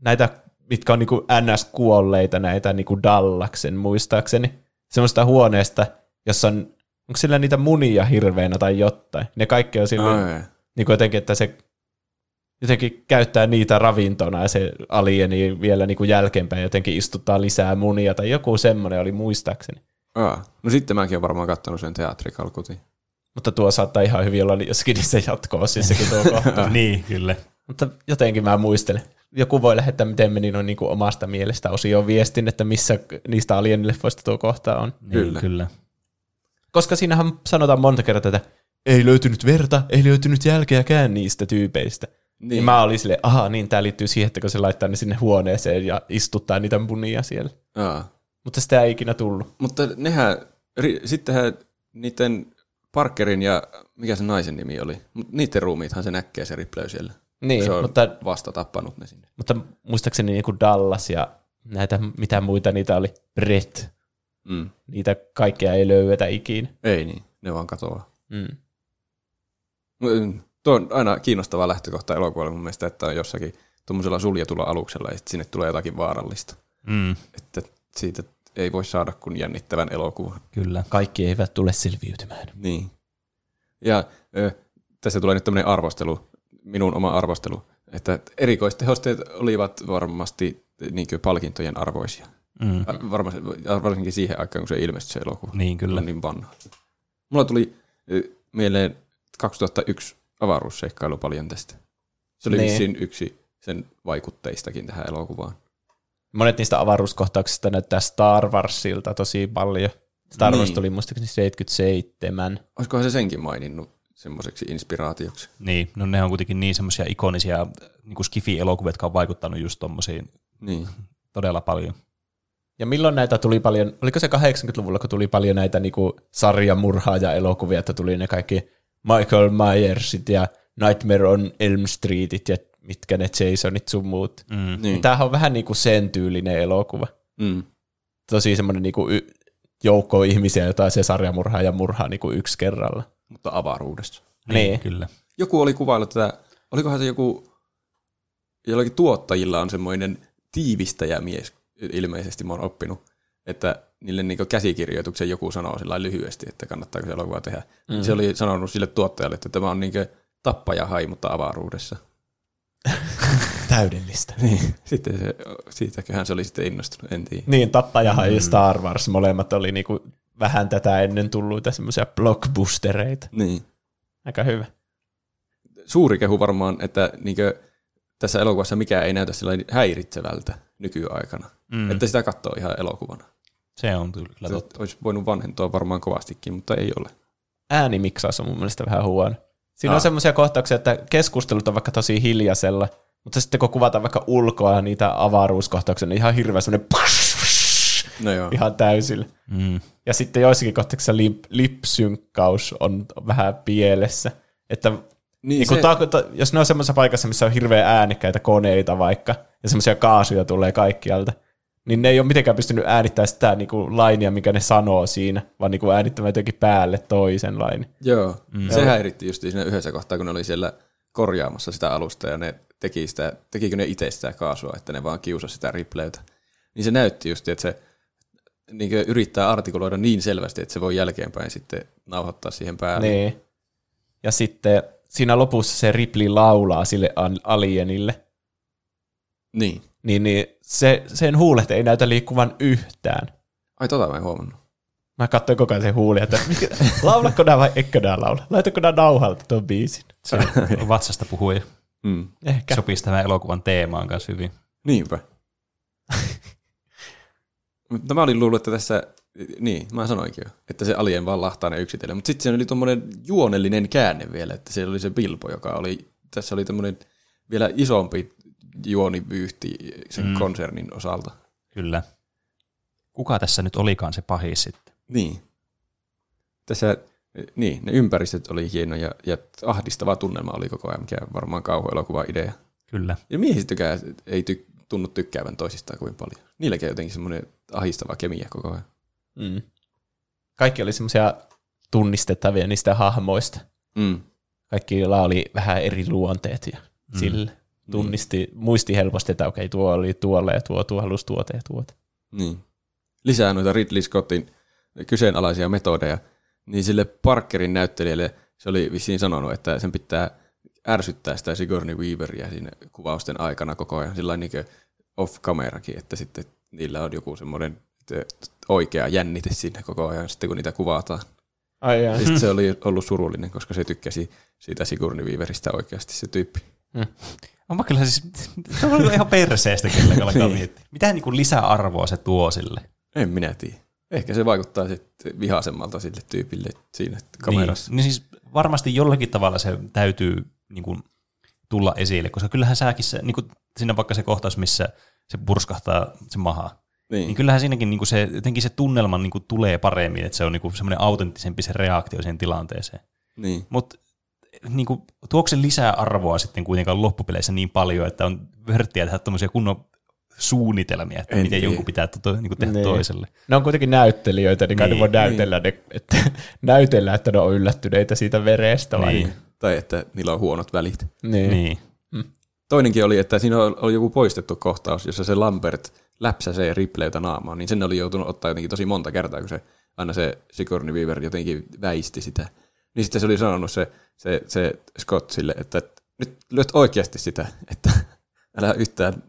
näitä, mitkä on niinku NS-kuolleita, näitä niinku Dallaksen muistaakseni, semmoista huoneesta, jossa on, onko sillä niitä munia hirveänä tai jotain. Ne kaikki on silleen, Ai, niin kuin jotenkin, että se jotenkin käyttää niitä ravintona ja se alieni vielä niin kuin jälkeenpäin jotenkin istuttaa lisää munia tai joku semmoinen oli muistaakseni. Aa, no sitten mäkin olen varmaan katsonut sen teatrikalkutin. Mutta tuo saattaa ihan hyvin olla jossakin niissä jatko-osissakin <laughs> tuo kohta. niin, kyllä. Mutta jotenkin mä muistelen. Joku voi lähettää, miten meni noin niin kuin omasta mielestä osioon viestin, että missä niistä alienileffoista tuo kohta on. Niin, Kyllä. kyllä. Koska siinähän sanotaan monta kertaa, että ei löytynyt verta, ei löytynyt jälkeäkään niistä tyypeistä. Niin. niin mä olin silleen, aha, niin tää liittyy siihen, että kun se laittaa ne sinne huoneeseen ja istuttaa niitä munia siellä. Aa. Mutta sitä ei ikinä tullut. Mutta nehän, ri, sittenhän niiden Parkerin ja mikä se naisen nimi oli, mutta niiden ruumiithan se näkee se Ripley siellä. Niin, se on mutta, vasta tappanut ne sinne. mutta muistaakseni niin kuin Dallas ja näitä, mitä muita niitä oli, Brett, Mm. niitä kaikkea ei löydetä ikinä. Ei niin, ne vaan katoaa. Mm. Mm, Tuo on aina kiinnostava lähtökohta elokuvalle mun mielestä, että on jossakin tuommoisella suljetulla aluksella ja sitten sinne tulee jotakin vaarallista. Mm, Että siitä ei voi saada kuin jännittävän elokuvan. kyllä. Kaikki eivät tule selviytymään. Niin. Ja ö, tässä tulee nyt tämmöinen arvostelu, minun oma arvostelu, että erikoistehosteet olivat varmasti niin palkintojen arvoisia. Mm, Varmasti, varsinkin siihen aikaan, kun se ilmestyi se elokuva. niin, kyllä. On niin vanha. Mulla tuli mieleen 2001 avaruusseikkailu paljon tästä. Se oli Niin. niin. yksi sen vaikutteistakin tähän elokuvaan. Monet niistä avaruuskohtauksista näyttää Star Warsilta tosi paljon. Star Wars Niin. tuli muistaakseni 77. Olisikohan se senkin maininnut semmoiseksi inspiraatioksi? Niin, no ne on kuitenkin niin semmoisia ikonisia niin kuin skifi-elokuvia, jotka on vaikuttanut just tommosiin Niin. todella paljon. Ja milloin näitä tuli paljon, oliko se 80-luvulla, kun tuli paljon näitä niinku sarjamurhaaja-elokuvia, että tuli ne kaikki Michael Myersit ja Nightmare on Elm Streetit ja mitkä ne Jasonit sun muut. Mm. niin. Tämähän on vähän niinku sen tyylinen elokuva. Mm. Tosi semmoinen niinku y- joukko ihmisiä, jota se sarjamurhaaja murhaa niinku yksi kerralla. Mutta avaruudessa. Niin. Kyllä. Joku oli kuvaillut tätä, olikohan se joku, jollakin tuottajilla on semmoinen tiivistäjämies, ilmeisesti mä oon oppinut, että niille niin käsikirjoituksen joku sanoo sillä lyhyesti, että kannattaako se elokuva tehdä. Mm. Se oli sanonut sille tuottajalle, että tämä on niin tappajahai, mutta avaruudessa. <laughs> Täydellistä. <laughs> Niin. Sitten se, siitäköhän se oli sitten innostunut, en tiedä. Niin, Tappajahan mm. ja Star Wars molemmat oli niinku vähän tätä ennen tulluita semmoisia blockbustereita. Niin. Aika hyvä. Suuri kehu varmaan, että niin tässä elokuvassa mikään ei näytä sillä häiritsevältä nykyaikana. Mm. Että sitä katsoo ihan elokuvana. Se on kyllä Se totta. olisi voinut vanhentua varmaan kovastikin, mutta ei ole. Äänimiksaus on mun mielestä vähän huono. Siinä on Ah. semmoisia kohtauksia, että keskustelut on vaikka tosi hiljaisella, mutta sitten kun kuvataan vaikka ulkoa niitä avaruuskohtauksia, niin ihan hirveä semmoinen No joo. ihan täysillä. Mm. Ja sitten joissakin kohtauksissa lip, lipsynkkaus on vähän pielessä. Että Niin, niin kun se, ta, ta, jos ne on semmoisessa paikassa, missä on hirveän äänekkäitä koneita vaikka, ja semmoisia kaasuja tulee kaikkialta, niin ne ei ole mitenkään pystynyt äänittämään sitä niin kuin lainia, mikä ne sanoo siinä, vaan niin kuin äänittämään jotenkin päälle toisen lainin. joo, mm. se häiritti just siinä yhdessä kohtaa, kun ne oli siellä korjaamassa sitä alusta ja ne teki sitä, tekikö ne itse sitä kaasua, että ne vaan kiusasi sitä ripleytä. Niin se näytti just, että se niin yrittää artikuloida niin selvästi, että se voi jälkeenpäin sitten nauhoittaa siihen päälle. Niin. Ja sitten siinä lopussa se Ripley laulaa sille alienille, niin. Niin, niin se, sen huulet ei näytä liikkuvan yhtään. Ai tota mä en huomannut. Mä katsoin koko ajan sen huulia, että mikä, <laughs> laulako nää vai eikö nää laula? Laitako nää nauhalta tuon biisin? Se on <laughs> vatsasta puhuja. Mm. Ehkä. Sopisi tämän elokuvan teemaan kanssa hyvin. Niinpä. Mutta mä olin luullut, että tässä, niin, mä sanoinkin jo, että se alien vaan lahtaa ne yksitellen. Mutta sitten se oli tuommoinen juonellinen käänne vielä, että siellä oli se Bilbo, joka oli, tässä oli tämmöinen vielä isompi juonivyyhti sen mm. konsernin osalta. Kyllä. Kuka tässä nyt olikaan se pahis sitten? Niin. Tässä, niin, ne ympäristöt oli hienoja ja ahdistava tunnelma oli koko ajan, mikä varmaan kauhuelokuva idea. Kyllä. Ja miehistykään ei ty- tunnu tykkäävän toisistaan kovin paljon. Niilläkin on jotenkin semmoinen ahistava kemia koko ajan. Mm. Kaikki oli semmoisia tunnistettavia niistä hahmoista. Mm. Kaikilla oli vähän eri luonteet ja mm. sille tunnisti, muisti helposti, että okei, tuo oli tuolla ja tuo, tuo halusi tuota ja tuota. Niin. Lisää noita Ridley Scottin kyseenalaisia metodeja, niin sille Parkerin näyttelijälle se oli vissiin sanonut, että sen pitää ärsyttää sitä Sigourney Weaveria siinä kuvausten aikana koko ajan, sillä niin off-kamerakin, että sitten niillä on joku semmoinen oikea jännite siinä koko ajan, sitten kun niitä kuvataan. Ai ja sitten se oli ollut surullinen, koska se tykkäsi siitä Sigourney Weaverista oikeasti se tyyppi. Hmm. Onpa kyllä siis, se on ihan perseestä kyllä, kun alkaa niin. miettiä. Mitä niin kuin lisäarvoa se tuo sille? En minä tiedä. Ehkä se vaikuttaa sitten vihasemmalta sille tyypille siinä kamerassa. Niin, niin siis varmasti jollakin tavalla se täytyy niin kuin, tulla esille, koska kyllähän säkin se, niin kuin siinä vaikka se kohtaus, missä se purskahtaa se maha, niin. niin kyllähän siinäkin niin kuin se, jotenkin se tunnelma niin kuin tulee paremmin, että se on niin kuin semmoinen autenttisempi se reaktio siihen tilanteeseen. Niin. Mutta niin kuin, tuoko se lisää arvoa sitten kuitenkaan loppupeleissä niin paljon, että on vörttiä tehdä tämmöisiä kunnon suunnitelmia, että en miten tiedä. jonkun pitää to, niin kuin tehdä niin. toiselle. Ne on kuitenkin näyttelijöitä, niin kai niin, ne voi näytellä, niin. ne, että, <laughs> näytellä, että ne on yllättyneitä siitä verestä. Niin. Vai? Tai että niillä on huonot välit. Niin. niin. Mm. Toinenkin oli, että siinä oli joku poistettu kohtaus, jossa se Lambert läpsäsee Ripleytä naamaan, niin sen oli joutunut ottaa jotenkin tosi monta kertaa, kun se aina se Sigourney Weaver jotenkin väisti sitä. Niin sitten se oli sanonut se, se, se Scott sille, että nyt lyöt oikeasti sitä, että <laughs> älä yhtään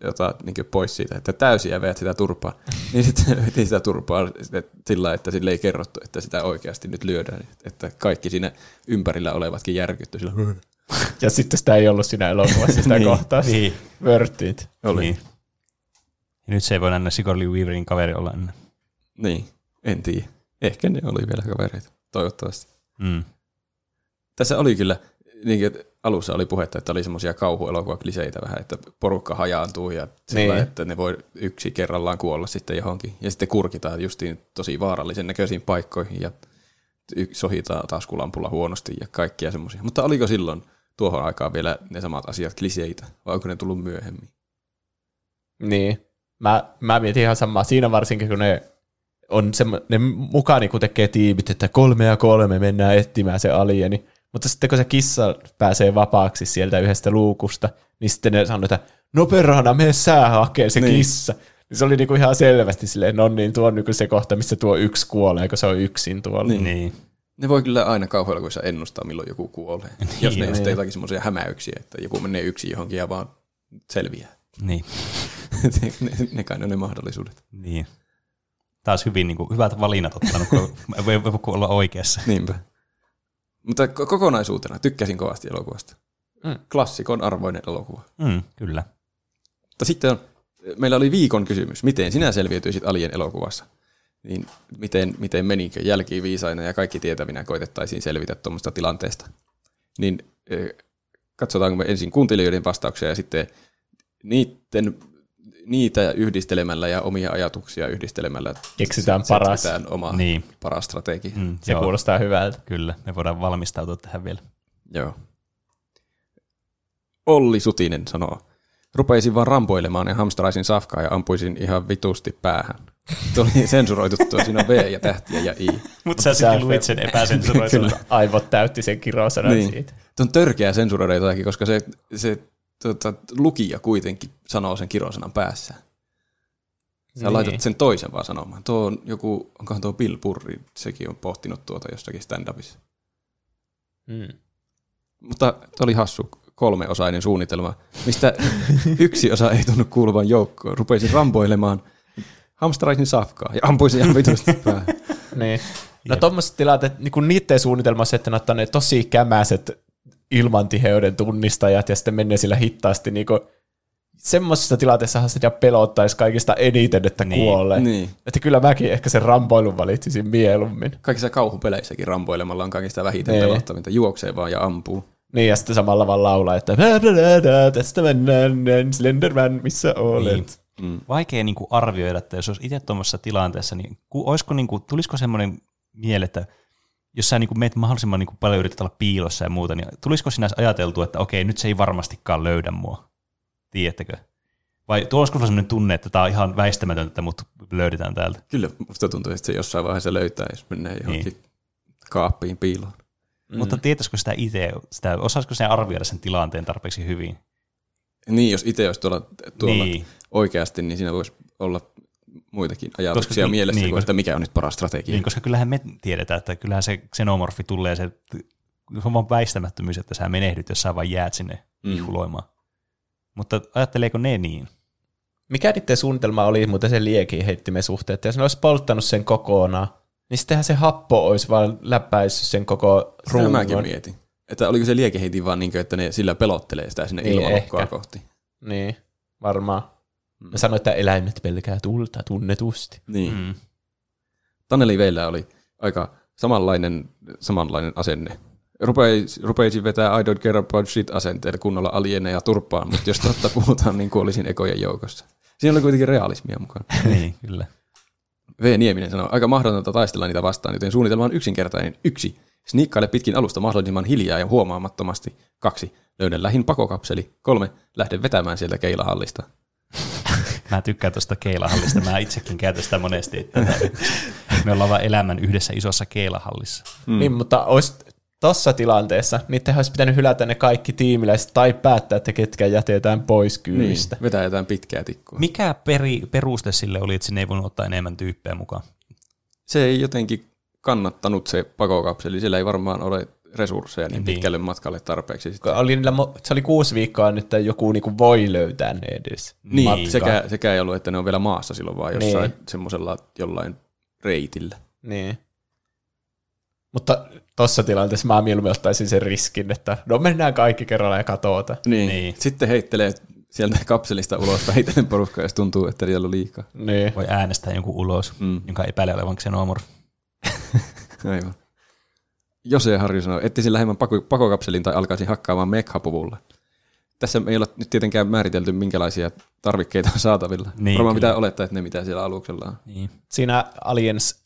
jota niin pois siitä, että täysiä veät sitä turpaa. <laughs> niin sitten veti sitä turpaa sillä, että sille ei kerrottu, että sitä oikeasti nyt lyödään. Että kaikki siinä ympärillä olevatkin järkytty sillä. <laughs> ja sitten sitä ei ollut siinä elokuvassa sitä niin, kohtaa. Niin. Vörttiit. Oli. Niin. Ja nyt se ei voi enää Sigourney Weaverin kaveri olla enää. Niin, en tiedä. Ehkä ne oli vielä kavereita, toivottavasti. Mm. Tässä oli kyllä, niin kuin, alussa oli puhetta, että oli semmoisia kauhuelokuvakliseitä vähän, että porukka hajaantuu ja sillä, niin. että ne voi yksi kerrallaan kuolla sitten johonkin. Ja sitten kurkitaan justiin tosi vaarallisen näköisiin paikkoihin ja sohitaan taskulampulla huonosti ja kaikkia semmoisia. Mutta oliko silloin tuohon aikaan vielä ne samat asiat kliseitä, vai onko ne tullut myöhemmin? Niin. Mä, mä mietin ihan samaa. Siinä varsinkin, kun ne on semmo, ne mukaan niin kun tekee tiimit, että kolme ja kolme mennään etsimään se alieni. Mutta sitten kun se kissa pääsee vapaaksi sieltä yhdestä luukusta, niin sitten ne sanoo, että no perhana, mene sää hakee se niin. kissa. Niin se oli niinku ihan selvästi silleen, no niin, tuo on niinku se kohta, missä tuo yksi kuolee, kun se on yksin tuolla. Niin. niin. Ne voi kyllä aina kauhuelokuissa ennustaa, milloin joku kuolee. <laughs> Niin, jos ne just jotakin semmoisia hämäyksiä, että joku menee yksin johonkin ja vaan selviää. Niin. <laughs> ne, ne kai on ne mahdollisuudet. Niin. Taas hyvin niin kuin, hyvät valinnat ottanut, kun voi, voi olla oikeassa. Niinpä. Mutta kokonaisuutena tykkäsin kovasti elokuvasta. Mm. Klassikon arvoinen elokuva. Mm, kyllä. Mutta sitten on, meillä oli viikon kysymys. Miten sinä selviytyisit Alien elokuvassa? Niin miten, miten menikö jälkiin viisaina ja kaikki tietävinä koitettaisiin selvitä tuommoista tilanteesta? Niin katsotaanko me ensin kuuntelijoiden vastauksia ja sitten niiden niitä yhdistelemällä ja omia ajatuksia yhdistelemällä keksitään paras. oma niin. paras strategia. Mm, se joo. kuulostaa hyvältä. Kyllä, me voidaan valmistautua tähän vielä. Joo. Olli Sutinen sanoo, rupeisin vaan rampoilemaan ja hamstraisin safkaa ja ampuisin ihan vitusti päähän. Tuli <laughs> sensuroitu tuo, siinä on V ja tähtiä ja I. Mutta sä sitten luit sen epäsensuroituna. Aivot täytti sen kirosanan niin. siitä. Tuo on törkeä sensuroida jotakin, koska se, se tuota, lukija kuitenkin sanoo sen kirosanan päässä. Sä niin. laitat sen toisen vaan sanomaan. Tuo on joku, onkohan tuo Bill Purri, sekin on pohtinut tuota jossakin stand-upissa. Mm. Mutta tuo oli hassu kolmeosainen suunnitelma, mistä yksi osa ei tunnu kuuluvan joukkoon. Rupeisin rampoilemaan, hamstraisin safkaa ja ampuisin ihan vitusti päähän. niin. No tuommoiset tilanteet, niin niiden suunnitelmassa, että ne ottaa ne tosi kämäiset ilmantiheyden tunnistajat ja sitten menee sillä hittaasti niin kuin, semmoisessa tilanteessahan sitä pelottaisi kaikista eniten, että niin, kuolee. Niin. Että kyllä mäkin ehkä sen rampoilun valitsisin mieluummin. Kaikissa kauhupeleissäkin rampoilemalla on kaikista vähiten niin. pelottavinta. Juoksee vaan ja ampuu. Niin, ja sitten samalla vaan laulaa, että tästä mennään, Slenderman, missä olet. Niin. Mm. Vaikea niin kuin arvioida, että jos olisi itse tuommoisessa tilanteessa, niin olisiko, niin kuin, tulisiko semmoinen miele, että jos sä niin kuin meet mahdollisimman niin kuin paljon yrität olla piilossa ja muuta, niin tulisiko sinä ajateltu, että okei, nyt se ei varmastikaan löydä mua? Tiedättekö? Vai tuosko sellainen tunne, että tämä on ihan väistämätöntä, että mut löydetään täältä? Kyllä musta tuntuu, että se jossain vaiheessa löytää, jos menee johonkin niin. kaappiin piiloon. Mm. Mutta tietäisikö sitä itse, sitä, osaisiko se arvioida sen tilanteen tarpeeksi hyvin? Niin, jos itse olisi tuolla, tuolla niin. oikeasti, niin siinä voisi olla muitakin ajatuksia koska, mielessä niin, kuin, että mikä on nyt paras strategia. Niin, koska kyllähän me tiedetään, että kyllähän se xenomorfi tulee se on vaan väistämättömyys, että sä menehdyt, jos sä vaan jäät sinne mm. ihuloimaan. Mutta ajatteleeko ne niin? Mikä niiden suunnitelma oli muuten se liekin heittimen suhteen, että jos ne olisi polttanut sen kokonaan, niin sittenhän se happo olisi vaan läpäissyt sen koko rungon. mäkin mietin. Että oliko se liekeheitin vaan niin kuin, että ne sillä pelottelee sitä sinne niin, ilmalokkoa kohti. Niin, varmaan. Mm. Mä sanoin, että eläimet pelkää tulta tunnetusti. Niin. Mm. Taneli Veillä oli aika samanlainen, samanlainen asenne. Rupeisi, rupeisi vetää I don't care about shit asenteella kunnolla alieneja turpaan, mutta jos totta puhutaan, niin kuolisin ekojen joukossa. Siinä oli kuitenkin realismia mukaan. <laughs> niin, kyllä. V. Nieminen sanoi, aika mahdotonta taistella niitä vastaan, joten suunnitelma on yksinkertainen. Yksi. Sniikkaile pitkin alusta mahdollisimman hiljaa ja huomaamattomasti. Kaksi. Löydä lähin pakokapseli. Kolme. Lähde vetämään sieltä keilahallista. Mä tykkään tuosta keilahallista. Mä itsekin käytän sitä monesti. Että me ollaan vaan elämän yhdessä isossa keilahallissa. Mm. Niin, mutta olisi tossa tilanteessa niiden olisi pitänyt hylätä ne kaikki tiimiläiset tai päättää, että ketkä jätetään pois kyydistä. Niin, vetää jotain pitkää tikkua. Mikä peri, peruste sille oli, että sinne ei voinut ottaa enemmän tyyppejä mukaan? Se ei jotenkin kannattanut se pakokapseli. Sillä ei varmaan ole resursseja niin, niin. pitkälle matkalle tarpeeksi. Oli, se oli kuusi viikkoa nyt, että joku niinku voi löytää ne edes. Niin, sekä, sekä ei ollut, että ne on vielä maassa silloin, vaan jossain niin. semmoisella jollain reitillä. Niin. Mutta tuossa tilanteessa mä mieluummin ottaisin sen riskin, että no mennään kaikki kerralla ja katsotaan. Niin. niin. Sitten heittelee sieltä kapselista ulos vähitellen porukkaa, jos tuntuu, että siellä on liikaa. Niin. Voi äänestää jonkun ulos, mm. jonka epäilee olevan xenomorf. Aivan. Jose Harri sanoi, etsisin lähemmän pakokapselin tai alkaisin hakkaamaan mekhapuvulla. Tässä ei ole nyt tietenkään määritelty, minkälaisia tarvikkeita on saatavilla. Niin, Varmaan pitää olettaa, että ne mitä siellä aluksella on. Niin. Siinä Aliens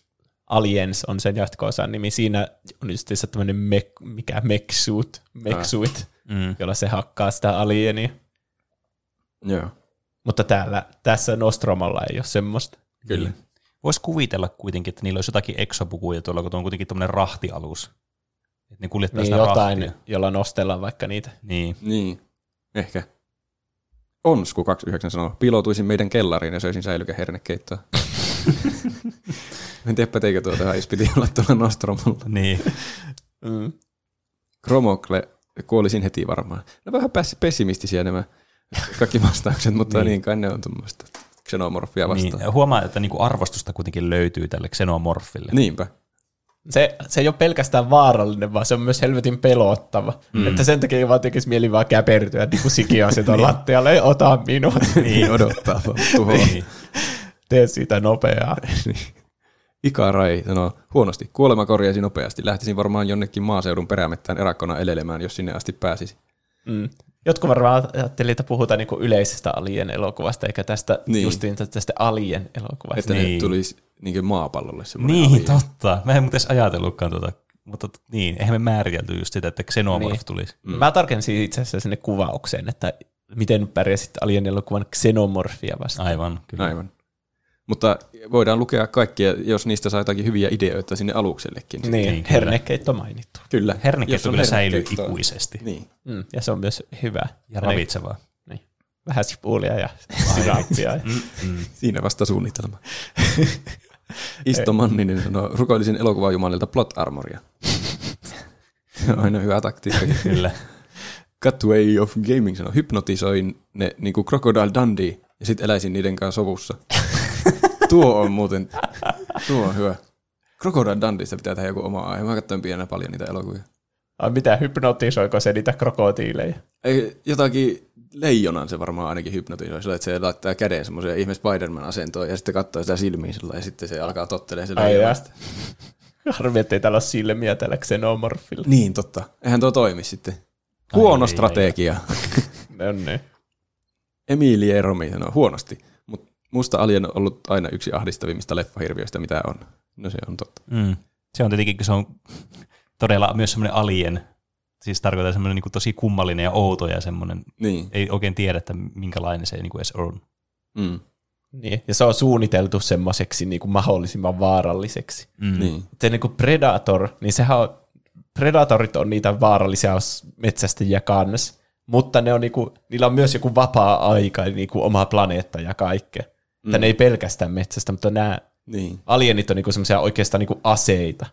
Aliens on sen jatko-osan nimi. Siinä on just tämmöinen me, mikä meksuit, meksuit ah. mm. jolla se hakkaa sitä alienia. Joo. Mutta täällä, tässä Nostromalla ei ole semmoista. Kyllä. Niin. Voisi kuvitella kuitenkin, että niillä olisi jotakin exopukuja tuolla, kun on kuitenkin tämmöinen rahtialus. Että ne kuljettaa niin, sitä jotain, rahtia. jolla nostellaan vaikka niitä. Niin. Niin, ehkä. Onsku 29 sanoo, piiloutuisin meidän kellariin ja söisin säilykehernekeittoa. <laughs> en tiedä, päteekö tuota jos piti olla tuolla Nostromolla. Niin. mm. Kromokle kuolisin heti varmaan. No vähän pessimistisiä nämä kaikki vastaukset, mutta niin, niin kai ne on tuommoista xenomorfia vastaan. Niin, huomaa, että niinku arvostusta kuitenkin löytyy tälle xenomorfille. Niinpä. Se, se ei ole pelkästään vaarallinen, vaan se on myös helvetin pelottava. Mm. Että sen takia ei vaan tekisi mieli vaan käpertyä niin kuin sikiaset on niin. lattialle, ota minut. <laughs> niin, odottaa tuhoa. niin. Tee siitä nopeaa. <laughs> Niin. Ikarai sanoo, huonosti, kuolema korjaisi nopeasti. Lähtisin varmaan jonnekin maaseudun perämettään erakkona elelemään, jos sinne asti pääsisi. Mm. Jotkut varmaan ajattelivat, että puhutaan niin yleisestä Alien-elokuvasta, eikä tästä niin. justiin tästä Alien-elokuvasta. Että niin. ne tulisi niin maapallolle semmoinen Niin, alien. totta. Mä en muuten ajatellutkaan tuota. Mutta niin, eihän me määritelty just sitä, että xenomorph niin. tulisi. Mm. Mä tarkensin itse asiassa sinne kuvaukseen, että miten pärjäsit Alien-elokuvan xenomorfia vastaan. Aivan, kyllä. Aivan. Mutta voidaan lukea kaikkia, jos niistä saa jotakin hyviä ideoita sinne aluksellekin. Niin, niin hernekeitto mainittu. Kyllä. Hernekeitto kyllä säilyy ikuisesti. Niin. Mm, ja se on myös hyvä. Ja ravitsevaa. Niin. Vähän sipulia ja siraappia. mm, mm. Siinä vasta suunnitelma. <laughs> <laughs> Isto Manninen sanoo, rukoilisin elokuvajumalilta plot armoria. se on aina hyvä taktiikka. <laughs> kyllä. Cutway of Gaming sanoo, hypnotisoin ne niin kuin Crocodile Dundee ja sitten eläisin niiden kanssa sovussa <laughs> tuo on muuten, tuo on hyvä. Crocodile Dundeesta pitää tehdä joku oma aihe. Mä katsoin pienenä paljon niitä elokuvia. Ai mitä, hypnotisoiko se niitä krokotiileja? Ei, jotakin leijonan se varmaan ainakin hypnotisoi sillä, että se laittaa käden semmoiseen ihme Spider-Man-asentoon ja sitten katsoo sitä silmiin sillä ja sitten se alkaa tottelemaan sitä leijonasta. <laughs> Harvi, ettei täällä ole silmiä tällä xenomorfilla. Niin, totta. Eihän tuo toimi sitten. Huono ai, strategia. Ai, <laughs> on niin. Emilie Romi sanoo huonosti. Musta Alien on ollut aina yksi ahdistavimmista leffahirviöistä, mitä on. No se on totta. Mm. Se on tietenkin, se on todella myös semmoinen Alien, Siis tarkoitan semmoinen niin tosi kummallinen ja outo ja semmoinen, Niin. ei oikein tiedä, että minkälainen se niin kuin edes on. Mm. Niin. Ja se on suunniteltu semmoiseksi niin kuin mahdollisimman vaaralliseksi. Mm. Niin. Se niin kuin Predator, niin sehän on, Predatorit on niitä vaarallisia metsästäjiä kanssa, mutta ne on niin kuin, niillä on myös joku vapaa-aika, niin kuin oma planeetta ja kaikkea. Mm. Että ne ei pelkästään metsästä, mutta nämä Niin. alienit on niin kuin semmoisia oikeastaan niin kuin aseita.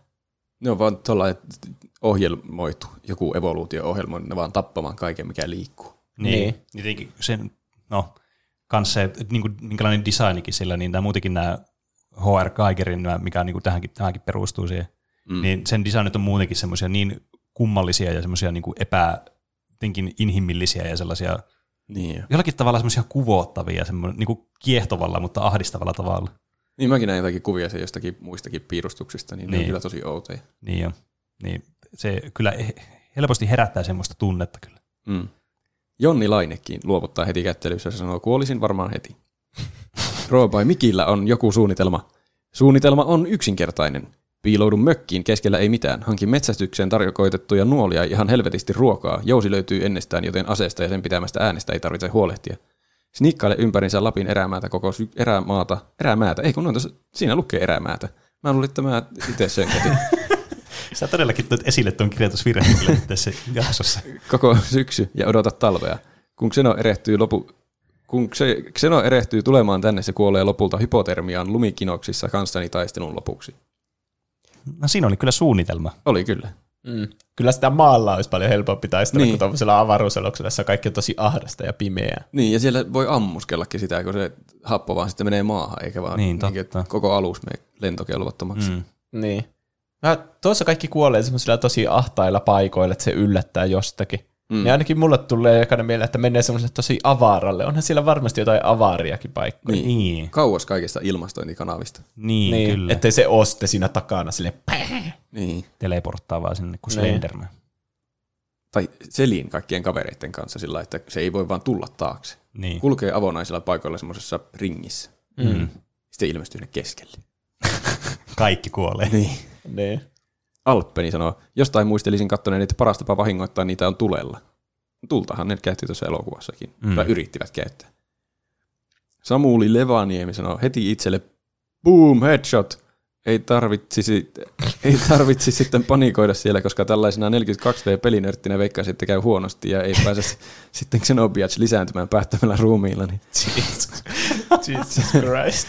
Ne on vaan tuolla ohjelmoitu, joku evoluutio-ohjelma, ne vaan tappamaan kaiken, mikä liikkuu. Niin. Niin. niin. Tietenkin sen, no, kans se, niin kuin, minkälainen designikin sillä, niin tämä muutenkin nämä HR Geigerin, nämä, mikä niin kuin tähänkin, tähänkin perustuu siihen, mm. niin sen designit on muutenkin semmoisia niin kummallisia ja semmoisia niin epä, jotenkin inhimillisiä ja sellaisia Niin, jo. jollakin tavalla semmoisia kuvottavia, semmoinen niin kuin kiehtovalla, mutta ahdistavalla tavalla. Niin mäkin näin jotakin kuvia se jostakin muistakin piirustuksista, niin, niin. ne on Niin. kyllä tosi outoja. Niin jo. Niin se kyllä he- helposti herättää semmoista tunnetta kyllä. Mm. Jonni Lainekin luovuttaa heti kättelyssä ja sanoo, kuolisin varmaan heti. <laughs> Roobai Mikillä on joku suunnitelma. Suunnitelma on yksinkertainen. Piiloudun mökkiin, keskellä ei mitään. Hankin metsästykseen tarkoitettuja nuolia ihan helvetisti ruokaa. Jousi löytyy ennestään, joten aseesta ja sen pitämästä äänestä ei tarvitse huolehtia. Snikkaile ympärinsä Lapin erämäätä koko sy- erämaata. Erämäätä? Ei kun on tässä, siinä lukee erämäätä. Mä luulin, että mä itse sönkätin. <laughs> Sä todellakin toit esille tuon kirjoitusvirheen tässä jaksossa. koko syksy ja odota talvea. Kun Xeno erehtyy lopu, kun se, Xeno erehtyy tulemaan tänne, se kuolee lopulta hypotermiaan lumikinoksissa kanssani taistelun lopuksi. No siinä oli kyllä suunnitelma. Oli kyllä. Mm. Kyllä sitä maalla olisi paljon helpompi taistella niin. Niin. kuin tuollaisella avaruusaluksella, jossa kaikki on tosi ahdasta ja pimeää. Niin, ja siellä voi ammuskellakin sitä, kun se happo vaan sitten menee maahan, eikä vaan Niin, totta. koko alus mene lentokelvottomaksi. Mm. Niin. Mä, tuossa kaikki kuolee semmoisilla tosi ahtailla paikoilla, että se yllättää jostakin. Mm. Ja ainakin mulle tulee ekana mieleen, että menee semmoiselle tosi avaaralle. Onhan siellä varmasti jotain avaariakin paikkoja. Niin. Niin, Kauas kaikista ilmastointikanavista. niin, Niin, kyllä. ettei se oste siinä takana sille Niin. Teleporttaa vaan sinne kuin Niin. Slenderman. Tai Selin kaikkien kavereiden kanssa sillä, että se ei voi vaan tulla taakse. Niin. Kulkee avonaisilla paikoilla semmoisessa ringissä. Mm. Sitten ilmestyy ne keskelle. <laughs> Kaikki kuolee. Niin. Niin. Alppeni sanoo, jostain muistelisin kattoneen, että paras tapa vahingoittaa niitä on tulella. Tultahan ne käytti tuossa elokuvassakin, Mm. mm. tai yrittivät käyttää. Samuli Levaniemi sanoo heti itselle, boom, headshot. Ei tarvitsisi, ei tarvitsisi sitten panikoida siellä, koska tällaisena 42V-pelinörttinä veikkaisin, että käy huonosti ja ei pääse sitten Xenobiats lisääntymään päättämällä ruumiilla. Niin Jesus. Jesus Christ.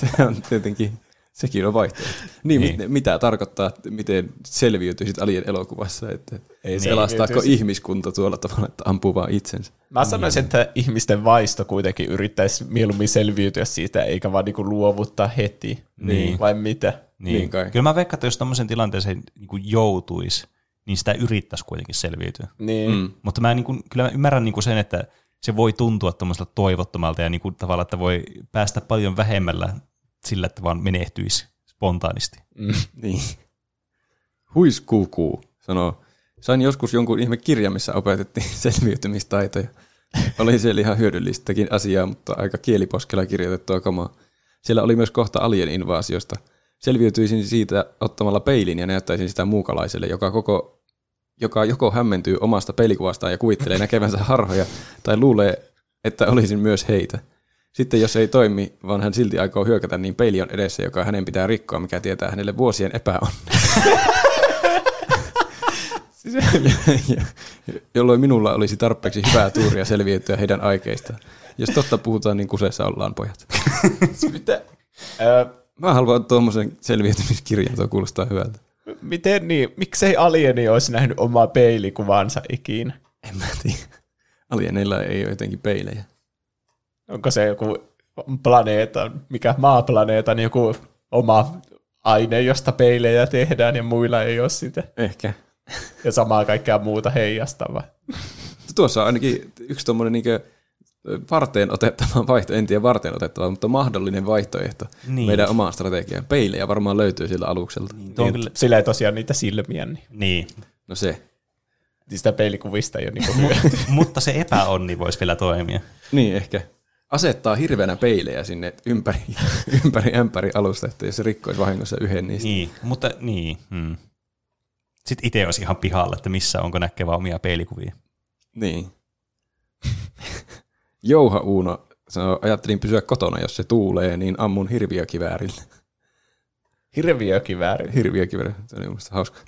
se on tietenkin, sekin on vaihtoehto. Niin, Niin. niin. mitä tarkoittaa, että miten selviytyisit Alien elokuvassa, että Ei se pelastaako ihmiskunta tuolla tavalla, että ampuu vaan itsensä. Mä sanoisin, että ihmisten vaisto kuitenkin yrittäisi mieluummin selviytyä siitä, eikä vaan niinku luovuttaa heti. Niin. Vai mitä? Niin. Niin kai. Kyllä mä veikkaan, että jos tämmöisen tilanteeseen niin kuin joutuisi, niin sitä yrittäisi kuitenkin selviytyä. Niin. Mm. Mutta mä niin kuin, kyllä mä ymmärrän niin kuin sen, että se voi tuntua toivottomalta ja niin kuin tavallaan, että voi päästä paljon vähemmällä sillä, että vaan menehtyisi spontaanisti. <laughs> Niin. Huiskukuu sanoo, sain joskus jonkun ihme kirjan, missä opetettiin <laughs> selviytymistaitoja. Oli siellä ihan hyödyllistäkin asiaa, mutta aika kieliposkella kirjoitettua kamaa. Siellä oli myös kohta alien invaasiosta. Selviytyisin siitä ottamalla peilin ja näyttäisin sitä muukalaiselle, joka koko joka joko hämmentyy omasta peilikuvastaan ja kuvittelee näkevänsä harhoja, tai luulee, että olisin myös heitä. Sitten jos ei toimi, vaan hän silti aikoo hyökätä, niin peili on edessä, joka hänen pitää rikkoa, mikä tietää hänelle vuosien epäonnea. <laughs> Jolloin minulla olisi tarpeeksi hyvää tuuria selviytyä heidän aikeistaan. Jos totta puhutaan, niin kuseessa ollaan pojat. <laughs> Mitä? Mä haluan tuommoisen selviytymiskirjan, tuo kuulostaa hyvältä. miten niin? Miksei alieni olisi nähnyt omaa peilikuvansa ikinä? En mä tiedä. Alieneilla ei ole jotenkin peilejä. Onko se joku planeeta, mikä maaplaneetan joku oma aine, josta peilejä tehdään ja muilla ei ole sitä. Ehkä. Ja samaa kaikkea muuta heijastava. Tuossa on ainakin yksi tuommoinen niinkö varteen otettava <laughs> vaihtoehto, en tiedä varteen otettava, mutta mahdollinen vaihtoehto Niin. niin. meidän omaan strategiaan. Peilejä varmaan löytyy sillä alukselta. Niin. Niin, kyllä, Sillä ei tosiaan niitä silmiä, niin niin. No se. niin sitä peilikuvista ei ole niinku hyötyä. Mutta se epäonni voisi vielä toimia. Niin ehkä. Asettaa hirveänä peilejä sinne ympäri, <laughs> ympäri ämpäri alusta, että jos se rikkoisi vahingossa yhden niistä. Niin, mutta niin. Hmm. Sitten itse olisi ihan pihalla, että missä onko näkevä omia peilikuvia. Niin. <laughs> Jouha Uuno sanoo, ajattelin pysyä kotona, jos se tuulee, niin ammun hirviökiväärillä. Hirviökivääri. Hirviökivääri, se oli musta hauska.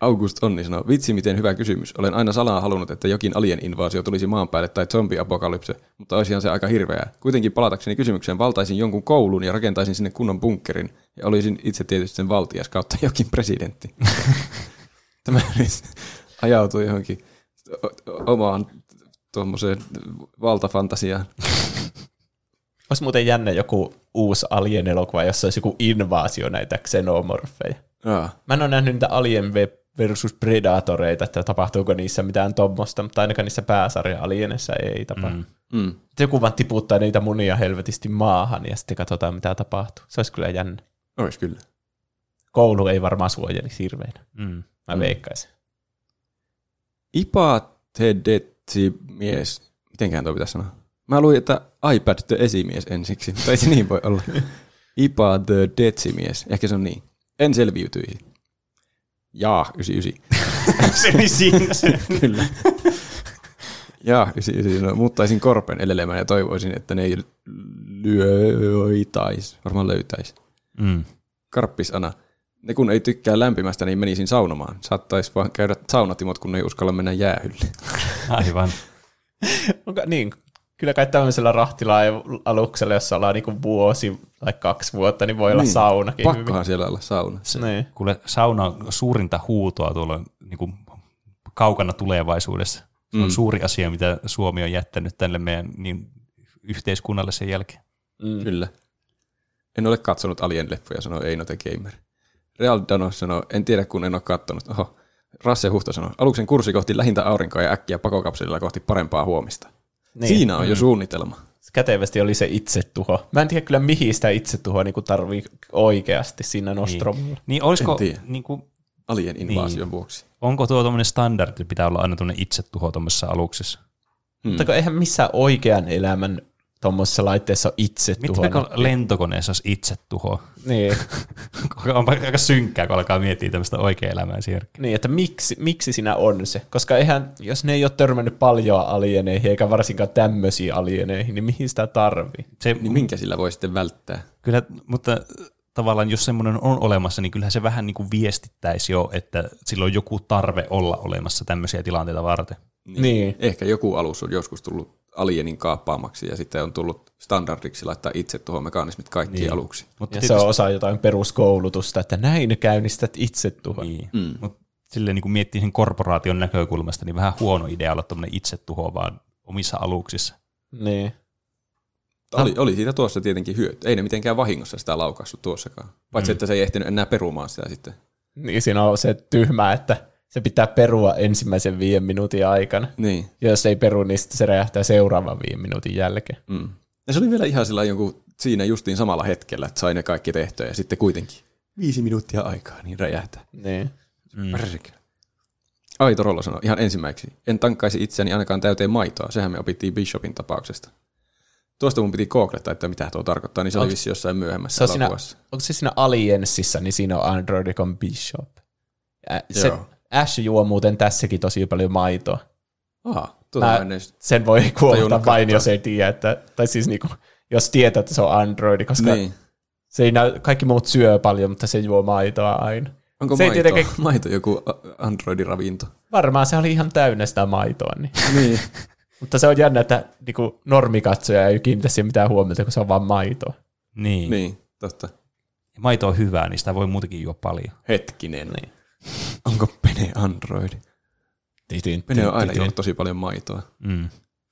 August Onni sanoo, vitsi miten hyvä kysymys. Olen aina salaa halunnut, että jokin alien invaasio tulisi maan päälle tai zombiapokalypse, mutta olisihan se aika hirveää. Kuitenkin palatakseni kysymykseen, valtaisin jonkun koulun ja rakentaisin sinne kunnon bunkkerin ja olisin itse tietysti sen valtias kautta jokin presidentti. <laughs> Tämä nyt ajautui johonkin omaan tuommoiseen valtafantasiaan. <laughs> Olisi muuten jännä joku uusi Alien-elokuva, jossa olisi joku invaasio näitä xenomorfeja. Mä en ole nähnyt niitä Alien versus Predatoreita, että tapahtuuko niissä mitään tommosta, mutta ainakaan niissä pääsarja Alienissa ei tapahdu. Mm. mm. Joku vaan tiputtaa niitä munia helvetisti maahan ja sitten katsotaan mitä tapahtuu. Se olisi kyllä jännä. Ois kyllä. Koulu ei varmaan suojelisi hirveänä. Mm. Mä Mm. veikkaisin. Ipatedetsi mies. Mitenkään tuo pitäisi sanoa? Mä luin, että iPad the esimies ensiksi, mutta ei se niin voi olla. <laughs> Ipa the Detsimies. Ehkä se on niin. En selviytyisi. Jaa, 99. <laughs> se oli siinä se. <laughs> Kyllä. Jaa, 99. No, muuttaisin korpen elelemään ja toivoisin, että ne ei löytäisi. Varmaan löytäisi. Mm. Karppis Ana. Ne kun ei tykkää lämpimästä, niin menisin saunomaan. Saattaisi vaan käydä saunatimot, kun ne ei uskalla mennä jäähylle. Aivan. Onko, niin, kyllä kai tämmöisellä rahtilaajaluksella, jossa ollaan niinku vuosi tai kaksi vuotta, niin voi olla Niin. saunakin Pakkohan siellä olla sauna. hyvin. Niin. Kuule, sauna on suurinta huutoa tuolla niin kuin kaukana tulevaisuudessa. Se on Mm. suuri asia, mitä Suomi on jättänyt tälle meidän niin yhteiskunnalle sen jälkeen. Mm. Kyllä. En ole katsonut Alien-leffoja, sanoi Eino the Gamer. Real Dano sanoi, en tiedä kun en ole katsonut. Oho. Rasse Huhta sanoi, aluksen kurssi kohti lähintä aurinkoa ja äkkiä pakokapselilla kohti parempaa huomista. Niin. Siinä on jo suunnitelma. Kätevästi oli se itsetuho. Mä en tiedä kyllä, mihin sitä itsetuhoa niinku tarvii oikeasti siinä Nostromilla. Niin olisiko, niin kuin, Alien invaasion Niin. vuoksi. onko tuo tuommoinen standardi, että pitää olla aina tuommoinen itsetuho tuommoisessa aluksessa? Hmm. Mutta eihän missään oikean elämän tuommoisessa laitteessa ole itsetuho. Mitä kun lentokoneessa olisi itsetuho? Niin, <laughs> On aika synkkää, kun alkaa miettiä tämmöistä oikea elämää siellä. niin, että miksi, miksi siinä on se? Koska eihän, jos ne ei ole törmännyt paljon alieneihin, eikä varsinkaan tämmöisiin alieneihin, niin mihin sitä tarvii? Se, Niin minkä sillä voi sitten välttää? Kyllä, mutta tavallaan jos semmoinen on olemassa, niin kyllähän se vähän niin kuin viestittäisi jo, että sillä on joku tarve olla olemassa tämmöisiä tilanteita varten. Niin. Niin. Ehkä joku alus on joskus tullut alienin kaappaamaksi ja sitten on tullut standardiksi laittaa itse tuohon mekanismit kaikkiin Niin. aluksiin. Mutta se on osa jotain peruskoulutusta, että näin käynnistät itsetuhon. Niin. Mm. Mutta silleen niin kuin miettii sen korporaation näkökulmasta, niin vähän huono idea olla tuommoinen itsetuho vaan omissa aluksissa. Niin. Oli, oli siitä tuossa tietenkin hyöty. Ei ne mitenkään vahingossa sitä laukaissut tuossakaan. Paitsi, mm. että se ei ehtinyt enää perumaan sitä sitten. Niin siinä on se tyhmä, että se pitää perua ensimmäisen viiden minuutin aikana. Niin. Ja jos ei peru, niin sitten se räjähtää seuraavan viiden minuutin jälkeen. Mm. Ja se oli vielä ihan sillä jonkun siinä justiin samalla hetkellä, että sai ne kaikki tehtyä ja sitten kuitenkin viisi minuuttia aikaa, niin räjähtää. Niin. Mm. Aito Rollo sanoi ihan ensimmäiseksi, en tankkaisi itseäni ainakaan täyteen maitoa, sehän me opittiin Bishopin tapauksesta. Tuosta mun piti googlettaa, että mitä tuo tarkoittaa, niin se oli vissi jossain myöhemmässä Se on siinä, onko se siinä Aliensissa, niin siinä on Androidicon Bishop. Ä, se, Joo. Ash juo muuten tässäkin tosi paljon maitoa. Aha, tuota Mä-. Sen voi kuolla Tajunnut vain, jos ei tiedä, että, tai siis niinku, jos tietää, että se on Androidi, koska Niin. se ei näy, kaikki muut syö paljon, mutta se juo maitoa aina. Onko se ei maito, tietenkään- <laughs> maito joku a- Androidin ravinto? Varmaan se oli ihan täynnä sitä maitoa, niin. <laughs> Niin. mutta se on jännä, että niinku, normikatsoja ei kiinnitä siihen mitään huomiota, kun se on vaan maitoa. Niin. niin. niin, totta. Maito on hyvää, niin sitä voi muutenkin juo paljon. Hetkinen. Niin. Onko Pene Androidi? Pene on aina juonut tosi paljon maitoa. Mm.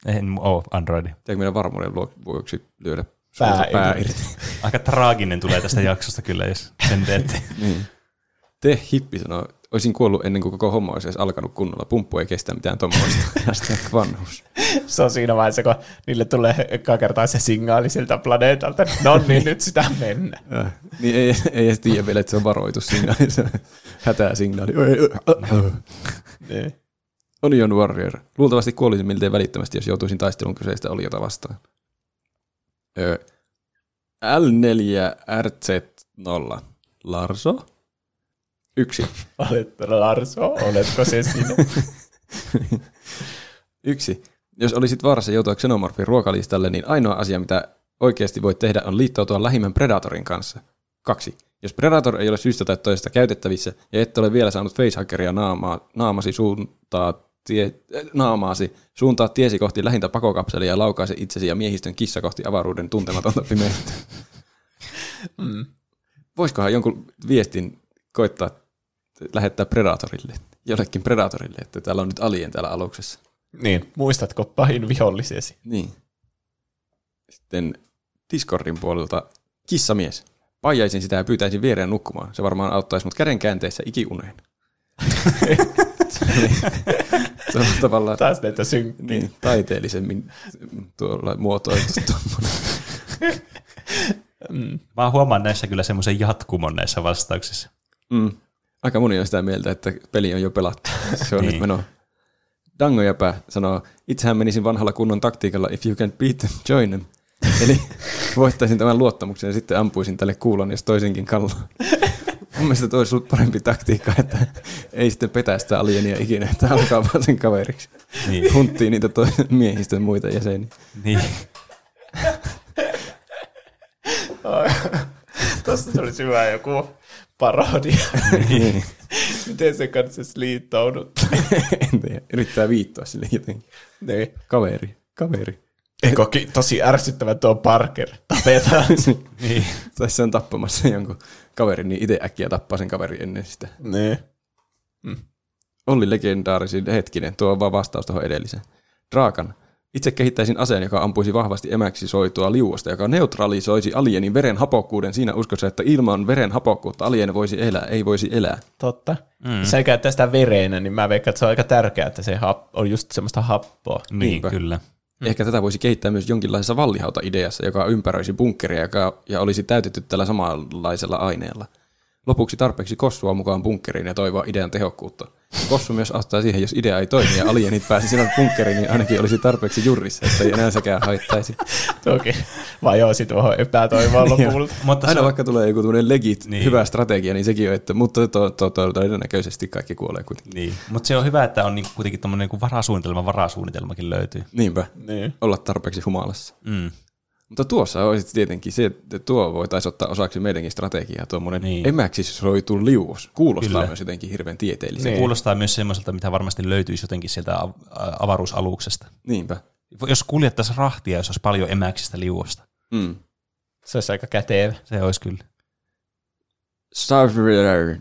En ole Androidi. Tiedätkö meidän varmuuden vuoksi lyödä Pää pää irti. irti? Aika traaginen tulee tästä jaksosta kyllä, jos sen teette. niin. Te hippi sanoo, olisin kuollut ennen kuin koko homma olisi edes alkanut kunnolla. Pumppu ei kestä mitään tuommoista. <laughs> Vanhuus. Se on siinä vaiheessa, kun niille tulee ekaa kertaa se signaali siltä planeetalta. No niin, nyt sitä mennä. Äh, niin ei, ei edes tiedä vielä, että se on varoitussignaali. Se on hätäsignaali. Niin. Onion Warrior. Luultavasti kuolisin miltei välittömästi, jos joutuisin taistelun kyseistä oliota vastaan. Öö, L4RZ0. Larso? Yksi. Olet Larso, oletko se sinä? <laughs> Yksi. Jos olisit vaarassa joutua xenomorfin ruokalistalle, niin ainoa asia, mitä oikeasti voit tehdä, on liittoutua lähimmän predatorin kanssa. Kaksi. Jos Predator ei ole syystä tai toisesta käytettävissä ja et ole vielä saanut facehackeria naamaa, naamasi suuntaa tie, äh, naamaasi, suuntaa tiesi kohti lähintä pakokapselia ja laukaise itsesi ja miehistön kissa kohti avaruuden tuntematonta pimeyttä. Mm. Voisikohan jonkun viestin koittaa lähettää Predatorille, jollekin Predatorille, että täällä on nyt alien täällä aluksessa. Niin, muistatko pahin vihollisesi? Niin. Sitten Discordin puolelta kissamies. Paijaisin sitä ja pyytäisin viereen nukkumaan. Se varmaan auttaisi mut käden käänteessä ikiuneen. <laughs> se on tavallaan Taas näitä synkkiä. niin, taiteellisemmin tuolla muotoiltu tuommoinen. <laughs> Mm. Mä huomaan näissä kyllä semmoisen jatkumon näissä vastauksissa. Mm. Aika moni on sitä mieltä, että peli on jo pelattu. Se on <laughs> Niin. nyt meno. Dangojäpä sanoo, itsehän menisin vanhalla kunnon taktiikalla, if you can beat them, join them. <laughs> Eli voittaisin tämän luottamuksen ja sitten ampuisin tälle kuulon, jos toisenkin kallon. <laughs> Mun mielestä toi olisi ollut parempi taktiikka, että ei sitten petä sitä alienia ikinä, että alkaa vaan sen kaveriksi. Niin. Hunttii niitä to- miehistön muita jäseniä. niin. Tosta tulisi hyvä joku parodia. Niin. <laughs> Miten se kanssa liittoudut? <laughs> en tiedä, yrittää viittoa sille jotenkin. niin. Kaveri, kaveri. Ekokin tosi ärsyttävä tuo Parker. Tapetaan. <laughs> niin. Tai se on tappamassa jonkun kaverin, niin itse äkkiä tappaa sen kaverin ennen sitä. niin. Olli legendaarisin hetkinen, tuo on vaan vastaus tuohon edelliseen. Draakan. Itse kehittäisin aseen, joka ampuisi vahvasti emäksi soitua liuosta, joka neutralisoisi alienin veren hapokkuuden siinä uskossa, että ilman veren hapokkuutta alien voisi elää, ei voisi elää. Totta. Mm. Se käyttää sitä verenä, niin mä veikkaan, että se on aika tärkeää, että se hap- on just semmoista happoa. Niin, Niinpä. kyllä. Mm. Ehkä tätä voisi kehittää myös jonkinlaisessa vallihauta-ideassa, joka ympäröisi bunkkeria joka, ja olisi täytetty tällä samanlaisella aineella. Lopuksi tarpeeksi kossua mukaan bunkkeriin ja toivoa idean tehokkuutta. Kossu myös auttaa siihen, jos idea ei toimi ja alienit pääsisivät bunkkeriin, niin ainakin olisi tarpeeksi jurrissa, että ei enää sekään haittaisi. Toki vajosi tuohon epätoivoon lopulta. Mutta se Aina on, vaikka tulee joku tämmöinen legit, Niin. hyvä strategia, niin sekin on, että mutta to, to, to, todennäköisesti kaikki kuolee kuitenkin. niin. Mut se on hyvä, että on niinku kuitenkin tommonen niinku varasuunnitelma, varasuunnitelmakin löytyy. Niinpä, niin. olla tarpeeksi humalassa. Mm. Mutta tuossa olisi tietenkin se, että tuo voitaisiin ottaa osaksi meidänkin strategiaa, tuommoinen Niin. niin. emäksi soitu liuos. Kuulostaa Kyllä. Myös jotenkin hirveän tieteelliseltä. Niin. Se kuulostaa myös semmoiselta, mitä varmasti löytyisi jotenkin sieltä avaruusaluksesta. Niinpä. Jos kuljettaisiin rahtia, jos olisi paljon emäksistä liuosta. Mm. Se olisi aika kätevä. Se olisi kyllä. Starfighter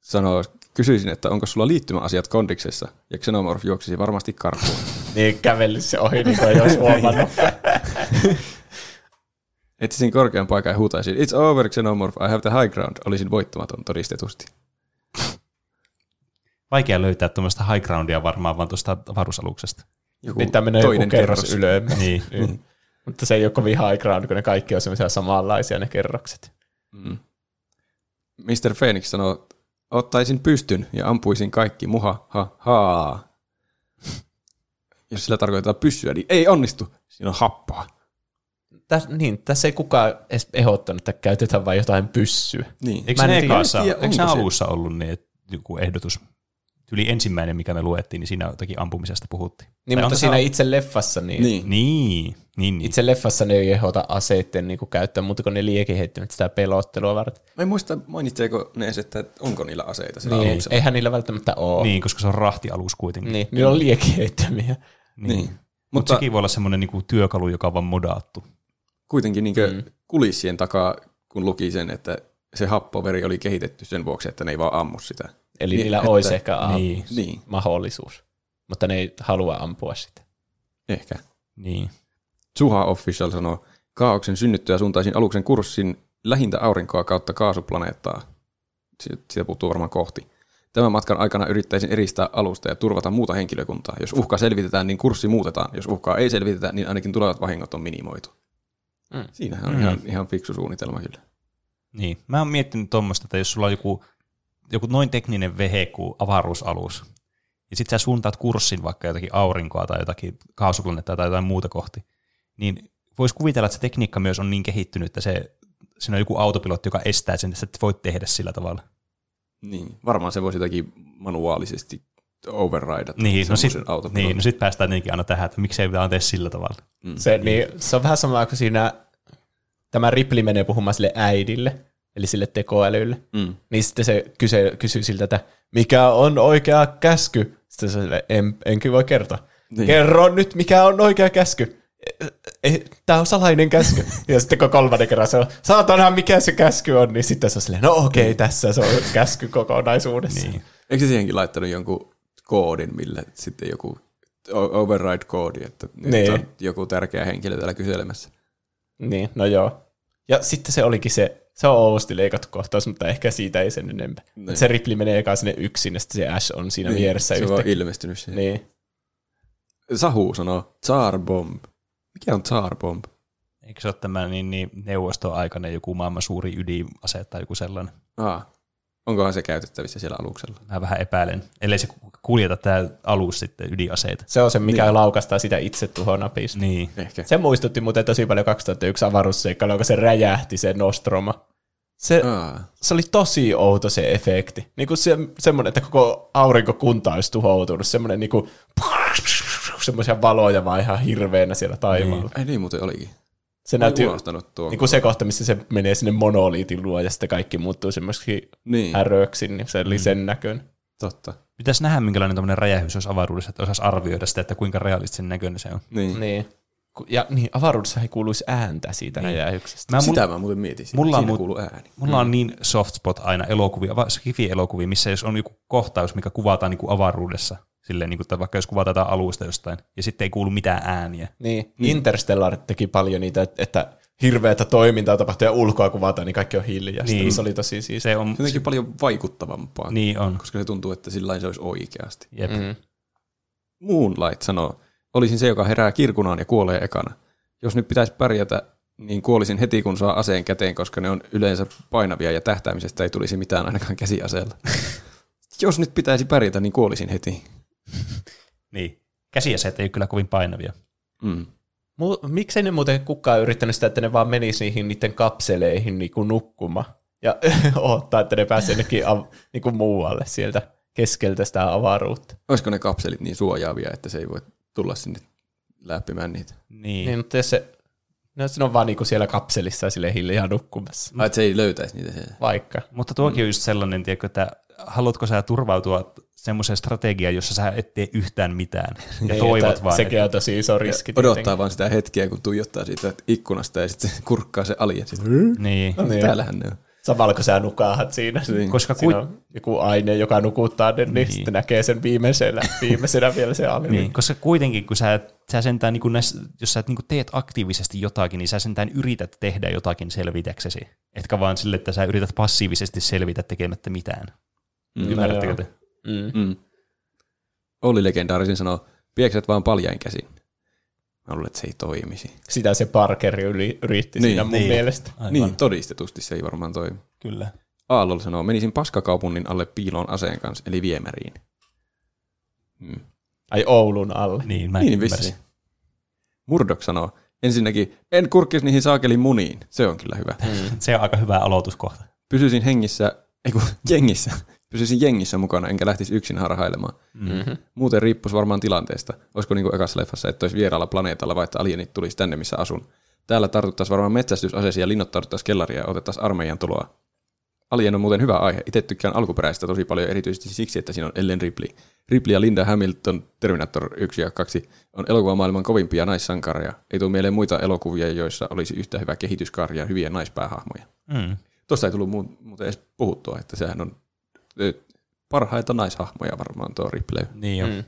sanoo, kysyisin, että onko sulla liittymäasiat kondiksessa, ja Xenomorph juoksisi varmasti karkuun. Niin kävelisi se ohi, niin kuin ei olisi huomannut. <laughs> Etsisin korkean paikan ja huutaisin, it's over Xenomorph, I have the high ground. Olisin voittamaton todistetusti. Vaikea löytää tuommoista high groundia varmaan vaan tuosta avaruusaluksesta. Joku Pitää mennä joku kerros ylös. Niin. <laughs> Niin. Mutta se ei ole kovin high ground, kun ne kaikki on semmoisia samanlaisia ne kerrokset. Mm. Mr. Phoenix sanoo, ottaisin pystyn ja ampuisin kaikki muha, ha, ha. Jos sillä tarkoitetaan pyssyä, niin ei onnistu. Siinä on happoa. Täs, niin, tässä ei kukaan edes ehdottanut, että käytetään vain jotain pyssyä. Niin. Eikö Mä en ne, tiedä, ekassa, eikö ne onko se- alussa ollut niin, että joku ehdotus? Yli ensimmäinen, mikä me luettiin, niin siinä jotakin ampumisesta puhuttiin. Niin, Tai mutta siinä itse leffassa, niin, Niin. Niin, niin, niin. itse leffassa ne ei ehdota aseitten niin käyttöön, mutta kun ne liekiheittimet sitä pelottelua varten. Mä en muista, mainitseeko ne edes, että onko niillä aseita sillä Niin, aluksella. eihän niillä välttämättä ole. niin, koska se on rahtialus kuitenkin. Niin, niillä on liekiheittömiä. niin. Niin. Mutta Mutta sekin voi olla semmoinen niinku työkalu, joka on vaan modaattu. Kuitenkin niin Mm. kulissien takaa, kun luki sen, että se happoveri oli kehitetty sen vuoksi, että ne ei vaan ammu sitä. Eli Niin, niillä että- olisi ehkä a- Niin, Niin, mahdollisuus, mutta ne ei halua ampua sitä. ehkä. niin. Suha Official sanoo, kaauksen synnyttyä suuntaisin aluksen kurssin lähintä aurinkoa kautta kaasuplaneettaa. Si- Siitä puuttuu varmaan kohti. Tämän matkan aikana yrittäisin eristää alusta ja turvata muuta henkilökuntaa. Jos uhka selvitetään, niin kurssi muutetaan. Jos uhkaa ei selvitetä, niin ainakin tulevat vahingot on minimoitu. Mm. Siinähän on Mm. ihan, ihan fiksu suunnitelma kyllä. Niin. Mä oon miettinyt tuommoista, että jos sulla on joku, joku noin tekninen vehe kuin avaruusalus, ja sit sä suuntaat kurssin vaikka jotakin aurinkoa tai jotakin kaasuplaneettaa tai jotain muuta kohti, niin vois kuvitella, että se tekniikka myös on niin kehittynyt, että se, siinä on joku autopilotti, joka estää sen, että sä et voi tehdä sillä tavalla. Niin, varmaan se voisi jotakin manuaalisesti overridata Niin, no sitten auton. niin, no sit päästään tietenkin aina tähän, että miksei pitää tee sillä tavalla. Se, niin, se on vähän sama kuin siinä, tämä Ripley menee puhumaan sille äidille, eli sille tekoälylle. Mm. Niin sitten se kysyy, kysyy siltä, että mikä on oikea käsky? Sitten se on silleen, en, enkin voi kertoa. Niin. Niin. Kerro nyt, mikä on oikea käsky. Tämä on salainen käsky. <laughs> ja sitten kun kolmannen kerran se on, saatana mikä se käsky on, niin sitten se on silleen, no okei, okay, tässä se on käsky kokonaisuudessa. Niin. Eikö se siihenkin laittanut jonkun koodin, millä sitten joku override-koodi, että nyt Niin. on joku tärkeä henkilö täällä kyselemässä. Niin, no joo. Ja sitten se olikin se, se on oudosti leikattu kohtaus, mutta ehkä siitä ei sen enempää. Niin. Se Ripley menee eka sinne yksin, ja sitten se Ash on siinä Niin, vieressä se on yhtäkkiä. ilmestynyt siihen. Niin. Sahu sanoo, Tsar Bomb. Mikä on Tsar Bomb? Eikö se ole tämä niin, niin neuvostoaikainen joku maailman suuri ydinase tai joku sellainen? Ah, onkohan se käytettävissä siellä aluksella? Mä vähän epäilen. Ellei se kuljeta tämä alus sitten ydinaseita. Se on se, mikä Niin. laukastaa sitä itse tuhonapista. Niin. Ehkä. Se muistutti muuten tosi paljon 2001 avaruusseikkailu, kun se räjähti se Nostroma. Se, se oli tosi outo se efekti. Niin kuin se, semmoinen, että koko aurinkokunta olisi tuhoutunut. Semmoinen niin kuin, semmoisia valoja vaan ihan hirveänä siellä taivaalla. ei niin muuten olikin. Se näytti unohtanut tuon. niin kuin se kohta, missä se menee sinne monoliitin luo ja sitten kaikki muuttuu semmoiseksi Niin, häröksi, niin se oli sen näköinen. totta. Pitäisi nähdä, minkälainen tämmöinen räjähdys olisi avaruudessa, että osaisi arvioida sitä, että kuinka realistisen näköinen se on. Niin. Niin. Ja niin, avaruudessa ei kuuluisi ääntä siitä niin. räjähyksestä. Mä, Sitä mä muuten mietin. mulla on Siinä kuuluu ääni. Mulla on niin soft spot aina elokuvia, skifi-elokuvia, missä jos on joku kohtaus, mikä kuvataan niin kuin avaruudessa, silleen, niin kuin, että vaikka jos kuvataan alusta jostain, ja sitten ei kuulu mitään ääniä. Niin. Interstellar teki paljon niitä, että- että hirveätä toimintaa tapahtuu ja ulkoa kuvataan, niin kaikki on hiljasta. Niin. Niin. Se oli tosi siis. Se on, jotenkin paljon vaikuttavampaa, niin on. koska se tuntuu, että sillä se olisi oikeasti. Jep. Mm. Mm. Moonlight sanoo, olisin se, joka herää kirkunaan ja kuolee ekana. Jos nyt pitäisi pärjätä, niin kuolisin heti, kun saa aseen käteen, koska ne on yleensä painavia ja tähtäämisestä ei tulisi mitään ainakaan käsiaseella. <laughs> Jos nyt pitäisi pärjätä, niin kuolisin heti. <laughs> Niin. Käsiaseet ei ole kyllä kovin painavia. Mm. Mu- miksei ne muuten kukaan yrittänyt sitä, että ne vaan menisi niihin niiden kapseleihin niin kuin nukkumaan ja <laughs> odottaa, että ne pääsee jonnekin av- niin kuin muualle sieltä keskeltä sitä avaruutta. Olisiko ne kapselit niin suojaavia, että se ei voi tulla sinne läppimään niitä? Niin. Niin, mutta jos se, no, se on vaan niin kuin siellä kapselissa sille hiljaa nukkumassa. Ai, että se ei löytäisi niitä siellä. Vaikka. Mutta tuokin on just sellainen, tiedätkö, että haluatko sä turvautua semmoiseen strategiaan, jossa sä et tee yhtään mitään. Ja Niin, toivot että vaan. Sekin on tosi iso riski. Odottaa tietenkin. vaan sitä hetkeä, kun tuijottaa siitä ikkunasta ja sitten se kurkkaa se alien. Sitten, Niin. Niin. Täällähän ne on. Samalla kun sä nukaahat siinä. Niin. Koska Siinä kui- on joku aine, joka nukuttaa ne, niin, Niin. sitten näkee sen viimeisenä, <laughs> viimeisenä vielä se alien. Niin, koska kuitenkin, kun sä, sä sentään, niin kun näissä, jos sä niin teet aktiivisesti jotakin, niin sä sentään yrität tehdä jotakin selvitäksesi. Etkä vaan sille, että sä yrität passiivisesti selvitä tekemättä mitään. Mm. Ymmärrättekö te? Mm. Mm. Olli legendaarisin sanoo, piekset vaan paljain käsin. Mä luulen, että se ei toimisi. Sitä se Parker yli, yritti Niin, siinä mun niin. mielestä. Aivan. Niin, todistetusti se ei varmaan toimi. Kyllä. Aallolla sanoo, menisin paskakaupungin alle piiloon aseen kanssa, eli viemäriin. Mm. Ai Oulun alle. Niin, mä Niin vissiin. Murdoch sanoo, ensinnäkin, en kurkkisi niihin saakelin muniin. Se on kyllä hyvä. <laughs> Se on aika hyvä aloituskohta. Pysyisin hengissä, ei kun <laughs> jengissä, pysyisin jengissä mukana, enkä lähtisi yksin harhailemaan. Mm-hmm. Muuten riippuisi varmaan tilanteesta. Olisiko niin kuin ekassa leffassa, että olisi vieraalla planeetalla, vai että alienit tulisi tänne, missä asun. Täällä tartuttaisiin varmaan metsästysaseisiin ja linnoittauduttaisiin kellaria ja otettaisiin armeijan tuloa. Alien on muuten hyvä aihe. Itse tykkään alkuperäistä tosi paljon, erityisesti siksi, että siinä on Ellen Ripley. Ripley ja Linda Hamilton, Terminator 1 ja 2, on elokuvamaailman kovimpia naissankareja. Ei tule mieleen muita elokuvia, joissa olisi yhtä hyvä kehityskaari ja hyviä naispäähahmoja. Mm. Tuosta ei tullut mu- muuten edes puhuttua, että sehän on parhaita naishahmoja varmaan tuo Ripley. Niin jo. Mm.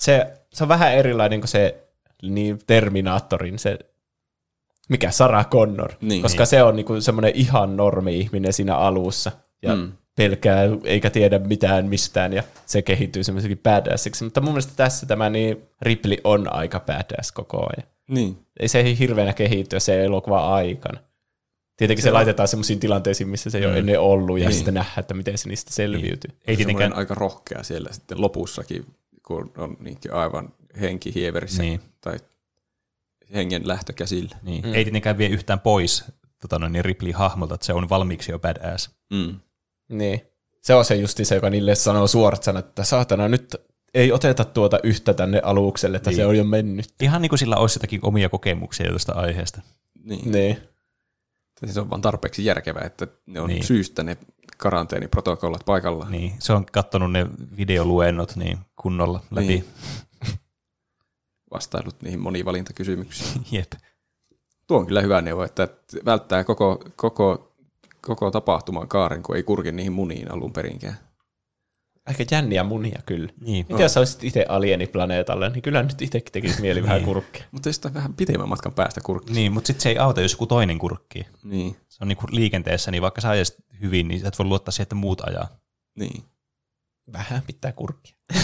Se, se on vähän erilainen kuin se niin Terminaattorin se, mikä Sarah Connor, Niin. koska se on niinku semmoinen ihan normi-ihminen siinä alussa ja Mm. pelkää eikä tiedä mitään mistään ja se kehittyy semmoiseksi badassiksi. Mutta mun mielestä tässä tämä niin Ripley on aika badass koko ajan. Niin. Ei se ei hirveänä kehittyä se elokuva aikana. Tietenkin se, se laitetaan semmoisiin tilanteisiin, missä se ei ole Mm. ennen ollut, ja Niin. sitten nähdään, että miten se niistä selviytyy. Ei Semmoinen tietenkään, aika rohkea siellä sitten lopussakin, kun on niinkin aivan henki hieverissä Niin. tai hengen lähtö käsillä. niin. Mm. ei tietenkään vie yhtään pois tota noin, niin Ripley hahmolta, että se on valmiiksi jo badass. Mm. Niin. Se on se justi se, joka niille sanoo suorat että saatana, nyt ei oteta tuota yhtä tänne alukselle, että niin. se on jo mennyt. Ihan niin kuin sillä olisi jotakin omia kokemuksia tuosta aiheesta. Niin. Niin. Se on vaan tarpeeksi järkevää, että ne on Niin. syystä ne karanteeniprotokollat paikalla. Niin. Niin, se on kattonut ne videoluennot niin kunnolla läpi. Niin. <laughs> Vastailut niihin monivalintakysymyksiin. <laughs> Jep. Tuo on kyllä hyvä neuvo, että välttää koko, koko, koko tapahtuman kaaren, kun ei kurki niihin muniin alun perinkään. Aika jänniä munia kyllä. Niin. Mitä jos olisit itse alieniplaneetalle, niin kyllä nyt itsekin tekisi mieli vähän kurkkea. Mutta jostain vähän pitemmän matkan päästä kurkki. Niin, mutta sitten se ei auta, jos joku toinen kurkkii. Niin. Se on niinku liikenteessä, niin vaikka sä ajasit hyvin, niin sä et voi luottaa siihen, että muut ajaa. niin. Vähän pitää kurkkia. <laughs>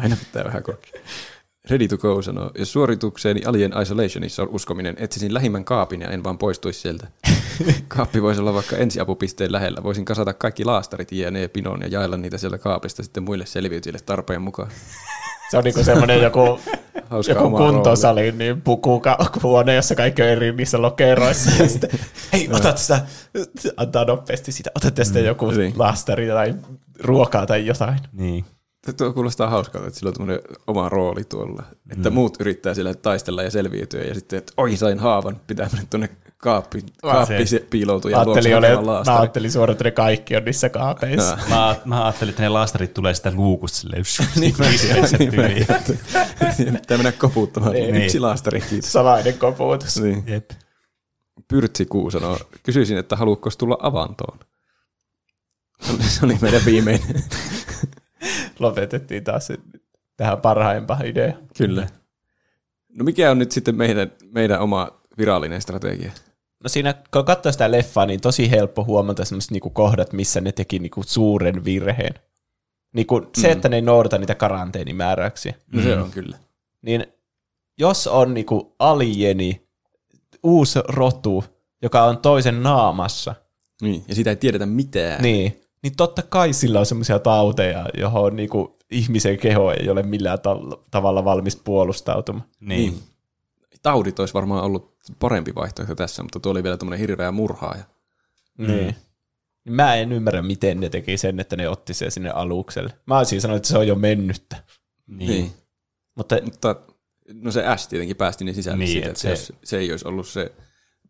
Aina pitää vähän kurkkia. Ready to go sanoo, jos suoritukseeni Alien Isolationissa on uskominen, etsisin lähimmän kaapin ja en vaan poistuisi sieltä. <laughs> Kaappi voisi olla vaikka ensiapupisteen lähellä. Voisin kasata kaikki laastarit jne pinoon ja jaella niitä sieltä kaapista sitten muille selviytyjille tarpeen mukaan. <laughs> Se on niinku semmoinen joku, <laughs> Hauska joku oma kuntosali, niin pukuhuone, jossa kaikki on eri niissä lokeroissa. Ja sitten, hei, ota tästä, antaa nopeasti sitä, ota tästä joku niin. lastari tai ruokaa tai jotain. Niin. Tuo kuulostaa hauskalta, että sillä on tämmöinen oma rooli tuolla. Että mm. muut yrittää sillä taistella ja selviytyä ja sitten, että oi sain haavan, pitää mennä tuonne kaappi, kaappi se piiloutuu ja Ajattelin, hakemaan mä ajattelin suoraan, että ne kaikki on niissä kaapeissa. Mä, mä ajattelin, että ne lastarit tulee sitä luukusta silleen, Niin, niin. Pitää mennä koputtamaan. Niin. Yksi laastari, kiitos. Salainen koputus. Niin. Jep. Pyrtsi Kuu sanoo, kysyisin, että haluatko tulla avantoon? Se oli- Se oli meidän viimeinen. Lopetettiin taas tähän parhaimpaan idea. Kyllä. No mikä on nyt sitten meidän, meidän oma virallinen strategia? No siinä, kun katsoo sitä leffaa, niin tosi helppo huomata sellaiset niinku kohdat, missä ne teki niinku suuren virheen. Niinku se, että ne ei noudata niitä karanteenimääräyksiä. No se on kyllä. Niin jos on niinku alieni, uusi rotu, joka on toisen naamassa, Niin, ja sitä ei tiedetä mitään. niin, niin totta kai sillä on semmoisia tauteja, johon niinku ihmisen keho ei ole millään ta- tavalla valmis puolustautumaan. Niin. Niin. Taudit olisi varmaan ollut parempi vaihtoehto tässä, mutta tuo oli vielä tämmöinen hirveä murhaaja. Niin. Niin Mä en ymmärrä, miten ne teki sen, että ne otti sen sinne alukselle. Mä olisin sanonut, että se on jo mennyttä. Niin. Niin. Mutta Mutta no se Ash tietenkin päästi ne sisälle Niin, niin, siitä, et että se- se... jos se ei olisi ollut se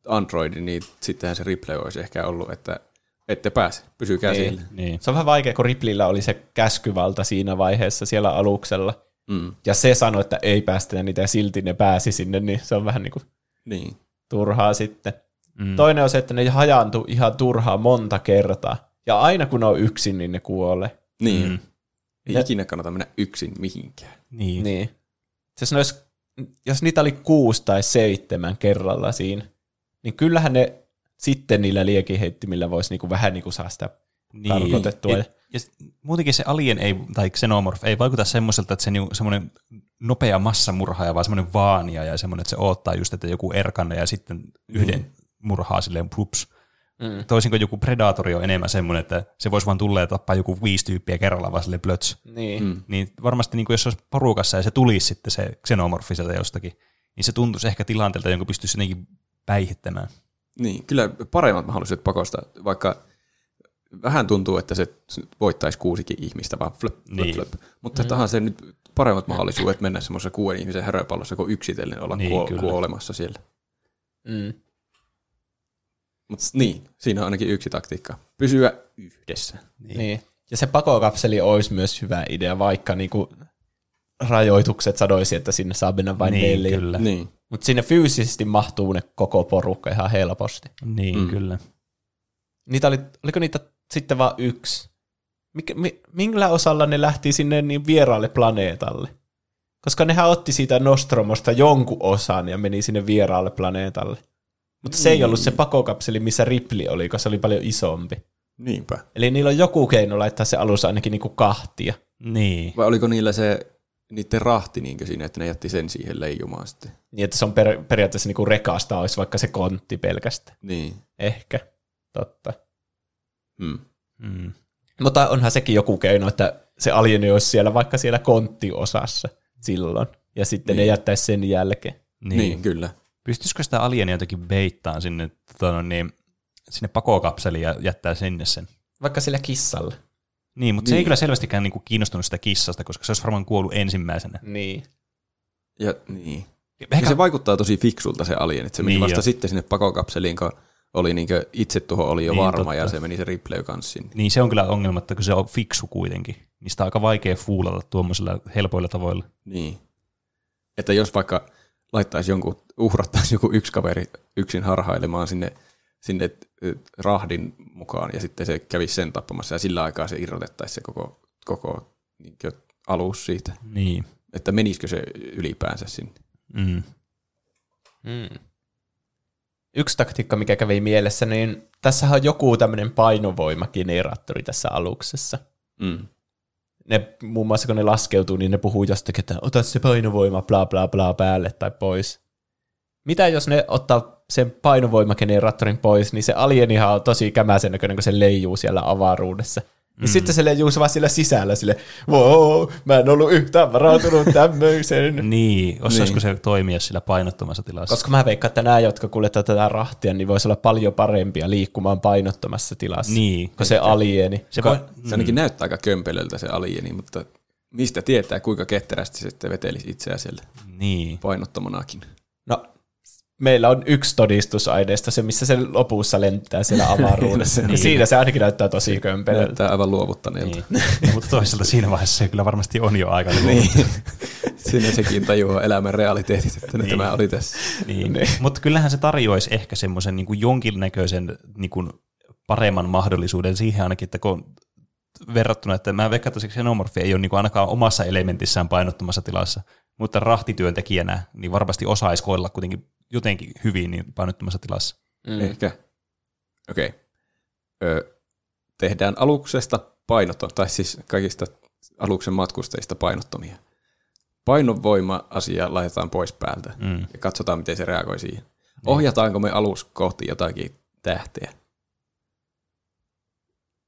Android, niin sittenhän se Ripley olisi ehkä ollut, että ette pääse, pysykää Niin. siellä. Niin. se on vähän vaikea, kun Riplillä oli se käskyvalta siinä vaiheessa siellä aluksella. Mm. Ja se sanoi, että ei päästä niitä ja silti ne pääsi sinne, niin se on vähän niin kuin Niin. turhaa sitten. Mm. Toinen on se, että ne hajaantuu ihan turhaa monta kertaa. Ja aina kun ne on yksin, niin ne kuolee. Niin. Mm. Ei Ja- ikinä kannata mennä yksin mihinkään. Niin. Niin. Siis no jos, jos niitä oli kuusi tai seitsemän kerralla siinä, niin kyllähän ne sitten niillä liekiheittimillä voisi niinku vähän niinku saa sitä Niin. tarkoitettua. Ja, ja muutenkin se alien ei, tai xenomorph ei vaikuta semmoiselta, että se on semmoinen nopea massamurhaaja, vaan semmoinen vaania ja semmoinen, että se odottaa just, että joku erkanne ja sitten yhden Mm. murhaa silleen plups. Mm. Toisin kuin joku predatori on enemmän semmoinen, että se voisi vaan tulla ja tappaa joku viisi tyyppiä kerralla vaan silleen plöts. Niin. Mm. Niin varmasti niin kuin jos se olisi porukassa ja se tulisi sitten se xenomorfi sieltä jostakin, niin se tuntuisi ehkä tilanteelta, jonka pystyisi jotenkin päihittämään. Niin, kyllä paremmat mahdollisuudet pakosta, vaikka vähän tuntuu, että se voittaisi kuusikin ihmistä, vaan flöp, flöp, Niin. flöp. Mutta mm. tahan se nyt paremmat mahdollisuudet mennä semmoisessa kuuden ihmisen häröpallossa kuin yksitellen olla Niin, kuo- kyllä. kuolemassa siellä. Mm. Mutta niin, siinä on ainakin yksi taktiikka. Pysyä yhdessä. Niin. niin. Ja se pakokapseli olisi myös hyvä idea, vaikka niinku rajoitukset sanoisi, että sinne saa mennä vain niin, neljä. kyllä. Niin. Mutta sinne fyysisesti mahtuu ne koko porukka ihan helposti. Niin, Mm. kyllä. Niitä oli, oliko niitä sitten vain yksi? Mikä, mi, millä osalla ne lähti sinne niin vieraalle planeetalle? Koska nehän otti siitä Nostromosta jonkun osan ja meni sinne vieraalle planeetalle. Mutta se ei ollut se pakokapseli, missä Ripley oli, koska se oli paljon isompi. Niinpä. Eli niillä on joku keino laittaa se alus ainakin niinku kahtia. Niin. Vai oliko niillä se niiden rahti niinkö siinä, että ne jätti sen siihen leijumaan sitten? Niin, että se on per, periaatteessa niinku rekasta olisi vaikka se kontti pelkästään. Niin. Ehkä. Totta. Hmm. Mm. Mutta onhan sekin joku keino, että se alieni olisi siellä vaikka siellä konttiosassa silloin. Ja sitten niin. ne Niin. jättäisi sen jälkeen. Niin. Niin. niin, kyllä. Pystyisikö sitä alienia jotenkin beittaan sinne, tota, no niin, sinne pakokapseliin ja jättää sinne sen? Vaikka sillä kissalla. Niin, mutta niin. se ei Niin. kyllä selvästikään niinku kiinnostunut sitä kissasta, koska se olisi varmaan kuollut ensimmäisenä. Niin. Ja, niin. Ehkä, Ehkä se vaikuttaa tosi fiksulta se alien, että se meni Niin vasta jo. sitten sinne pakokapseliin, kun oli niinkö itse tuho oli jo Niin, varma totta. ja se meni se Ripley kanssa sinne. niin se on kyllä ongelma, että kun se on fiksu kuitenkin, niin sitä on aika vaikea fuulata tuommoisilla helpoilla tavoilla. Niin. Että jos vaikka laittaisi jonkun, uhrattaisi joku yksi kaveri yksin harhailemaan sinne, sinne ö, rahdin mukaan ja sitten se kävisi sen tappamassa ja sillä aikaa se irrotettaisiin se koko, koko niinkö, alus siitä. Niin. Että menisikö se ylipäänsä sinne. Mm. Mm. Yksi taktiikka, mikä kävi mielessä, niin tässä on joku tämmöinen painovoimageneraattori tässä aluksessa. Mm. Ne, muun muassa kun ne laskeutuu, niin ne puhuu jostakin, että ota se painovoima bla bla bla päälle tai pois. Mitä jos ne ottaa sen painovoimageneraattorin pois, niin se alienihan on tosi kämäsen näköinen, kun se leijuu siellä avaruudessa. Niin sitten se leijuu vaan siellä sisällä sille, wow, mä en ollut yhtään varautunut tämmöiseen. <laughs> Niin, osaisiko Niin. se toimia sillä painottomassa tilassa? Koska mä veikkaan, että nämä, jotka kuljettaa tätä rahtia, niin voisi olla paljon parempia liikkumaan painottomassa tilassa. Niin. Kuin se alieni. Se voi, Se ainakin näyttää aika kömpelöltä se alieni, mutta mistä tietää, kuinka ketterästi se sitten vetelisi itseään siellä niin. painottomanakin. No, meillä on yksi todistusaineista, se missä se lopussa lentää siellä <laughs> avaruudessa. Niin. niin. Siinä se ainakin näyttää tosi kömpelöltä. Näyttää aivan luovuttaneelta. Niin. No, mutta toisaalta siinä vaiheessa se kyllä varmasti on jo aika Niin. Siinä sekin tajuaa elämän realiteetit, että niin. Niin. tämä oli tässä. Niin. niin. Mutta kyllähän se tarjoaisi ehkä semmoisen niin jonkinnäköisen niin kuin paremman mahdollisuuden siihen ainakin, että kun verrattuna, että mä veikkaan, että se xenomorfi ei ole niin kuin ainakaan omassa elementissään painottomassa tilassa, mutta rahtityöntekijänä niin varmasti osaisi koilla kuitenkin jotenkin hyvin niin painottomassa tilassa. Mm. Ehkä. Okei. Okay. Tehdään aluksesta painoton, tai siis kaikista aluksen matkustajista painottomia. Painovoima-asia laitetaan pois päältä Mm. ja katsotaan, miten se reagoi siihen. Ohjataanko me alus kohti jotakin tähteä?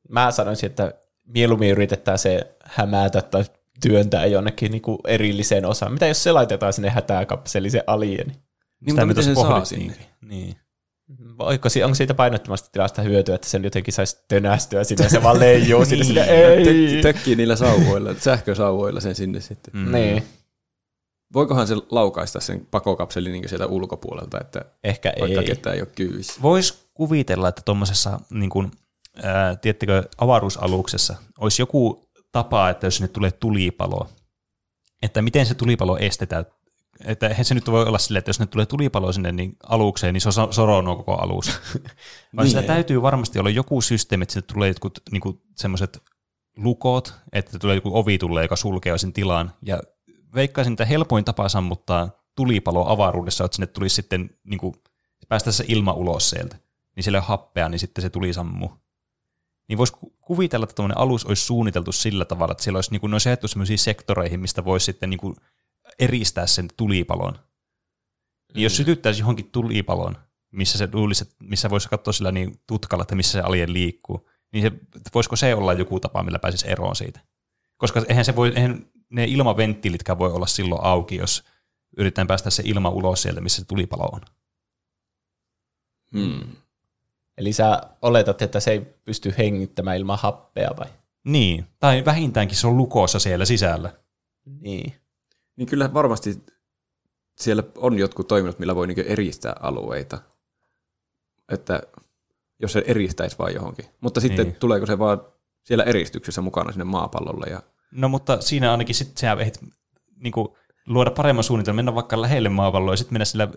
Mä sanoisin, että mieluummin yritetään se hämätä tai työntää jonnekin niinku erilliseen osaan. Mitä jos se laitetaan sinne hätäkapseliin, se alieni? Niin, mutta miten sen saa sinne? Niin. Voiko, onko siitä painottomasta tilasta hyötyä, että sen jotenkin saisi tönästyä sinne ja se vaan leijuu sinne, Niin. sinne ei. Tök- tökkii niillä sauvoilla, sähkösauvoilla sen sinne sitten. Mm. Niin, Voikohan se laukaista sen pakokapselin niin sieltä ulkopuolelta, että ehkä vaikka ei. ketään ei ole kyyvissä? Voisi kuvitella, että tuommoisessa, niin kuin, ää, tiedättekö, avaruusaluksessa olisi joku tapa, että jos sinne tulee tulipalo, että miten se tulipalo estetään. Että eihän se nyt voi olla silleen, että jos ne tulee tulipalo sinne niin alukseen, niin se on soronut koko alus. <laughs> Vaan Niin. sillä täytyy varmasti olla joku systeemi, että sinne tulee jotkut niin semmoiset lukot, että tulee joku ovi tulee, joka sulkee sen tilan. Ja veikkaisin, että helpoin tapa sammuttaa tulipalo avaruudessa, että sinne tulisi sitten niin kuin, päästä se ilma ulos sieltä. Niin siellä on happea, niin sitten se tuli sammuu. Niin voisi ku- kuvitella, että tuommoinen alus olisi suunniteltu sillä tavalla, että siellä olisi, niin kuin, ne olisi sellaisiin sektoreihin, mistä voisi sitten niin kuin, eristää sen tulipalon. Niin jos sytyttäisi johonkin tulipalon, missä se luulisi, missä voisi katsoa sillä niin tutkalla, että missä se alien liikkuu, niin se, voisiko se olla joku tapa, millä pääsisi eroon siitä? Koska eihän, se voi, eihän ne ilmaventtiilitkään voi olla silloin auki, jos yritetään päästä se ilma ulos sieltä, missä se tulipalo on. Hmm. Eli sä oletat, että se ei pysty hengittämään ilman happea vai? Niin, tai vähintäänkin se on lukossa siellä sisällä. Niin. Niin kyllä varmasti siellä on jotkut toiminnot, millä voi niin eristää alueita. Että jos se eristäisi vaan johonkin. Mutta sitten Niin. tuleeko se vaan siellä eristyksessä mukana sinne maapallolle. Ja... No mutta siinä ainakin sitten sä ehdit niin kuin, luoda paremman suunnitelman, mennä vaikka lähelle maapalloa ja sitten mennä sillä,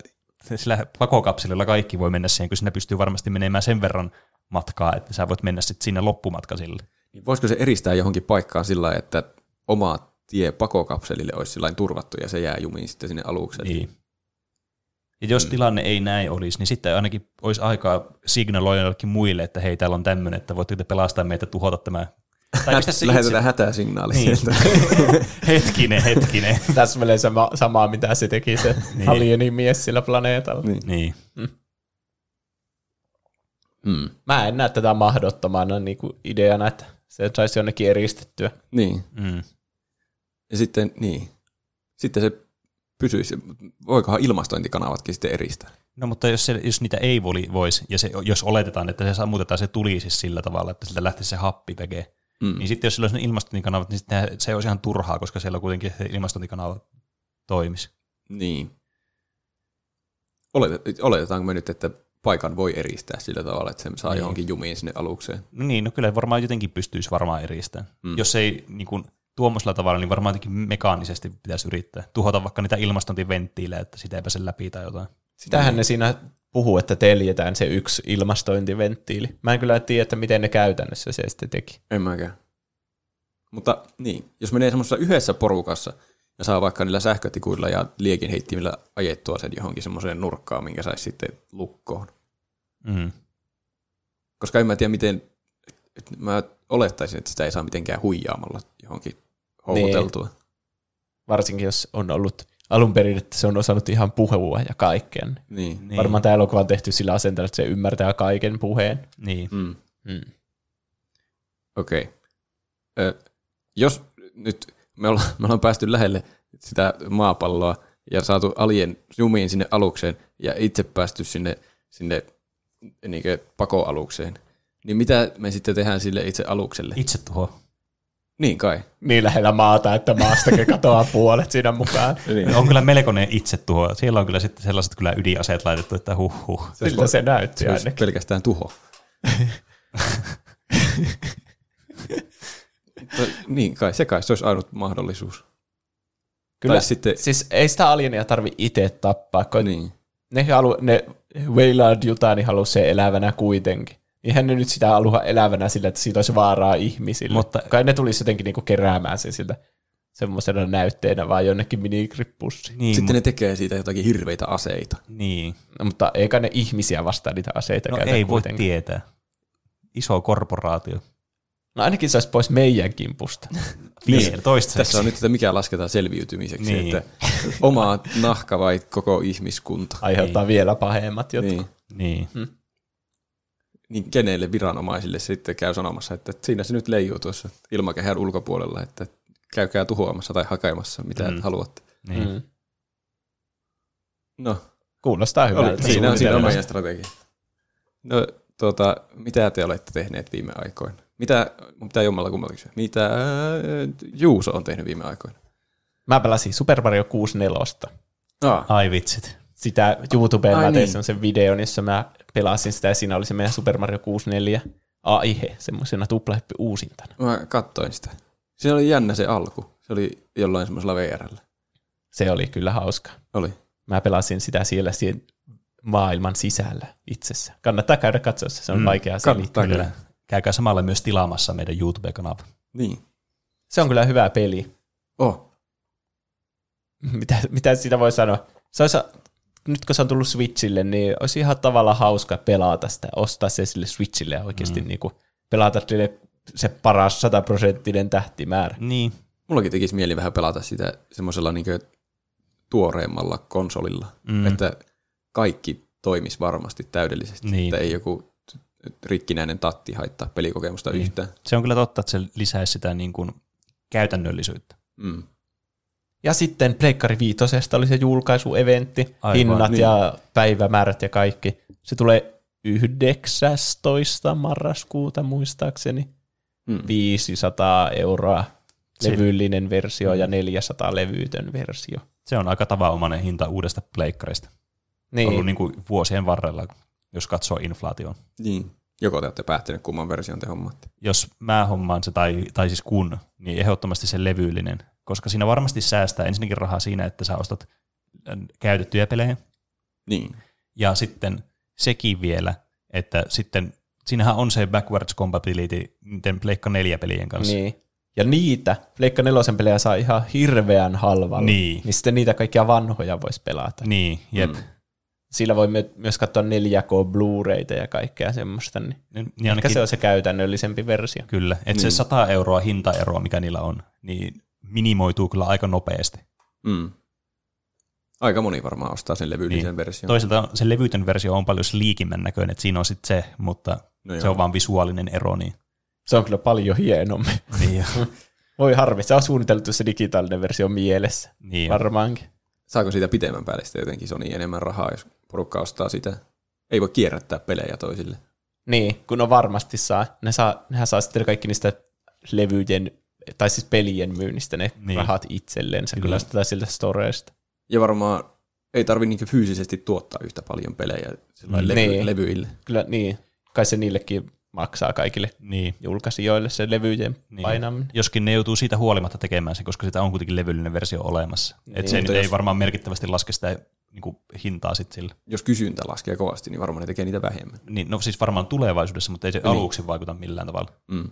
sillä pakokapselilla kaikki voi mennä siihen, kun sinne pystyy varmasti menemään sen verran matkaa, että sä voit mennä sitten siinä loppumatka sille. Niin voisiko se eristää johonkin paikkaan sillä että oma tie pakokapselille olisi sillain turvattu ja se jää jumiin sitten sinne alukselle. Niin. Ja jos mm. tilanne ei näin olisi, niin sitten ainakin olisi aikaa signaloida jollekin muille, että hei, täällä on tämmöinen, että voitte te pelastaa meitä, tuhota tämä. Tai pistä se Lähetetään hätäsignaali Niin. sieltä. <laughs> hetkinen, hetkinen. <laughs> Täsmälleen sama, samaa, mitä se teki se Niin. alienin mies sillä planeetalla. Niin. niin. Hmm. Mä en näe tätä mahdottomana niin kuin ideana, että se saisi jonnekin eristettyä. niin. Mm. Ja sitten, niin. Sitten se pysyisi. Voikohan ilmastointikanavatkin sitten eristää? No mutta jos, se, jos niitä ei voisi, ja se, jos oletetaan, että se sammutetaan, se tuli siis sillä tavalla, että siltä lähtisi se happi vege, mm. niin sitten jos sillä olisi ne ilmastointikanavat, niin sitten se olisi ihan turhaa, koska siellä kuitenkin se ilmastointikanava toimisi. Niin. Olet, oletetaanko me nyt, että paikan voi eristää sillä tavalla, että se saa Niin. johonkin jumiin sinne alukseen? No niin, no kyllä varmaan jotenkin pystyisi varmaan eristämään. Mm. Jos ei niin kuin, tuommoisella tavalla, niin varmaan jotenkin mekaanisesti pitäisi yrittää. Tuhota vaikka niitä ilmastointiventtiilejä, että sitä ei pääse läpi tai jotain. Sitähän ne siinä puhuu, että teljetään se yksi ilmastointiventtiili. Mä en kyllä tiedä, että miten ne käytännössä se sitten teki. En mäkään. Mutta niin, jos menee semmoisessa yhdessä porukassa ja saa vaikka niillä sähkötikuilla ja liekin heittimillä ajettua sen johonkin semmoiseen nurkkaan, minkä saisi sitten lukkoon. Mm. Koska en mä tiedä miten, mä olettaisin, että sitä ei saa mitenkään huijaamalla johonkin houkuteltua. Niin. Varsinkin jos on ollut alun perin, että se on osannut ihan puhua ja kaikkea. Niin. Niin. Niin. Varmaan tämä elokuva on tehty sillä asenteella, että se ymmärtää kaiken puheen. Niin. Mm. Mm. Okei. Okay. Jos nyt me ollaan, me ollaan päästy lähelle sitä maapalloa ja saatu alien jumiin sinne alukseen ja itse päästy sinne, sinne niin pakoalukseen, niin mitä me sitten tehdään sille itse alukselle? Itse tuho. Niin kai. Niin lähellä maata, että maastakin katoaa puolet siinä mukaan. <laughs> Niin. On kyllä melkoinen itse tuho. Siellä on kyllä sitten sellaiset kyllä ydinaseet laitettu, että huh huh. Siltä se näytti Se olisi ainakin. pelkästään tuho. <laughs> Mutta niin kai, se kai se olisi ainut mahdollisuus. Kyllä, Tai sitten- siis ei sitä alienia tarvi itse tappaa, kun Niin. ne, halu, ne Waylard Jutani halusi se elävänä kuitenkin. Eihän ne nyt sitä halua elävänä sillä, että siitä olisi vaaraa ihmisille. Mutta- kai ne tulisi jotenkin niinku keräämään sen siltä semmoisena näytteenä vaan jonnekin minigrippussiin. Niin, Sitten mu- ne tekee siitä jotakin hirveitä aseita. niin. No, mutta eikä ne ihmisiä vastaan niitä aseita No käytä ei voi kuitenkaan. tietää. Iso korporaatio. No ainakin se olisi pois meidän kimpusta. <laughs> Niin. Toistaiseksi. Tässä on nyt, että mikä lasketaan selviytymiseksi, Niin. että oma nahka vai koko ihmiskunta. Aiheuttaa vielä pahemmat jotkut. Niin. Niin. Niin kenelle viranomaisille sitten käy sanomassa, että siinä se nyt leijuu tuossa ilmakehän ulkopuolella, että käykää tuhoamassa tai hakemassa, mitä Mm. haluatte. Niin. Mm. No, Kuulostaa oli, hyvältä. siinä, on, siinä on meidän strategia. No, tuota, mitä te olette tehneet viime aikoina? Mitä, mun pitää jommalla kummalla kysyä. Mitä äh, Juuso on tehnyt viime aikoina? Mä pelasin Super Mario 64. Ah, Ai vitsit. Sitä YouTubeen Ai mä tein niin. semmoisen videon, jossa mä pelasin sitä ja siinä oli se meidän Super Mario 64 aihe semmoisena tuplahyppy uusintana. mä kattoin sitä. Siinä oli jännä se alku. Se oli jollain semmoisella VRllä. Se oli kyllä hauska. Oli. Mä pelasin sitä siellä siihen maailman sisällä itsessä. Kannattaa käydä katsoa se, on Mm, vaikea selittää. Kyllä. Käykää samalla myös tilaamassa meidän YouTube-kanava. Niin. Se on kyllä hyvä peli. Oh. <laughs> Mitä, mitä siitä voi sanoa? Se olisi, nyt kun se on tullut Switchille, niin olisi ihan tavalla hauska pelata sitä, ostaa se sille Switchille ja oikeasti mm. niin kuin pelata sille se paras sataprosenttinen tähtimäärä. Niin. Mullakin tekisi mieli vähän pelata sitä semmoisella niin tuoreemmalla konsolilla, Mm. että kaikki toimisi varmasti täydellisesti, Niin. että ei joku rikkinäinen tatti haittaa pelikokemusta Niin. niin. yhtään. Se on kyllä totta, että se lisäisi sitä niin kuin käytännöllisyyttä. Mm. Ja sitten Pleikkari Viitosesta oli se julkaisueventti, Aivan, hinnat niin. ja päivämäärät ja kaikki. Se tulee 19. marraskuuta muistaakseni. Mm. 500 euroa Se- levyllinen versio ja 400 levyytön versio. Se on aika tavanomainen hinta uudesta pleikkarista. Niin, Ollut niin kuin vuosien varrella, jos katsoo inflaation. Niin. Joko te olette päättäneet, kumman version te hommaatte. Jos mä hommaan se, tai, tai siis kun, niin ehdottomasti se levyllinen. Koska siinä varmasti säästää ensinnäkin rahaa siinä, että sä ostat äh, käytettyjä pelejä. Niin. Ja sitten sekin vielä, että sitten siinähän on se backwards compatibility niiden Pleikka 4 pelien kanssa. Niin. Ja niitä, Pleikka nelosen pelejä saa ihan hirveän halvalla. Niin. niin sitten niitä kaikkia vanhoja voisi pelata. Niin, jep. Mm. Sillä voi my- myös katsoa 4K Blu-rayta ja kaikkea semmoista. Niin Niin ehkä ainakin, se on se käytännöllisempi versio. Kyllä, että niin. Niin. se 100 euroa hintaeroa, mikä niillä on, niin minimoituu kyllä aika nopeasti. Mm. Aika moni varmaan ostaa sen levyllisen Niin. version. Toisaalta se levytön versio on paljon liikimän näköinen, että siinä on sitten se, mutta No se on vaan visuaalinen ero. Niin, Se on kyllä paljon hienompi. niin, <laughs> Voi harmi, se on suunniteltu se digitaalinen versio mielessä. niin, Varmaankin. saako siitä pitemmän päälle sitten jotenkin Sony enemmän rahaa, jos porukka ostaa sitä. Ei voi kierrättää pelejä toisille. Niin, kun on varmasti saa. Ne saa, nehän saa sitten kaikki niistä levyjen, tai siis pelien myynnistä ne Niin. niin. rahat itselleen. Se Kyllä. kyllä sitä siltä storeista. Ja varmaan ei tarvi niinku fyysisesti tuottaa yhtä paljon pelejä mm, levy, Niin. levyille. Kyllä niin, kai se niillekin maksaa kaikille Niin. julkaisijoille se levyjen Niin. niin. painaminen. Joskin ne joutuu siitä huolimatta tekemään sen, koska sitä on kuitenkin levyllinen versio olemassa. Niin, Et se ei jos- varmaan merkittävästi laske sitä niin kuin, hintaa sitten sillä. Jos kysyntä laskee kovasti, niin varmaan ne tekee niitä vähemmän. Niin, no siis varmaan tulevaisuudessa, mutta ei se Niin. aluksi vaikuta millään tavalla. Mm.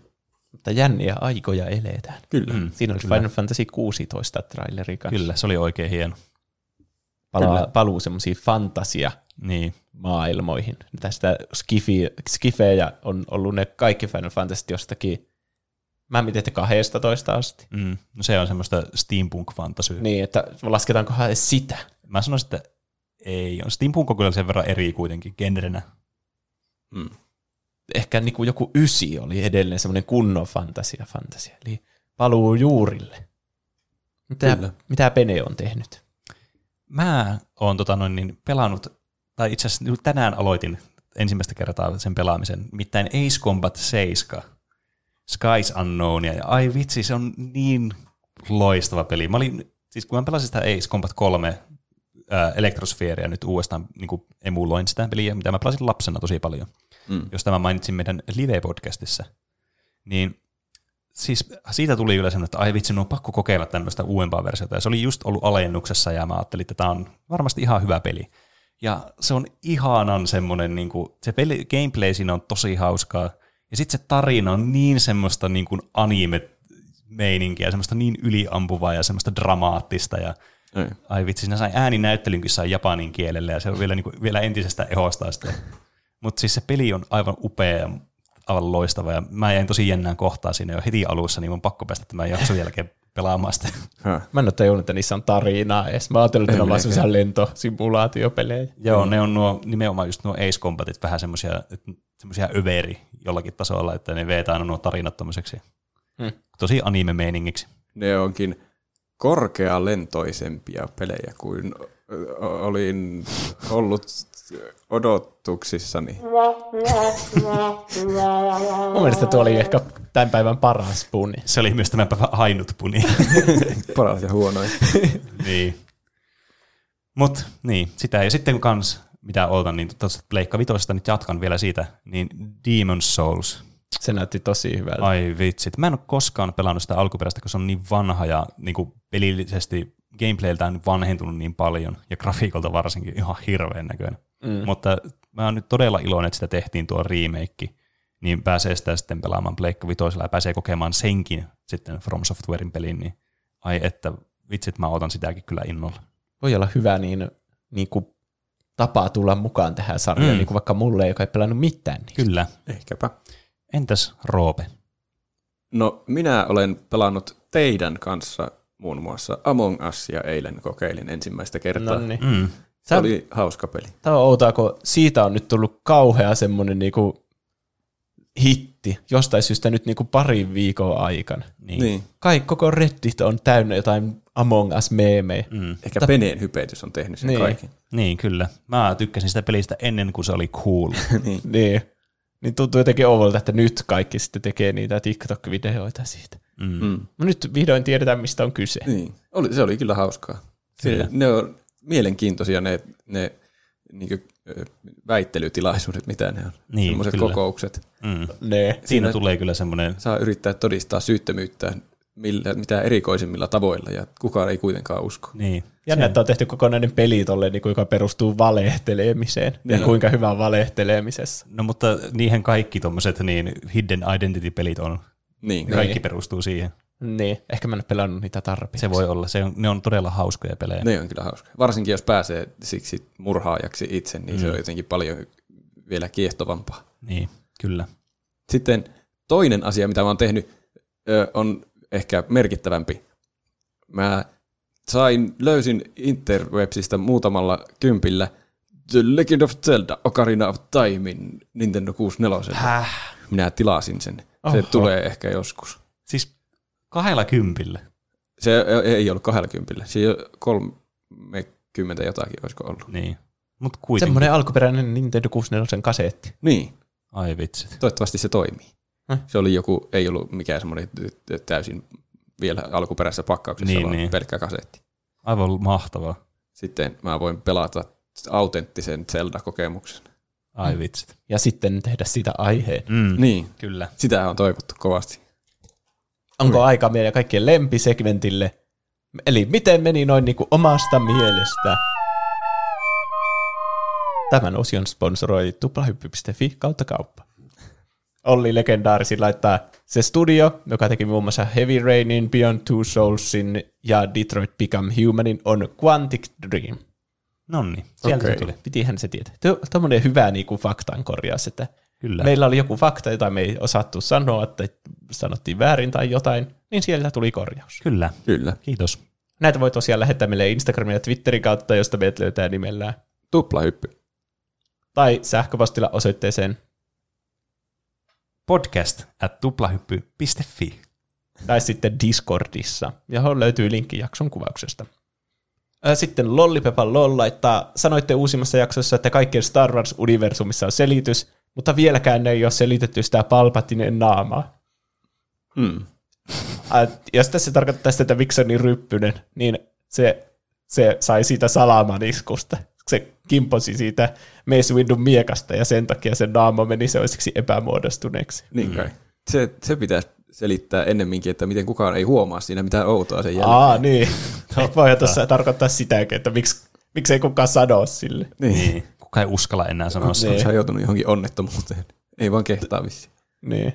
Mutta jänniä aikoja eletään. Kyllä. Mm. Siinä oli kyllä. Final Fantasy 16 traileri kanssa. Kyllä, se oli oikein hieno. Palaa, Kyllä. paluu semmoisiin fantasia Niin, maailmoihin. Tästä skifi, skifejä on ollut ne kaikki Final Fantasy jostakin, mä en tiedä, 12 asti. mm, no se on semmoista steampunk-fantasyä. Niin, että lasketaankohan edes sitä. Mä sanoisin, että ei. On steampunk on kyllä sen verran eri kuitenkin genrenä. Mm. Ehkä niin kuin joku ysi oli edelleen semmoinen kunnon fantasia, fantasia. Eli paluu juurille. Mitä, Kyllä. mitä Pene on tehnyt? Mä oon tota noin, niin pelannut, tai itse asiassa nyt tänään aloitin ensimmäistä kertaa sen pelaamisen, mitään Ace Combat 7, Skies Unknownia, ja ai vitsi, se on niin loistava peli. Mä olin, siis kun mä pelasin sitä Ace Combat 3 ää, Elektrosfeeria nyt uudestaan niin kuin emuloin sitä peliä, mitä mä pelasin lapsena tosi paljon, Mm. josta mä mainitsin meidän live-podcastissa, niin siis siitä tuli sen, että ai vitsi, on pakko kokeilla tämmöistä uudempaa versiota. Ja se oli just ollut alennuksessa ja mä ajattelin, että tämä on varmasti ihan hyvä peli. Ja se on ihanan semmoinen, niin kuin, se peli, gameplay siinä on tosi hauskaa. Ja sitten se tarina on niin semmoista niin kuin anime-meininkiä, semmoista niin yliampuvaa ja semmoista dramaattista. Ja Ei. ai vitsi, siinä sai ääninäyttelynkin sai japanin kielellä ja se on vielä, niin kuin, vielä entisestä ehostaa sitä. Mutta siis se peli on aivan upea ja aivan loistava ja mä jäin tosi jännään kohtaa siinä jo heti alussa, niin mun pakko päästä tämän jakson jälkeen pelaamaan sitä. Mä en ole tajunnut, että niissä on tarinaa edes. Mä ajattelin, että ne on vaan semmoisia lentosimulaatiopelejä. Joo, ne on nuo, nimenomaan just nuo Ace Combatit vähän semmoisia, semmoisia överi jollakin tasolla, että ne vetää aina nuo tarinat tommoseksi. Hmm. Tosi anime-meiningiksi. Ne onkin korkealentoisempia pelejä kuin olin ollut odotuksissani. Mun mielestä tuo oli ehkä tämän päivän paras puni. Se oli myös tämän päivän ainut puni. <laughs> Paras ja huonoin. <laughs> niin. Mut niin, sitä ja sitten kans, mitä ootan, niin tuosta Pleikka Vitosesta nyt jatkan vielä siitä, niin Demon's Souls. Se näytti tosi hyvältä. Ai vitsit. Mä en ole koskaan pelannut sitä alkuperäistä, koska se on niin vanha ja niin kuin pelillisesti gameplayltään vanhentunut niin paljon ja grafiikolta varsinkin ihan hirveän näköinen. Mm. Mutta mä oon nyt todella iloinen, että sitä tehtiin tuo remake, niin pääsee sitä sitten pelaamaan Pleikka Vitosella ja pääsee kokemaan senkin sitten From Softwarein pelin, niin ai että vitsit, mä otan sitäkin kyllä innolla. Voi olla hyvä niin, niin kuin tapa tulla mukaan tähän sarjaan, Mm. mm. niin kuin vaikka mulle, joka ei pelannut mitään. Niin. Kyllä. Ehkäpä. Entäs Roope? No, minä olen pelannut teidän kanssa muun muassa Among Usia eilen kokeilin ensimmäistä kertaa. No niin. Se oli hauska peli. Tämä on outoa, kun siitä on nyt tullut kauhea semmoinen niinku hitti jostain syystä nyt niinku parin viikon aikana. Niin. Niin. Kai koko Reddit on täynnä jotain Among Us-meemejä. Mm. Ehkä Peneen hypetys on tehnyt sen Niin. kaiken. Niin, kyllä. Mä tykkäsin sitä pelistä ennen kuin se oli cool. <laughs> niin. Niin. Niin tuntuu jotenkin ouvolta, että nyt kaikki sitten tekee niitä TikTok-videoita siitä. Mm. Mm. No nyt vihdoin tiedetään, mistä on kyse. Niin. Oli, se oli kyllä hauskaa. Kyllä. Se, ne on mielenkiintoisia ne, ne niin väittelytilaisuudet, mitä ne on. Niin, Semmoiset kyllä. kokoukset. Mm. Ne. Siinä Siinä- tulee kyllä semmoinen, Saa yrittää todistaa syyttömyyttään millä, mitä erikoisimmilla tavoilla, ja kukaan ei kuitenkaan usko. niin. Jännä, että on tehty kokonainen peli tolle, niin kuin, joka perustuu valehtelemiseen. Ja Niin on. kuinka hyvä on valehtelemisessä. No mutta niihin kaikki tommoset niin hidden identity-pelit on. Niin. Kaikki perustuu siihen. Niin, ehkä mä en ole pelannut niitä tarpeeksi. Se voi olla. Se on, ne on todella hauskoja pelejä. Ne on kyllä hauska. Varsinkin jos pääsee siksi murhaajaksi itse, niin mm. se on jotenkin paljon vielä kiehtovampaa. Niin, kyllä. Sitten toinen asia, mitä mä oon tehnyt, ö, on ehkä merkittävämpi. Mä sain, löysin interwebsistä muutamalla kympillä The Legend of Zelda Ocarina of Timein Nintendo 64. Häh? Minä tilasin sen. Oho. Se tulee ehkä joskus. Siis kahdella kympillä. Se ei ollut kahdella kympillä. Se ei ole kolme, me kymmentä jotakin, olisiko ollut. Niin. Mut kuitenkin. Semmoinen alkuperäinen Nintendo 64 kasetti. Niin, Ai vitsit. toivottavasti se toimii. Häh? Se oli joku, ei ollut mikään semmoinen täysin vielä alkuperäisessä pakkauksessa, Niin, vaan niin. pelkkä kasetti. Aivan mahtavaa. Sitten mä voin pelata autenttisen Zelda-kokemuksen. Ai vitsit. Ja sitten tehdä siitä aiheen. Mm. Niin, Kyllä. sitä on toivottu kovasti. Onko aika meidän kaikkien lempisegmentille? Eli miten meni noin niin kuin omasta mielestä? Tämän osion sponsoroi tuplahyppy.fi kautta kauppa. Olli legendaarisi laittaa se studio, joka teki muun muassa Heavy Rainin, Beyond Two Soulsin ja Detroit Become Humanin, on Quantic Dream. Nonni, sieltä Okei. se tuli. Pitihän se tietää. Tuommoinen hyvä niin kuin faktan korjaus, että Kyllä. meillä oli joku fakta, jota me ei osattu sanoa, että sanottiin väärin tai jotain, niin sieltä tuli korjaus. Kyllä. Kyllä. Kiitos. Näitä voi tosiaan lähettää meille Instagramin ja Twitterin kautta, josta meidät löytää nimellään. Tuplahyppy. Tai sähköpostilla osoitteeseen, Podcast at tuplahyppy.fi. tai sitten Discordissa, johon löytyy linkki jakson kuvauksesta. Sitten Lollipepan Lol laittaa, sanoitte uusimmassa jaksossa, että kaikkien Star Wars-universumissa on selitys, mutta vieläkään ei ole selitetty sitä Palpatinen naamaa. Hmm. Jos tässä tarkoittaa sitä, että on niin ryppyinen, niin se, se sai siitä salamaniskusta. Se kimposi siitä Mace Windun miekasta ja sen takia sen naama meni sellaisiksi epämuodostuneeksi. Niin kai. Se, se pitäisi selittää ennemminkin, että miten kukaan ei huomaa siinä mitään outoa sen jälkeen. Aa, niin. Voi tuossa tarkoittaa sitäkin, että miksi, miksi ei kukaan sano sille. Niin. Niin. Kuka ei uskalla enää sanoa se. Niin. Se on joutunut johonkin onnettomuuteen. Ei vaan kehtaa vissiin. Niin.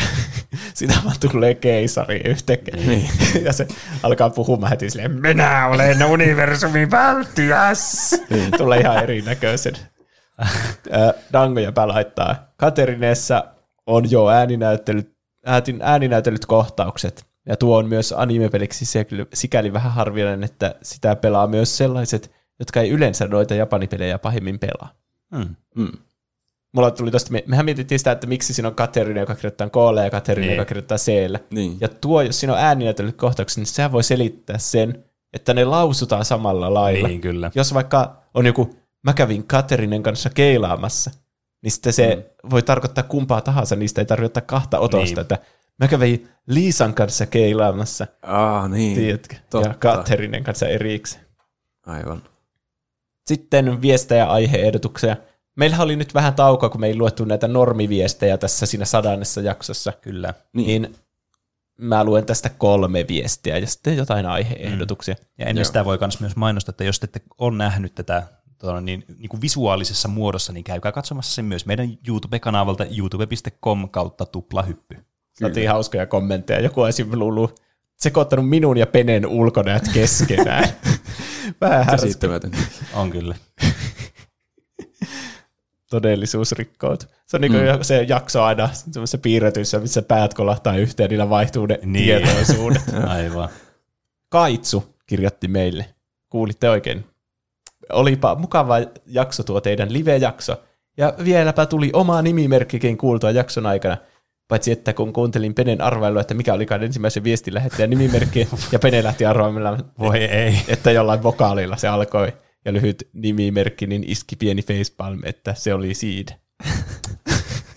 <laughs> Sitä vaan tulee keisari yhtäkkiä. Niin. <laughs> ja se alkaa puhumaan heti silleen, minä olen universumin välttiäs. Niin. <laughs> tulee ihan erinäköisen. Dango ja laittaa, Katerineessa on jo ääninäyttelyt, äätin, ääninäytellyt kohtaukset. Ja tuo on myös animepeliksi sikäli vähän harvinainen, että sitä pelaa myös sellaiset, jotka ei yleensä noita japanipelejä pahemmin pelaa. Hmm. Hmm. Mulla tuli tosta, me, mehän mietittiin sitä, että miksi siinä on Katerina, joka kirjoittaa k ja Katerina, Niin. joka kirjoittaa c Niin. Ja tuo, jos siinä on ääninäytellyt kohtaukset, niin sehän voi selittää sen, että ne lausutaan samalla lailla. Niin, kyllä. Jos vaikka on joku, mä kävin Katerinen kanssa keilaamassa, niin sitten se mm. voi tarkoittaa kumpaa tahansa, niistä ei tarvitse ottaa kahta otosta, Niin. että mä kävin Liisan kanssa keilaamassa, Aa, niin. tiedätkö, ja totta. Katerinen kanssa erikseen. Aivan. Sitten viestejä aiheehdotuksia. Meillähän oli nyt vähän taukoa, kun me ei luettu näitä normiviestejä tässä siinä sadannessa jaksossa. Kyllä. Niin. Niin mä luen tästä kolme viestiä ja sitten jotain aiheehdotuksia. Ja ennen Joo. sitä voi myös myös mainostaa, että jos te ette ole nähnyt tätä tuolla niin, niin kuin visuaalisessa muodossa, niin käykää katsomassa sen myös meidän YouTube-kanavalta youtube.com kautta tuplahyppy. Saatiin hauskoja kommentteja. Joku olisi luullut sekoittanut minun ja Penen ulkonäöt keskenään. <laughs> Vähän härski. Käsittämätön. On kyllä. todellisuus rikkoutuu. Se on niin kuin mm. se jakso aina semmoisessa piirretyissä, missä päät kolahtaa yhteen, niillä vaihtuu ne Niin. niin. tietoisuudet. <laughs> Aivan. Kaitsu kirjoitti meille. Kuulitte oikein. Olipa mukava jakso tuo teidän live-jakso. Ja vieläpä tuli oma nimimerkkikin kuultua jakson aikana. Paitsi että kun kuuntelin Penen arvailua, että mikä olikaan ensimmäisen viestin lähettäjän nimimerkki, ja Pene lähti arvailemaan, Voi ei. että jollain vokaalilla se alkoi, ja lyhyt nimimerkki, niin iski pieni facepalm, että se oli Seed.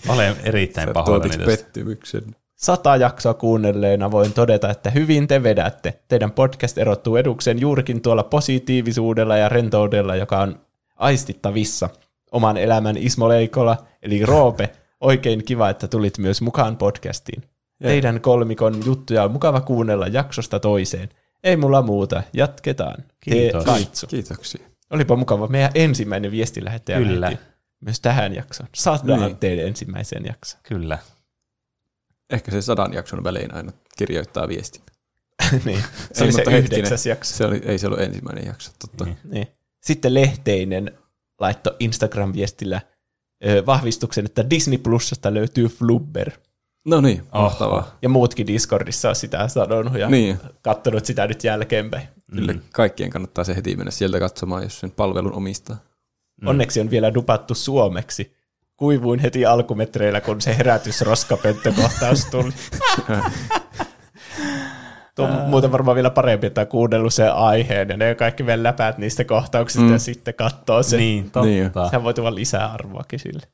Olen erittäin pahoillani tästä. pettymyksen. Sata jaksoa kuunnelleena voin todeta, että hyvin te vedätte. Teidän podcast erottuu eduksen juurikin tuolla positiivisuudella ja rentoudella, joka on aistittavissa. Oman elämän Ismo Leikola, eli Roope, oikein kiva, että tulit myös mukaan podcastiin. Teidän kolmikon juttuja on mukava kuunnella jaksosta toiseen. Ei mulla muuta, jatketaan. Kiitos. Kaitsu. Kiitoksia. Olipa mukava. Meidän ensimmäinen viestilähettäjä Kyllä. lähetti myös tähän jaksoon. Saadaan Niin. teille ensimmäiseen jaksoon. Kyllä. Ehkä se sadan jakson välein aina kirjoittaa viestin. <laughs> niin. Se oli se yhdeksäs jakso. Se oli, ei se ollut ensimmäinen jakso, totta. Niin. Niin. Sitten Lehteinen laittoi Instagram-viestillä vahvistuksen, että Disney Plusasta löytyy Flubber. No niin, Oho. mahtavaa. Ja muutkin Discordissa on sitä sanonut ja Niin. katsonut sitä nyt jälkeenpäin. Kyllä kaikkien kannattaa se heti mennä sieltä katsomaan, jos sen palvelun omistaa. Mm. Onneksi on vielä dupattu suomeksi. Kuivuin heti alkumetreillä, kun se herätys roskapönttökohtaus tuli. <laughs> Tuo on muuten varmaan vielä parempi, että on kuunnellut sen aiheen ja ne kaikki vielä läpäät niistä kohtauksista mm. ja sitten katsoo sen. Niin, totta. Niin Sehän voi tulla lisää arvoakin sille.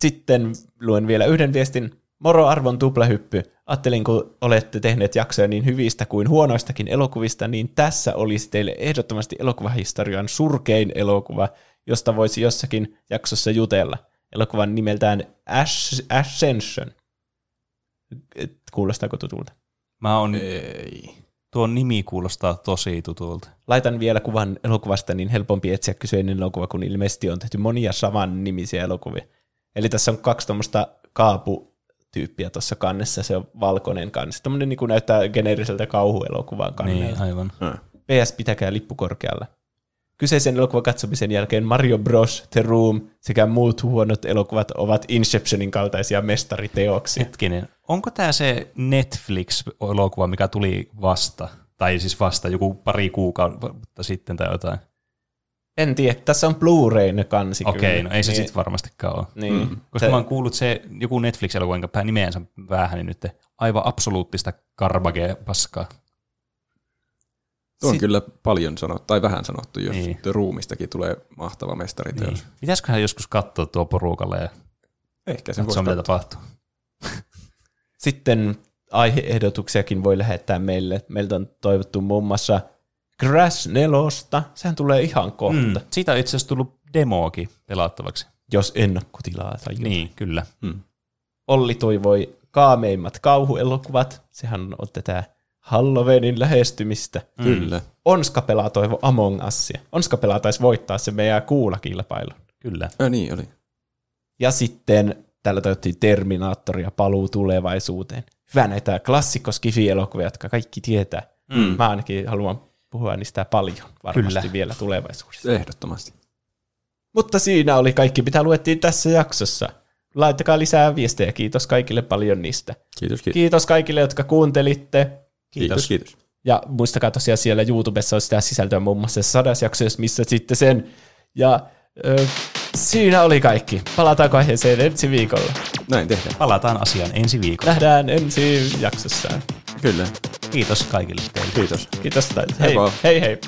Sitten luen vielä yhden viestin. Moro arvon tuplahyppy. Ajattelin, kun olette tehneet jaksoja niin hyvistä kuin huonoistakin elokuvista, niin tässä olisi teille ehdottomasti elokuvahistorian surkein elokuva, josta voisi jossakin jaksossa jutella. Elokuvan nimeltään Ascension. Kuulostaako tutulta? Mä on, Ei. tuo nimi kuulostaa tosi tutulta. Laitan vielä kuvan elokuvasta, niin helpompi etsiä kyseinen elokuva, kun ilmeisesti on tehty monia saman nimisiä elokuvia. Eli tässä on kaksi tuommoista kaaputyyppiä tuossa kannessa, se on valkoinen kansi. Tuommoinen niin näyttää geneeriseltä kauhuelokuvan kannelta. Niin, aivan. Ah. PS pitäkää lippu korkealla. Kyseisen elokuvan katsomisen jälkeen Mario Bros, The Room sekä muut huonot elokuvat ovat Inceptionin kaltaisia mestariteoksia. Hetkinen, onko tämä se Netflix-elokuva, mikä tuli vasta? Tai siis vasta joku pari kuukautta sitten tai jotain. En tiedä, tässä on Blu-rayn kansi Okei, kyllä. no ei se Niin- sitten varmastikaan ole. Niin. Mm. Koska mä oon kuullut se joku Netflix-elokuva, jonka pää nimensä vähän, niin nyt aivan absoluuttista karbage-paskaa. Tuo on Sit- kyllä paljon sanottu, tai vähän sanottu, jos Niin. ruumistakin tulee mahtava mestariteos. Niin. Pitäisiköhän joskus katsoa tuo porukalle ja Ehkä se katsoa, mitä tapahtuu. <laughs> Sitten aiheehdotuksiakin voi lähettää meille. Meiltä on toivottu muun muassa Crash 4. Sehän tulee ihan kohta, Mm. mm. Siitä on itse asiassa tullut demoakin pelattavaksi. jos ennakkotilaa tai jotain. Niin, kyllä. Hmm. Olli toivoi kaameimmat kauhuelokuvat. Sehän on tätä Halloweenin lähestymistä. Mm. Kyllä. Onska pelaa toivo Among Usia. Onska pelaa taisi voittaa se meidän kuulakilpailun. Kyllä. Ja niin oli. Ja sitten täällä toivottiin Terminaattoria paluu tulevaisuuteen. Hyvä näitä klassikko elokuvia jotka kaikki tietää. Mm. Mä ainakin haluan puhua niistä paljon varmasti. Kyllä. vielä tulevaisuudessa. Ehdottomasti. Mutta siinä oli kaikki, mitä luettiin tässä jaksossa. Laittakaa lisää viestejä. Kiitos kaikille paljon niistä. Kiitos, kiitos. Kiitos kaikille, jotka kuuntelitte. Kiitos, kiitos. Ja muistakaa tosiaan siellä YouTubessa on sitä sisältöä muun muassa sadas jakso, jos missä sitten sen. Ja ö, siinä oli kaikki. Palataanko aiheeseen ensi viikolla? Näin tehdään. Palataan asiaan ensi viikolla. Nähdään ensi jaksossa. Kyllä. Kiitos kaikille teille. Kiitos. Kiitos. Hei, hei hei.